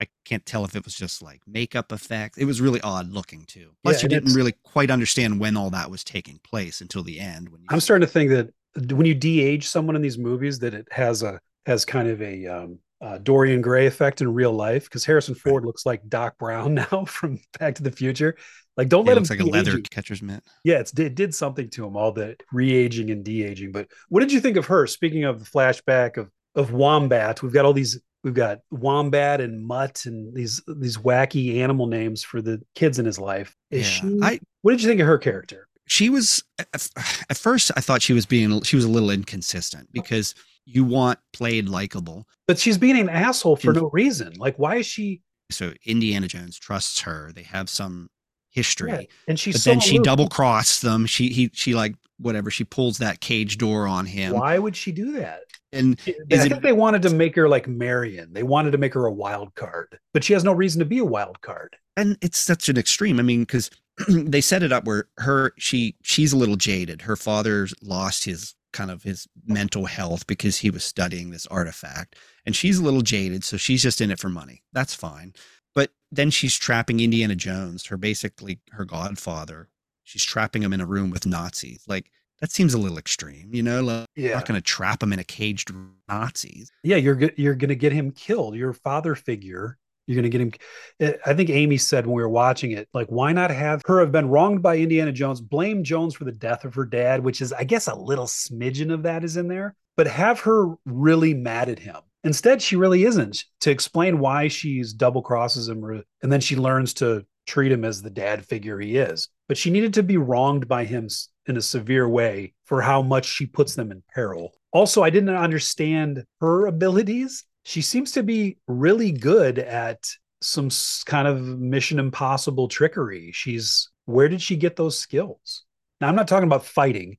Speaker 2: I can't tell if it was just like makeup effect. It was really odd looking too. Plus,
Speaker 1: Yeah,
Speaker 2: you didn't really quite understand when all that was taking place until the end. When you
Speaker 1: I'm starting to think that when you de-age someone in these movies, that it has a has kind of a um, uh, Dorian Gray effect in real life because Harrison Ford looks like Doc Brown now from Back to the Future. Like, don't
Speaker 2: It
Speaker 1: let him
Speaker 2: looks like a leather catcher's mitt.
Speaker 1: Yeah, it's, it did something to him, all the re-aging and de-aging. But what did you think of her? Speaking of the flashback of of Wombat, we've got all these. We've got Wombat and Mutt and these these wacky animal names for the kids in his life. Is
Speaker 2: Yeah.
Speaker 1: she?
Speaker 2: I
Speaker 1: what did you think of her character?
Speaker 2: she was at at first I thought she was being she was a little inconsistent because you want played likable.
Speaker 1: But she's being an asshole for
Speaker 2: And-
Speaker 1: no reason. Like, why is she?
Speaker 2: So Indiana Jones trusts her. They have some history.
Speaker 1: Yeah, and she's
Speaker 2: But
Speaker 1: so
Speaker 2: then she double crosses them. She he she like whatever. She pulls that cage door on him.
Speaker 1: Why would she do that?
Speaker 2: And
Speaker 1: I
Speaker 2: Is it-
Speaker 1: think they wanted to make her like Marion. They wanted to make her a wild card, but she has no reason to be a wild card.
Speaker 2: and it's such an extreme. I mean, because they set it up where her she she's a little jaded. Her father's lost his kind of his mental health because he was studying this artifact, and she's a little jaded, so she's just in it for money. That's fine. Then she's trapping Indiana Jones, her basically her godfather. She's trapping him in a room with Nazis. Like that seems a little extreme, you know. Like, you're
Speaker 1: Yeah,
Speaker 2: not going to trap him in a caged Nazis.
Speaker 1: yeah. You're you're gonna get him killed. Your father figure. You're gonna get him. eh, I think Amy said when we were watching it, like, why not have her have been wronged by Indiana Jones, blame Jones for the death of her dad, which is, I guess, a little smidgen of that is in there, but have her really mad at him. Instead, she really isn't to explain why she's double crosses him, and then she learns to treat him as the dad figure he is. But she needed to be wronged by him in a severe way for how much she puts them in peril. Also, I didn't understand her abilities. She seems to be really good at some kind of mission impossible trickery. She's where did she get those skills? Now, I'm not talking about fighting.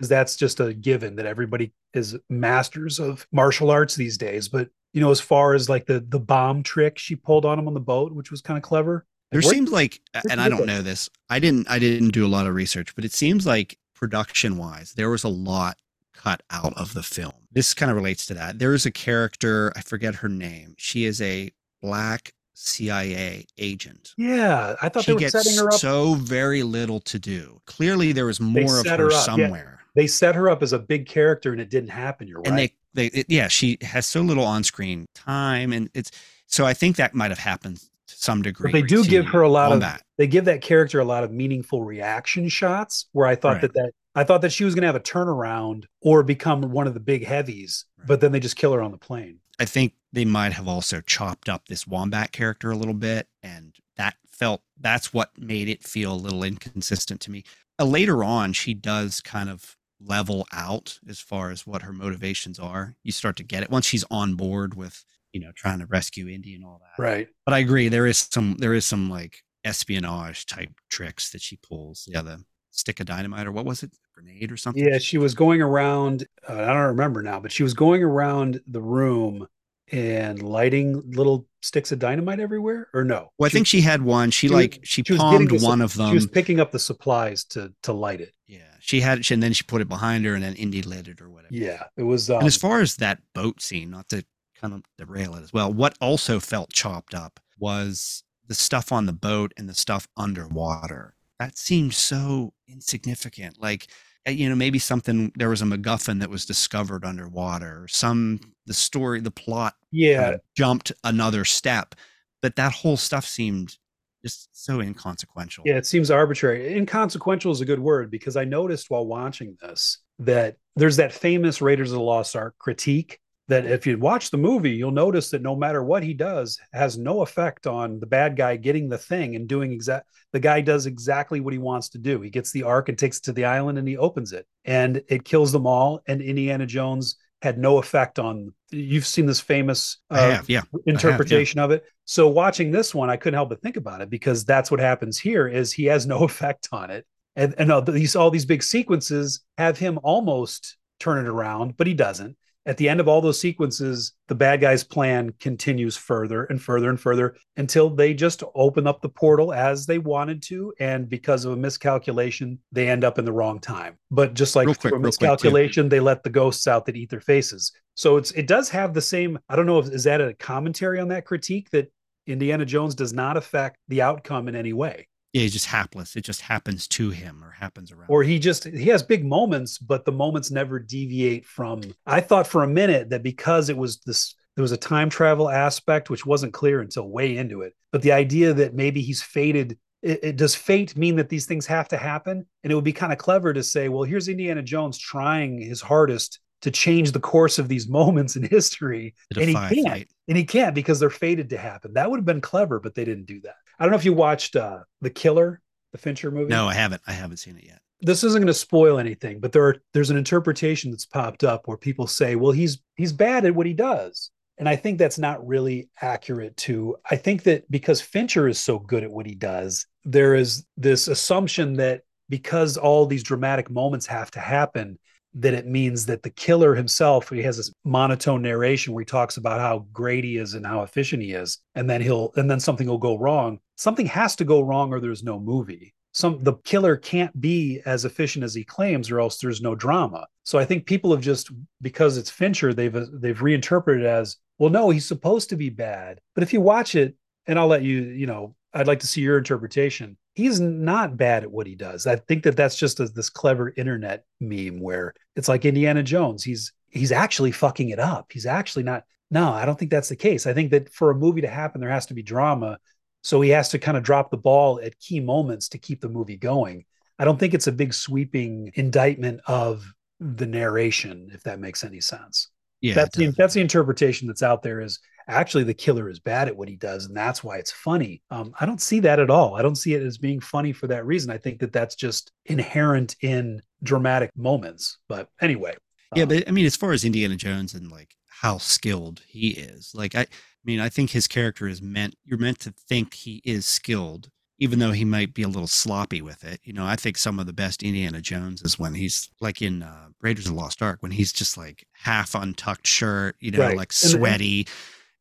Speaker 1: Because that's just a given that everybody is masters of martial arts these days. But you know, as far as like the the bomb trick she pulled on him on the boat, which was kind of clever.
Speaker 2: There
Speaker 1: where-
Speaker 2: seems like, and I don't know this. I didn't. I didn't do a lot of research, but it seems like production wise, there was a lot cut out of the film. This kind of relates to that. There is a character. I forget her name. She is a black CIA agent.
Speaker 1: yeah, I thought
Speaker 2: She
Speaker 1: they were
Speaker 2: gets
Speaker 1: setting her up.
Speaker 2: so very little to do. Clearly, there was more of her,
Speaker 1: her up, yeah. They set her up as a big character, and it didn't happen. You're
Speaker 2: and
Speaker 1: right.
Speaker 2: they they it, yeah she has so little on-screen time and it's so i think that might have happened to some degree
Speaker 1: but they do give her a lot of
Speaker 2: Wombat.
Speaker 1: they give that character a lot of meaningful reaction shots where I thought
Speaker 2: Right.
Speaker 1: that that I thought that she was going to have a turnaround or become one of the big heavies,
Speaker 2: Right.
Speaker 1: but then they just kill her on the plane.
Speaker 2: i think they might have also chopped up this wombat character a little bit and that felt that's what made it feel a little inconsistent to me uh, later on she does kind of level out as far as what her motivations are you start to get it once she's on board with you know trying to rescue indy and all that
Speaker 1: Right.
Speaker 2: but I agree. There is some there is some like espionage type tricks that she pulls. Yeah, the stick of dynamite or what was it, grenade or something?
Speaker 1: Yeah, she was going around. Uh, I don't remember now, but she was going around the room and lighting little sticks of dynamite everywhere. Or no?
Speaker 2: Well, I think she had one. She
Speaker 1: she
Speaker 2: like she,
Speaker 1: she
Speaker 2: palmed one of them.
Speaker 1: she was picking up the supplies to to light it.
Speaker 2: yeah, she had, it and then she put it behind her, and then Indy lit it or whatever.
Speaker 1: Yeah, it was. Um,
Speaker 2: and as far as that boat scene, not to kind of derail it as well, what also felt chopped up was the stuff on the boat and the stuff underwater. That seemed so insignificant. Like, Eh, you know, maybe something there was a MacGuffin that was discovered underwater. Some the story, the plot
Speaker 1: yeah,
Speaker 2: kind of jumped another step, but that whole stuff seemed just so inconsequential.
Speaker 1: Yeah, it seems arbitrary. Inconsequential is a good word because I noticed while watching this that there's that famous Raiders of the Lost Ark critique that if you watch the movie, you'll notice that no matter what he does has no effect on the bad guy getting the thing and doing exact the guy does exactly what he wants to do. He gets the ark and takes it to the island and he opens it and it kills them all and Indiana Jones had no effect on you've seen this famous uh,
Speaker 2: have, yeah.
Speaker 1: interpretation of it. So watching this one, I couldn't help but think about it because that's what happens here is he has no effect on it. And, and all these all these big sequences have him almost turn it around, but he doesn't. At the end of all those sequences, the bad guy's plan continues further and further and further until they just open up the portal as they wanted to. And because of a miscalculation, they end up in the wrong time. But just like
Speaker 2: quick,
Speaker 1: through a
Speaker 2: quick,
Speaker 1: miscalculation, they let the ghosts out that eat their faces. So it's it does have the same. I don't know if is that a commentary on that critique that Indiana Jones does not affect the outcome in any way,
Speaker 2: Yeah, he's just hapless. It just happens to him or happens around.
Speaker 1: or he just he has big moments, but the moments never deviate from. I thought for a minute that because it was this. There was a time travel aspect which wasn't clear until way into it. But the idea that maybe he's fated it, it, does fate mean that these things have to happen? And it would be kind of clever to say, well, here's Indiana Jones trying his hardest to change the course of these moments in history, and he can't.
Speaker 2: fate.
Speaker 1: and he can't because they're fated to happen. That would have been clever, but they didn't do that. I don't know if you watched uh, The Killer, the Fincher movie.
Speaker 2: No, I haven't. I haven't seen it yet.
Speaker 1: This isn't going to spoil anything, but there are, there's an interpretation that's popped up where people say, "Well, he's he's bad at what he does." And I think that's not really accurate to I think that because Fincher is so good at what he does, there is this assumption that because all these dramatic moments have to happen, that it means that the killer himself he has this monotone narration where he talks about how great he is and how efficient he is and then he'll and then something will go wrong. Something has to go wrong or there's no movie. Some the killer can't be as efficient as he claims or else there's no drama. So i think people have just because it's fincher they've they've reinterpreted as well no he's supposed to be bad. But if you watch it and i'll let you you know i'd like to see your interpretation he's not bad at what he does. I think that that's just a, this clever internet meme where it's like Indiana Jones. He's he's actually fucking it up. He's actually not. No, I don't think that's the case. I think that for a movie to happen, there has to be drama. So he has to kind of drop the ball at key moments to keep the movie going. I don't think it's a big sweeping indictment of the narration, if that makes any sense.
Speaker 2: Yeah,
Speaker 1: that's the that's the interpretation that's out there is actually the killer is bad at what he does and that's why it's funny um, i don't see that at all i don't see it as being funny for that reason i think that that's just inherent in dramatic moments but anyway
Speaker 2: yeah,
Speaker 1: um,
Speaker 2: but I mean, as far as Indiana Jones and like how skilled he is, like I, I mean, I think his character is meant. You're meant to think he is skilled, even though he might be a little sloppy with it. You know, I think some of the best Indiana Jones is when he's like in uh, Raiders of the Lost Ark, when he's just like half untucked shirt, you know,
Speaker 1: Right.
Speaker 2: like
Speaker 1: And-
Speaker 2: sweaty.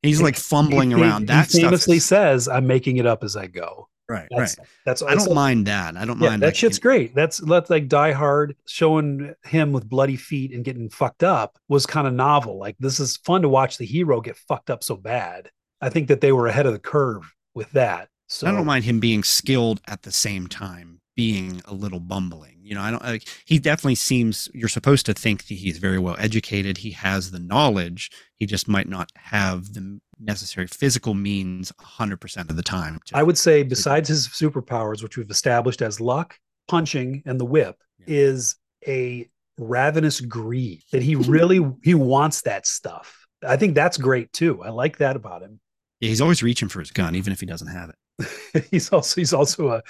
Speaker 2: He's like fumbling
Speaker 1: He- he-
Speaker 2: around. That
Speaker 1: he famously
Speaker 2: is-
Speaker 1: says, "I'm making it up as I go."
Speaker 2: right,
Speaker 1: That's,
Speaker 2: right.
Speaker 1: That's
Speaker 2: I don't mind that. I don't
Speaker 1: Yeah,
Speaker 2: mind
Speaker 1: that
Speaker 2: like,
Speaker 1: shit's great. That's that's like Die Hard showing him with bloody feet and getting fucked up was kind of novel. Like this is fun to watch the hero get fucked up so bad. I think that they were ahead of the curve with that. So
Speaker 2: I don't mind him being skilled at the same time being a little bumbling. You know, I don't like he definitely seems you're supposed to think that he's very well educated. He has the knowledge. He just might not have the necessary physical means 100% of the time. to-
Speaker 1: I would say besides his superpowers, which we've established as luck, punching, and the whip,
Speaker 2: Yeah.
Speaker 1: is a ravenous greed that he really he wants that stuff. I think that's great too. I like that about him.
Speaker 2: Yeah, he's always reaching for his gun even if he doesn't have it.
Speaker 1: he's also he's also a,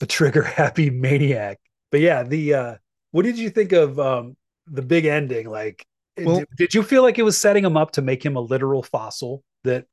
Speaker 1: a trigger happy maniac. But yeah, the uh what did you think of um the big ending? Like
Speaker 2: Well-
Speaker 1: did, did you feel like it was setting him up to make him a literal fossil that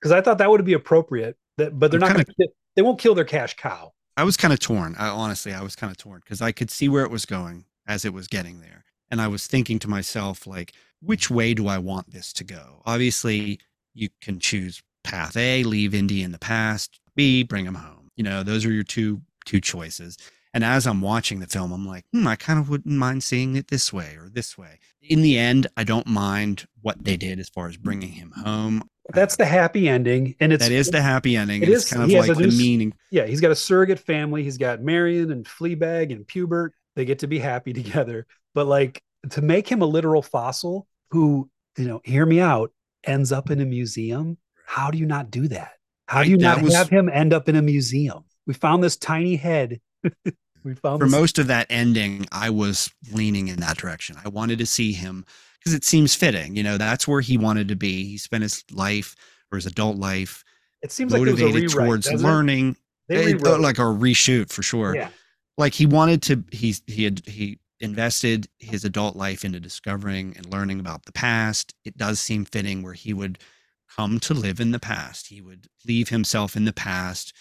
Speaker 1: because I thought that would be appropriate that but they're
Speaker 2: I'm
Speaker 1: not
Speaker 2: kinda-
Speaker 1: gonna they won't kill their cash cow.
Speaker 2: I was kind of torn. I honestly, I was kind of torn because I could see where it was going as it was getting there. And I was thinking to myself, like, which way do I want this to go? Obviously, you can choose path A, leave Indy in the past, B, bring him home. You know, those are your two two choices. And as I'm watching the film, I'm like, hmm, I kind of wouldn't mind seeing it this way or this way. In the end, I don't mind what they did as far as bringing him home.
Speaker 1: That's the happy ending, and it's
Speaker 2: that is the happy ending.
Speaker 1: it
Speaker 2: and it's kind of like
Speaker 1: a
Speaker 2: the meaning.
Speaker 1: yeah. He's got a surrogate family. He's got Marion and Fleabag and Pubert. They get to be happy together. But like to make him a literal fossil who you know, hear me out, ends up in a museum. How do you not do that? How do you not
Speaker 2: was-
Speaker 1: have him end up in a museum? We found this tiny head. we found
Speaker 2: for
Speaker 1: this,
Speaker 2: most of that ending, I was leaning in that direction. I wanted to see him because it seems fitting. You know, that's where he wanted to be. He spent his life or his adult life
Speaker 1: it seems like
Speaker 2: motivated
Speaker 1: rewrite,
Speaker 2: towards learning,
Speaker 1: it.
Speaker 2: Uh, like a reshoot for sure.
Speaker 1: yeah.
Speaker 2: Like he wanted to. He he had he invested his adult life into discovering and learning about the past. It does seem fitting where he would come to live in the past. He would leave himself in the past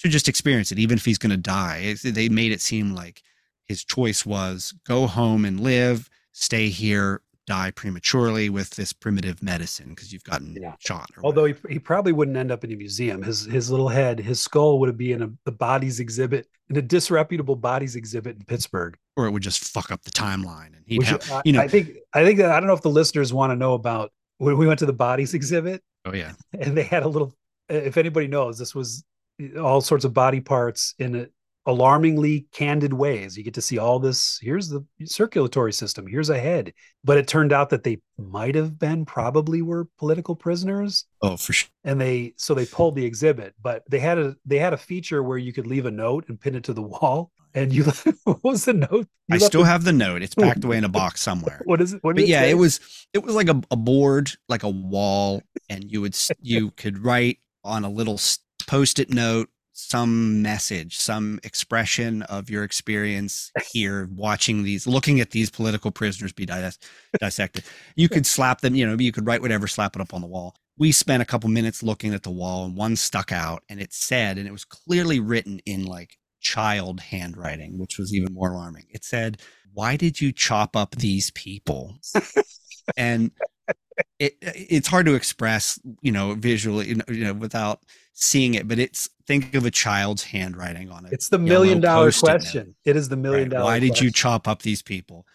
Speaker 2: to just experience it, even if he's going to die. They made it seem like his choice was go home and live, stay here, die prematurely with this primitive medicine because you've gotten
Speaker 1: Yeah.
Speaker 2: shot.
Speaker 1: Although
Speaker 2: whatever.
Speaker 1: he, he probably wouldn't end up in a museum. His his little head, his skull would be in a the bodies exhibit in a disreputable bodies exhibit in Pittsburgh.
Speaker 2: or it would just fuck up the timeline, and he'd
Speaker 1: Which
Speaker 2: have,
Speaker 1: I,
Speaker 2: you know,
Speaker 1: I think I think that I don't know if the listeners want to know about when we went to the bodies exhibit
Speaker 2: oh yeah,
Speaker 1: and they had a little. If anybody knows, this was all sorts of body parts in a, alarmingly candid ways. You get to see all this. Here's the circulatory system. Here's a head. But it turned out that they might have been, probably were political prisoners
Speaker 2: oh for sure.
Speaker 1: and they so they pulled the exhibit but they had a they had a feature where you could leave a note and pin it to the wall and you what was the note You
Speaker 2: I still have the note. It's packed away in a box somewhere.
Speaker 1: what is it what
Speaker 2: but yeah,
Speaker 1: say?
Speaker 2: it was it was like a, a board, like a wall, and you would you could write on a little s- post-it note some message, some expression of your experience here, watching these, looking at these political prisoners be dis- dissected. You could slap them, you know, you could write whatever, slap it up on the wall. We spent a couple minutes looking at the wall, and one stuck out, and it said, and it was clearly written in like child handwriting, which was even more alarming. It said, "Why did you chop up these people?" and it it's hard to express, you know, visually, you know, you know, without seeing it. But it's think of a child's handwriting on it.
Speaker 1: it's the million dollar
Speaker 2: Post-it note.
Speaker 1: question it is the million dollar
Speaker 2: Why did you chop up these people?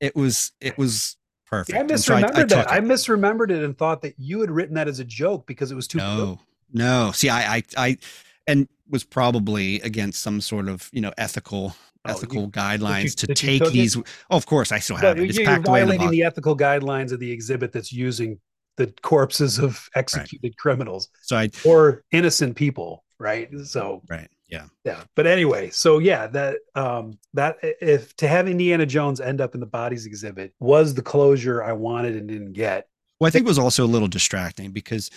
Speaker 2: It was it was perfect.
Speaker 1: I
Speaker 2: And so
Speaker 1: misremembered that.
Speaker 2: took
Speaker 1: I misremembered it and thought that you had written that as a joke because it was too.
Speaker 2: no, no. See, I, I, I, and was probably against some sort of you know ethical
Speaker 1: Oh, you-
Speaker 2: ethical guidelines to take
Speaker 1: it?
Speaker 2: these. Oh, of course, I still
Speaker 1: No,
Speaker 2: have it. It's
Speaker 1: you're
Speaker 2: packed away in the
Speaker 1: violating the ethical guidelines of the exhibit that's using the corpses of executed criminals
Speaker 2: So I,
Speaker 1: or innocent people, right? So
Speaker 2: right, yeah.
Speaker 1: yeah but anyway so yeah that um that if to have indiana jones end up in the bodies exhibit was the closure i wanted and didn't get
Speaker 2: Well, I think it was also a little distracting because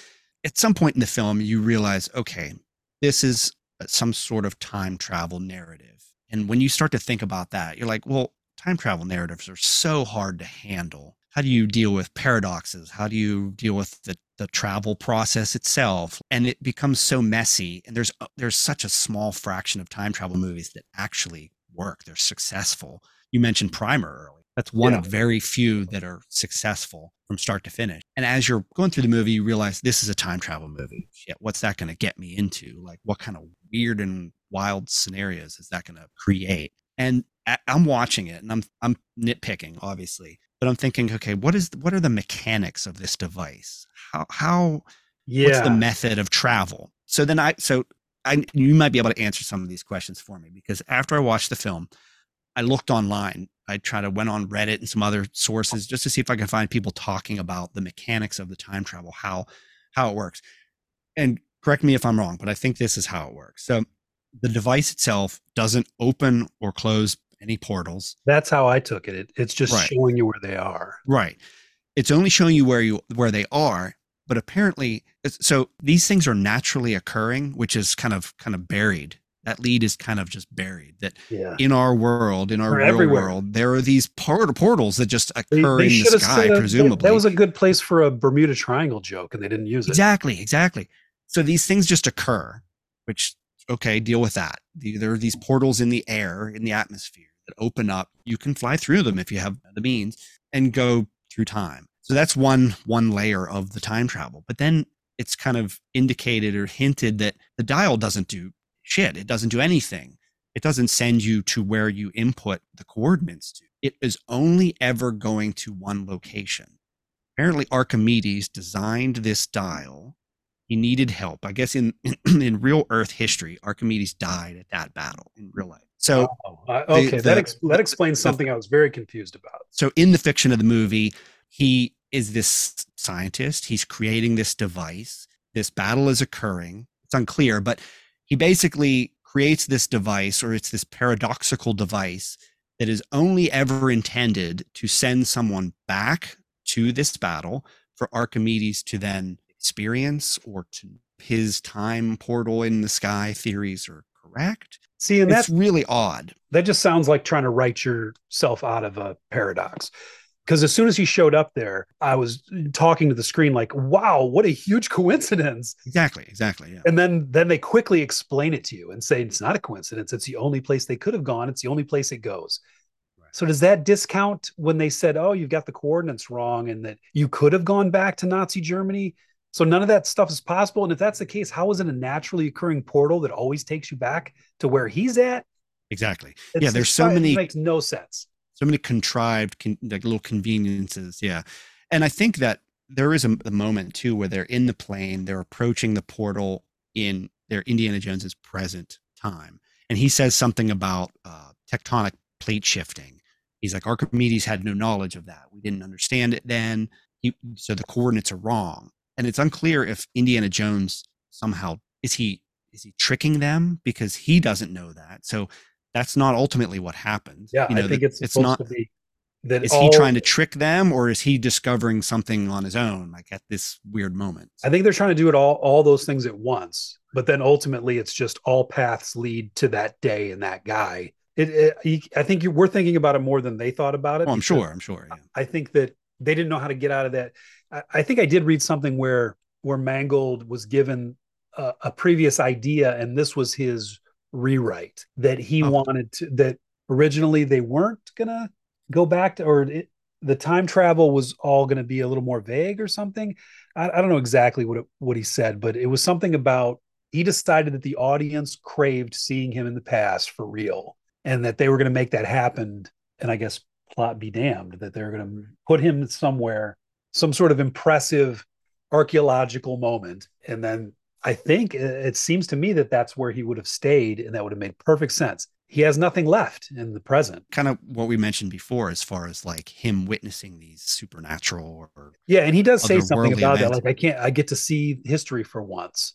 Speaker 2: at some point in the film, you realize, okay, this is some sort of time travel narrative. And when you start to think about that, you're like, well, time travel narratives are so hard to handle how do you deal with paradoxes? How do you deal with the the travel process itself? And it becomes so messy. And there's uh, there's such a small fraction of time travel movies that actually work. They're successful. You mentioned Primer earlier. That's one
Speaker 1: Yeah.
Speaker 2: of very few that are successful from start to finish. And as you're going through the movie, you realize this is a time travel movie. Shit, what's that going to get me into? Like, what kind of weird and wild scenarios is that going to create? And I'm watching it, and I'm I'm nitpicking, obviously, but I'm thinking, okay, what is what are the mechanics of this device? How how
Speaker 1: Yeah.
Speaker 2: what's the method of travel so then i so i you might be able to answer some of these questions for me because after i watched the film i looked online i tried to went on reddit and some other sources just to see if i could find people talking about the mechanics of the time travel how how it works and correct me if i'm wrong but i think this is how it works so the device itself doesn't open or close any portals
Speaker 1: That's how I took it. it it's just
Speaker 2: Right.
Speaker 1: showing you where they are.
Speaker 2: Right. It's only showing you where you where they are, but apparently so these things are naturally occurring, which is kind of kind of buried. That lead is kind of just buried. That
Speaker 1: Yeah.
Speaker 2: in our world, in our
Speaker 1: They're
Speaker 2: real
Speaker 1: everywhere.
Speaker 2: world, there are these port- portals that just occur
Speaker 1: they
Speaker 2: in the sky,
Speaker 1: a-
Speaker 2: presumably.
Speaker 1: That was a good place for a Bermuda Triangle joke, and they didn't use it.
Speaker 2: Exactly, exactly. So these things just occur, which okay, deal with that. The- There are these portals in the air, in the atmosphere that open up. You can fly through them if you have the means and go through time. So that's one one layer of the time travel. But then it's kind of indicated or hinted that the dial doesn't do shit. It doesn't do anything. It doesn't send you to where you input the coordinates to. It is only ever going to one location. Apparently Archimedes designed this dial he needed help. I guess in in real Earth history, Archimedes died at that battle in real life. So
Speaker 1: Oh, okay,
Speaker 2: the-
Speaker 1: that ex- that explains
Speaker 2: the-
Speaker 1: something I was very confused about.
Speaker 2: so in the fiction of the movie, he is this scientist. He's creating this device. This battle is occurring. It's unclear, but he basically creates this device, or it's this paradoxical device that is only ever intended to send someone back to this battle for Archimedes to then experience or to his time portal in the sky theories are correct.
Speaker 1: See, and
Speaker 2: It's
Speaker 1: that's
Speaker 2: really odd.
Speaker 1: that just sounds like trying to write yourself out of a paradox. Because as soon as he showed up there, I was talking to the screen like, "Wow, what a huge coincidence!"
Speaker 2: Exactly, exactly. Yeah.
Speaker 1: And then then they quickly explain it to you and say it's not a coincidence. It's the only place they could have gone. It's the only place it goes. So does that discount when they said, "Oh, you've got the coordinates wrong," and that you could have gone back to Nazi Germany? So none of that stuff is possible. And if that's the case, how is it a naturally occurring portal that always takes you back to where he's at?
Speaker 2: Exactly.
Speaker 1: It's-
Speaker 2: yeah, there's so
Speaker 1: it
Speaker 2: many
Speaker 1: makes no sense.
Speaker 2: so many contrived con- like little conveniences yeah and i think that there is a, a moment too where they're in the plane they're approaching the portal in their indiana jones's present time and he says something about uh, tectonic plate shifting he's like archimedes had no knowledge of that we didn't understand it then he, so the coordinates are wrong and it's unclear if indiana jones somehow is he is he tricking them because he doesn't know that so that's not ultimately what happens
Speaker 1: Yeah,
Speaker 2: you know,
Speaker 1: I think
Speaker 2: that
Speaker 1: it's supposed to be that
Speaker 2: is
Speaker 1: all,
Speaker 2: he trying to trick them or is he discovering something on his own like at this weird moment
Speaker 1: I think they're trying to do it all all those things at once, but then ultimately it's just all paths lead to that day and that guy. It, it I think you, we're thinking about it more than they thought about it.
Speaker 2: oh i'm sure i'm sure yeah.
Speaker 1: I think that they didn't know how to get out of that. I, I think I did read something where where Mangold was given a, a previous idea, and this was his rewrite that he
Speaker 2: Oh.
Speaker 1: wanted to. That originally they weren't gonna go back to, or it, the time travel was all going to be a little more vague or something. I, I don't know exactly what it, what he said, but it was something about he decided that the audience craved seeing him in the past for real, and that they were going to make that happen. And I guess plot be damned that they're going to put him somewhere, some sort of impressive archaeological moment, and then I think it, seems to me that that's where he would have stayed, and that would have made perfect sense. He has nothing left in the present.
Speaker 2: kind of what we mentioned before as far as like him witnessing these supernatural or
Speaker 1: Yeah, and he does say something about that. Like, I can't, I get to see history for once.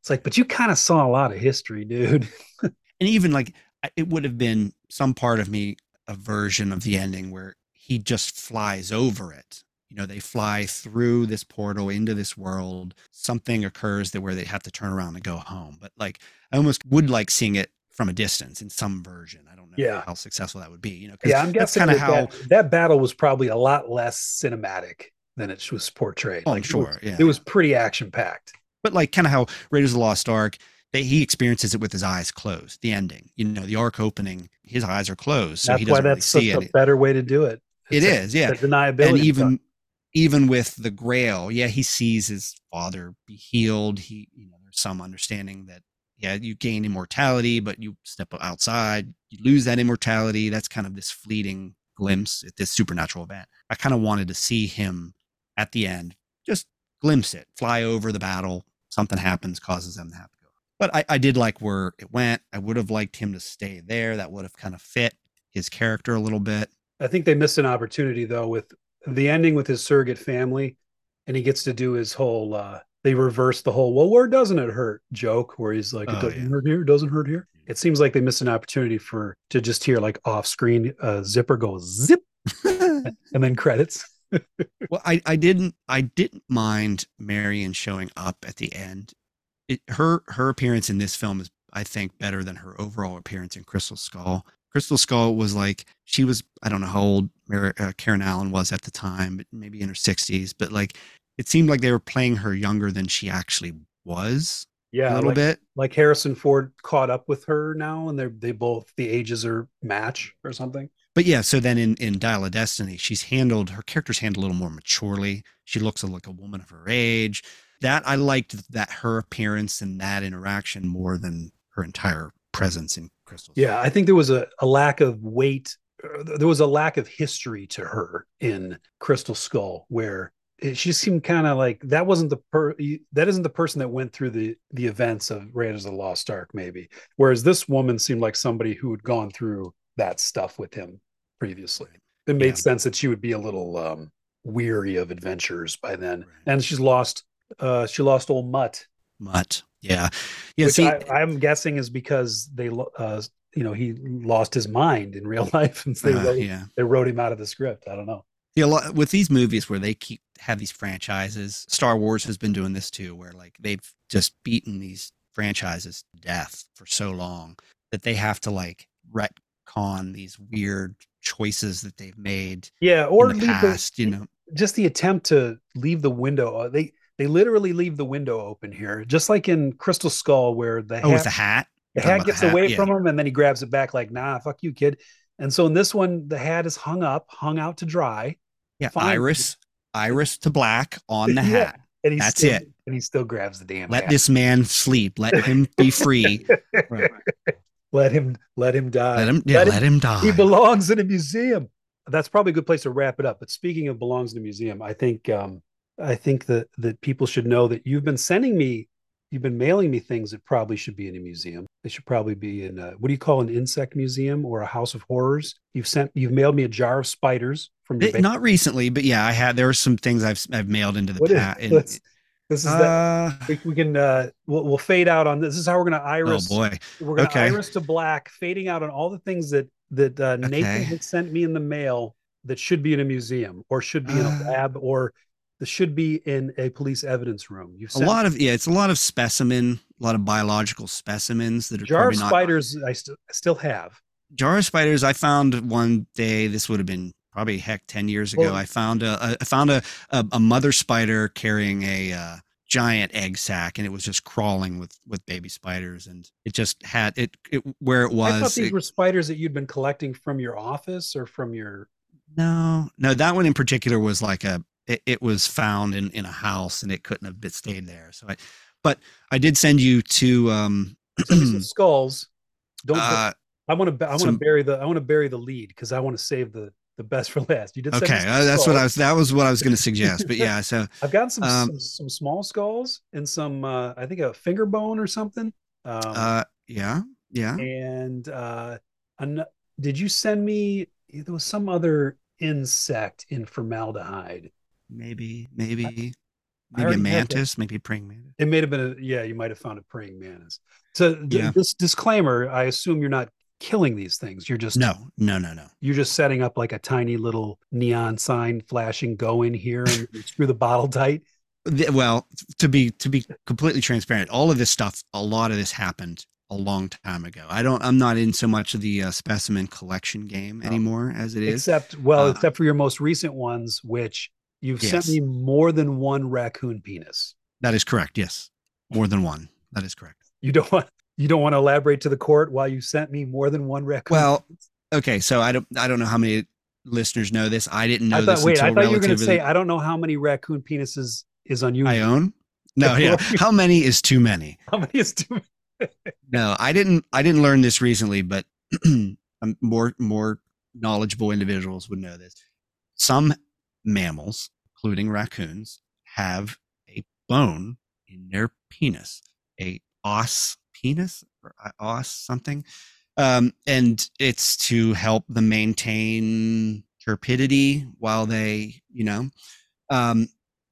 Speaker 1: It's like, but you kind of saw a lot of history, dude.
Speaker 2: and even like it would have been some part of me a version of the ending where he just flies over it you know they fly through this portal into this world something occurs that where they have to turn around and go home but like i almost would like seeing it from a distance in some version. I don't know
Speaker 1: Yeah.
Speaker 2: how successful that would be. You know
Speaker 1: Yeah, I'm guessing
Speaker 2: kind of
Speaker 1: that,
Speaker 2: how.
Speaker 1: that that battle was probably a lot less cinematic than it was portrayed.
Speaker 2: Oh,
Speaker 1: Like, it
Speaker 2: sure,
Speaker 1: was-
Speaker 2: yeah.
Speaker 1: it was pretty action packed.
Speaker 2: but like kind of how Raiders of the Lost Ark, they, he experiences it with his eyes closed. The ending, you know, the ark opening, his eyes are closed, so
Speaker 1: that's
Speaker 2: he
Speaker 1: why
Speaker 2: doesn't really
Speaker 1: that's such
Speaker 2: see
Speaker 1: a
Speaker 2: any.
Speaker 1: better way to do it.
Speaker 2: It
Speaker 1: It's
Speaker 2: is, yeah.
Speaker 1: The deniability.
Speaker 2: and
Speaker 1: stuff.
Speaker 2: Even with the Grail, yeah, he sees his father be healed. He, you know, there's some understanding that yeah, you gain immortality, but you step outside, you lose that immortality. That's kind of this fleeting glimpse at this supernatural event. I kind of wanted to see him at the end, just glimpse it, fly over the battle. Something happens, causes them to have to go. But I, I did like where it went. I would have liked him to stay there. That would have kind of fit his character a little bit.
Speaker 1: I think they missed an opportunity though with the ending with his surrogate family, and he gets to do his whole. uh They reverse the whole "well, where doesn't it hurt?" joke, where he's like, "It
Speaker 2: Oh,
Speaker 1: doesn't
Speaker 2: yeah.
Speaker 1: hurt here, it doesn't hurt here." It seems like they missed an opportunity for to just hear like off screen uh, zipper go zip and then credits.
Speaker 2: Well, I, I didn't I didn't mind Marion showing up at the end. It, her her appearance in this film is I think better than her overall appearance in Crystal Skull. Crystal Skull was like she was I don't know how old uh, Karen Allen was at the time, but maybe in her sixties. But like it seemed like they were playing her younger than she actually was
Speaker 1: Yeah,
Speaker 2: a little
Speaker 1: like,
Speaker 2: bit.
Speaker 1: like Harrison Ford caught up with her now, and they're they both the ages are match or something.
Speaker 2: But yeah, so then in in Dial of Destiny, she's handled her character's handled a little more maturely. She looks like a woman of her age. That I liked that her appearance and that interaction more than her entire presence in Crystal.
Speaker 1: Yeah, I think there was a, a lack of weight. uh, There was a lack of history to her in Crystal Skull, where it, she seemed kind of like that wasn't the per that isn't the person that went through the the events of Raiders of the Lost Ark, maybe. Whereas this woman seemed like somebody who had gone through that stuff with him previously. It made
Speaker 2: Yeah.
Speaker 1: sense that she would be a little um, weary of adventures by then,
Speaker 2: Right.
Speaker 1: and she's lost. Uh, she lost old Mutt
Speaker 2: Mutt. Yeah. Yeah.
Speaker 1: which
Speaker 2: see,
Speaker 1: I, I'm guessing is because they, uh, you know, he lost his mind in real life, and they
Speaker 2: uh,
Speaker 1: wrote,
Speaker 2: yeah.
Speaker 1: they wrote him out of the script. I don't know.
Speaker 2: Yeah, a lot, with these movies where they keep have these franchises, Star Wars has been doing this too, where like they've just beaten these franchises to death for so long that they have to like retcon these weird choices that they've made
Speaker 1: Yeah, or
Speaker 2: the
Speaker 1: leave
Speaker 2: past.
Speaker 1: the,
Speaker 2: you know,
Speaker 1: just the attempt to leave the window. uh, They they literally leave the window open here, just like in Crystal Skull, where the
Speaker 2: oh, with
Speaker 1: hat,
Speaker 2: the hat.
Speaker 1: the hat
Speaker 2: about the
Speaker 1: gets
Speaker 2: hat,
Speaker 1: away
Speaker 2: yeah.
Speaker 1: from him, and then he grabs it back, like, "Nah, fuck you, kid." And so in this one, the hat is hung up, hung out to dry,
Speaker 2: Yeah,
Speaker 1: Fine.
Speaker 2: iris, iris to black on the
Speaker 1: Yeah.
Speaker 2: hat.
Speaker 1: and he
Speaker 2: That's
Speaker 1: still,
Speaker 2: it.
Speaker 1: And he still grabs the damn
Speaker 2: Let
Speaker 1: hat.
Speaker 2: this man sleep. Let him be free. Right.
Speaker 1: let him let him die.
Speaker 2: Let him. Yeah,
Speaker 1: Let
Speaker 2: let, him die.
Speaker 1: he belongs in a museum. That's probably a good place to wrap it up. But speaking of belongs in a museum, I think um, I think that that people should know that you've been sending me, you've been mailing me things that probably should be in a museum. They should probably be in a, what do you call an insect museum or a house of horrors? You've sent you've mailed me a jar of spiders from your
Speaker 2: Eh, Not recently, but yeah, I had. There were some things I've I've mailed into the past.
Speaker 1: let's- this is that
Speaker 2: uh,
Speaker 1: we, we can uh we'll, we'll fade out on this. This is how we're gonna iris.
Speaker 2: oh boy.
Speaker 1: we're gonna
Speaker 2: Okay.
Speaker 1: iris to black, fading out on all the things that that uh, Nathan
Speaker 2: Okay.
Speaker 1: had sent me in the mail that should be in a museum or should be in a
Speaker 2: Uh.
Speaker 1: lab or that should be in a police evidence room. You've
Speaker 2: A lot of yeah, it's a lot of specimen, a lot of biological specimens that are
Speaker 1: jar of
Speaker 2: not
Speaker 1: spiders. I st- still have.
Speaker 2: jar of spiders i found one day this would have been probably heck 10 years ago
Speaker 1: Well-
Speaker 2: i found a, a i found a, a a mother spider carrying a uh, giant egg sack and it was just crawling with with baby spiders and it just had it, it where it was
Speaker 1: I thought these
Speaker 2: it-
Speaker 1: were spiders that you'd been collecting from your office or from your.
Speaker 2: no no that one in particular was like a it, it was found in in a house and it couldn't have been stayed there so i but i did send you to um
Speaker 1: some skulls. Don't.
Speaker 2: uh,
Speaker 1: I want to. I want to
Speaker 2: some-
Speaker 1: bury the. I want to bury the lead because I want to save the the best for last. You did.
Speaker 2: okay uh, that's what i was that was what i was going to suggest but yeah so
Speaker 1: I've got some,
Speaker 2: Um,
Speaker 1: some some small skulls and some uh I think a finger bone or something. Um
Speaker 2: uh yeah yeah
Speaker 1: and uh an, did you send me there was some other insect in formaldehyde.
Speaker 2: Maybe maybe maybe a
Speaker 1: already had that.
Speaker 2: mantis maybe praying mantis
Speaker 1: It may have been a yeah, you might have found a praying mantis. So th-
Speaker 2: Yeah.
Speaker 1: this disclaimer, I assume you're not killing these things. You're just
Speaker 2: no no no no
Speaker 1: you're just setting up like a tiny little neon sign flashing go in here and screw the bottle tight.
Speaker 2: The- well to be to be completely transparent all of this stuff a lot of this happened a long time ago. I don't. I'm not in so much of the uh, specimen collection game
Speaker 1: Oh.
Speaker 2: anymore as it is.
Speaker 1: Except, well,
Speaker 2: Uh,
Speaker 1: except for your most recent ones, which you've sent me more than one raccoon penis.
Speaker 2: That is correct. Yes, more than one. That is correct.
Speaker 1: You don't want you don't want to elaborate to the court why you sent me more than one raccoon.
Speaker 2: Well,
Speaker 1: penis?
Speaker 2: Okay, so I don't. I don't know how many listeners know this. I didn't know
Speaker 1: I thought.
Speaker 2: this
Speaker 1: Wait, I thought you were going to say I don't know how many raccoon penises is on you.
Speaker 2: I own. No, yeah. How many is too many?
Speaker 1: How many is too? Many?
Speaker 2: no, I didn't. I didn't learn this recently, but um, more more knowledgeable individuals would know this. Some mammals, including raccoons, have a bone in their penis, a os penis or os something, um, and it's to help them maintain turpidity while they, you know. Um,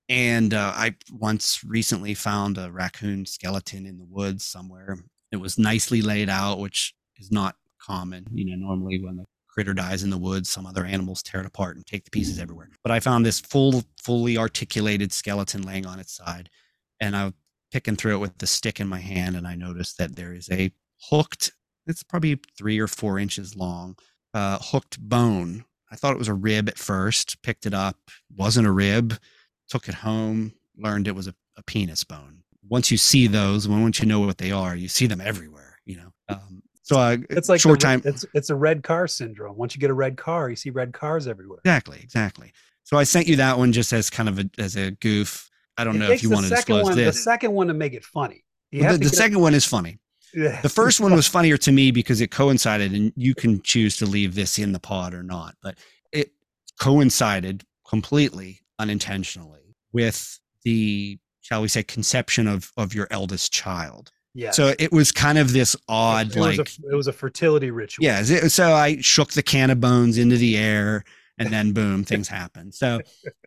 Speaker 2: and uh, I once recently found a raccoon skeleton in the woods somewhere. It was nicely laid out, which is not common. You know, normally when the critter dies in the woods, some other animals tear it apart and take the pieces everywhere. But I found this full, fully articulated skeleton laying on its side, and I was picking through it with the stick in my hand, and I noticed that there is a hooked. It's probably three or four inches long, uh, hooked bone. I thought it was a rib at first. Picked it up, wasn't a rib took it home, learned it was a, a penis bone. Once you see those, once you know what they are, you see them everywhere. You know, um, so uh,
Speaker 1: It's like
Speaker 2: short
Speaker 1: the,
Speaker 2: time.
Speaker 1: It's it's a red car syndrome. Once you get a red car, you see red cars everywhere.
Speaker 2: Exactly, exactly. So I sent you that one just as kind of a as a goof. I don't
Speaker 1: It
Speaker 2: know if you want to
Speaker 1: second
Speaker 2: disclose
Speaker 1: one, The second one to make it funny.
Speaker 2: The the
Speaker 1: get-
Speaker 2: second one is funny.
Speaker 1: Yeah.
Speaker 2: The first one was funnier to me because it coincided, and you can choose to leave this in the pod or not, but it coincided completely unintentionally with the, shall we say, conception of of your eldest child.
Speaker 1: Yeah.
Speaker 2: So it was kind of this odd,
Speaker 1: it was,
Speaker 2: like,
Speaker 1: a, it was a fertility ritual.
Speaker 2: yeah. it- So I shook the can of bones into the air, and then boom, things happened. So,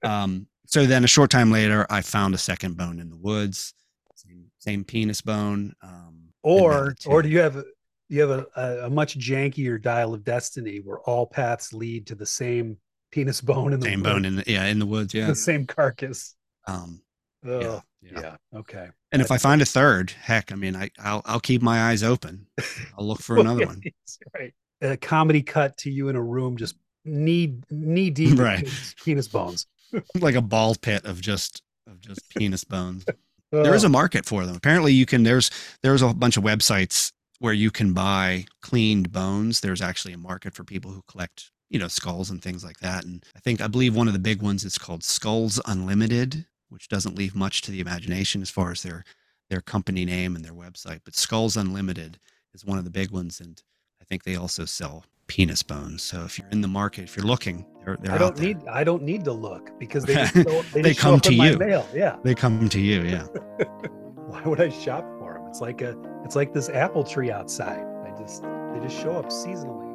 Speaker 2: um, so then a short time later, I found a second bone in the woods, same, same penis bone. Um,
Speaker 1: Or or do you have a you have a, a, a much jankier dial of destiny where all paths lead to the same penis bone in the
Speaker 2: same
Speaker 1: woods,
Speaker 2: bone in the yeah in the woods yeah
Speaker 1: the same carcass.
Speaker 2: um yeah,
Speaker 1: yeah.
Speaker 2: yeah.
Speaker 1: Okay.
Speaker 2: And if i find a third heck i mean i i'll, I'll keep my eyes open. I'll look for another one.
Speaker 1: right. A comedy cut to you in a room just knee knee deep
Speaker 2: Right.
Speaker 1: penis, bones.
Speaker 2: like a ball pit of just of just penis bones. There is a market for them. Apparently you can there's there's a bunch of websites where you can buy cleaned bones. There's actually a market for people who collect you know skulls and things like that. And i think i believe one of the big ones is called skulls unlimited which doesn't leave much to the imagination as far as their their company name and their website but skulls unlimited is one of the big ones and i think they also sell penis bones so if you're in the market if you're looking they're, they're
Speaker 1: I
Speaker 2: out
Speaker 1: don't
Speaker 2: there.
Speaker 1: need I don't need to look because they just show, they,
Speaker 2: They come to you.
Speaker 1: Yeah.
Speaker 2: they come to you yeah
Speaker 1: Why would I shop for them? It's like a it's like this apple tree outside. I just they just show up seasonally.